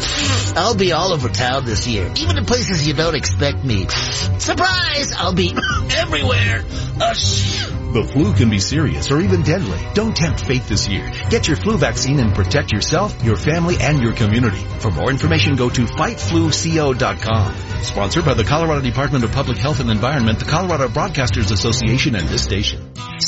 I'll be all over town this year, even in places you don't expect me. Surprise! I'll be (coughs) everywhere. Uh, The flu can be serious or even deadly. Don't tempt fate this year. Get your flu vaccine and protect yourself, your family, and your community. For more information, go to fightfluco.com. Sponsored by the Colorado Department of Public Health and Environment, the Colorado Broadcasters Association, and this station.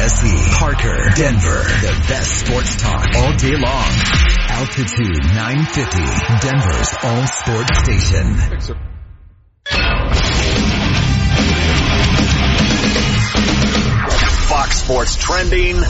KKSE, Parker, Denver, the best sports talk all day long. Altitude 950, Denver's all sports station. Fox Sports trending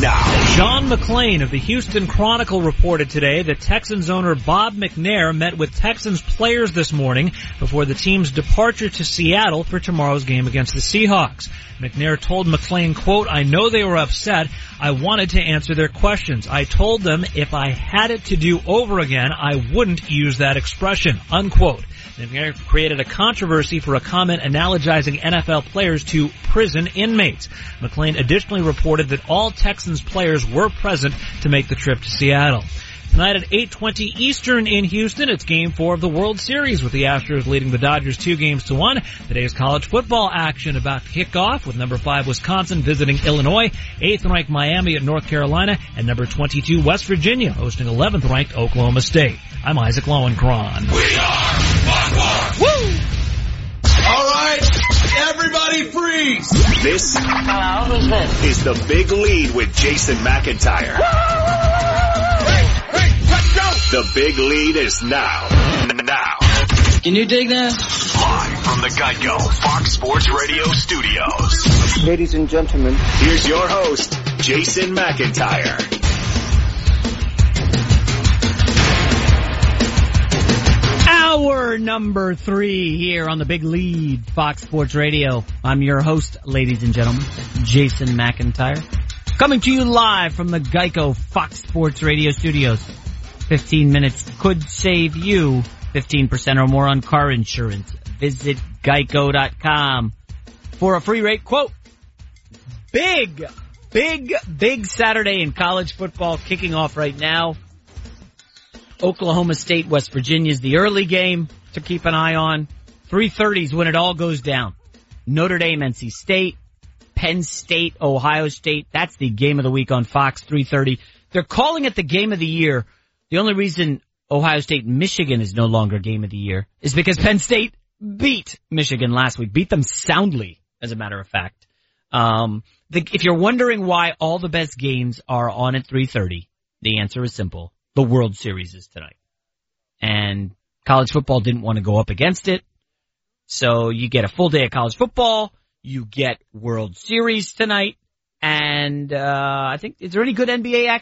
now. John McClain of the Houston Chronicle reported today that Texans owner Bob McNair met with Texans players this morning before the team's departure to Seattle for tomorrow's game against the Seahawks. McNair told McClain, quote, I know they were upset. I wanted to answer their questions. I told them if I had it to do over again, I wouldn't use that expression, unquote. McNair created a controversy for a comment analogizing NFL players to prison inmates. McClain additionally reported that all Texans players were present to make the trip to Seattle. Tonight at 8.20 Eastern in Houston, it's game four of the World Series with the Astros leading the Dodgers two games to one. Today's college football action about to kick off with number five Wisconsin visiting Illinois, eighth ranked Miami at North Carolina, and number 22 West Virginia hosting 11th ranked Oklahoma State. I'm Isaac Lowenkron. We are Woo! All right, everybody freeze. This Hello, this? is the big lead with Jason McIntyre. The big lead is now. Now. Can you dig that? Live from the Geico Fox Sports Radio studios. Ladies and gentlemen, Here's your host, Jason McIntyre. Hour number three here on the big lead, Fox Sports Radio. I'm your host, ladies and gentlemen, Jason McIntyre. Coming to you live from the Geico Fox Sports Radio studios. 15 minutes could save you 15% or more on car insurance. Visit geico.com for a free rate quote. Big, big, big Saturday in college football kicking off right now. Oklahoma State, West Virginia is the early game to keep an eye on. 3.30 is when it all goes down. Notre Dame, NC State, Penn State, Ohio State. That's the game of the week on Fox 3.30. They're calling it the game of the year. The only reason Ohio State, Michigan is no longer game of the year is because Penn State beat Michigan last week. Beat them soundly, as a matter of fact. Um, the, if you're wondering why all the best games are on at 3.30, the answer is simple. The World Series is tonight. And college football didn't want to go up against it. So you get a full day of college football. You get World Series tonight. And, uh, I think, is there any good NBA action?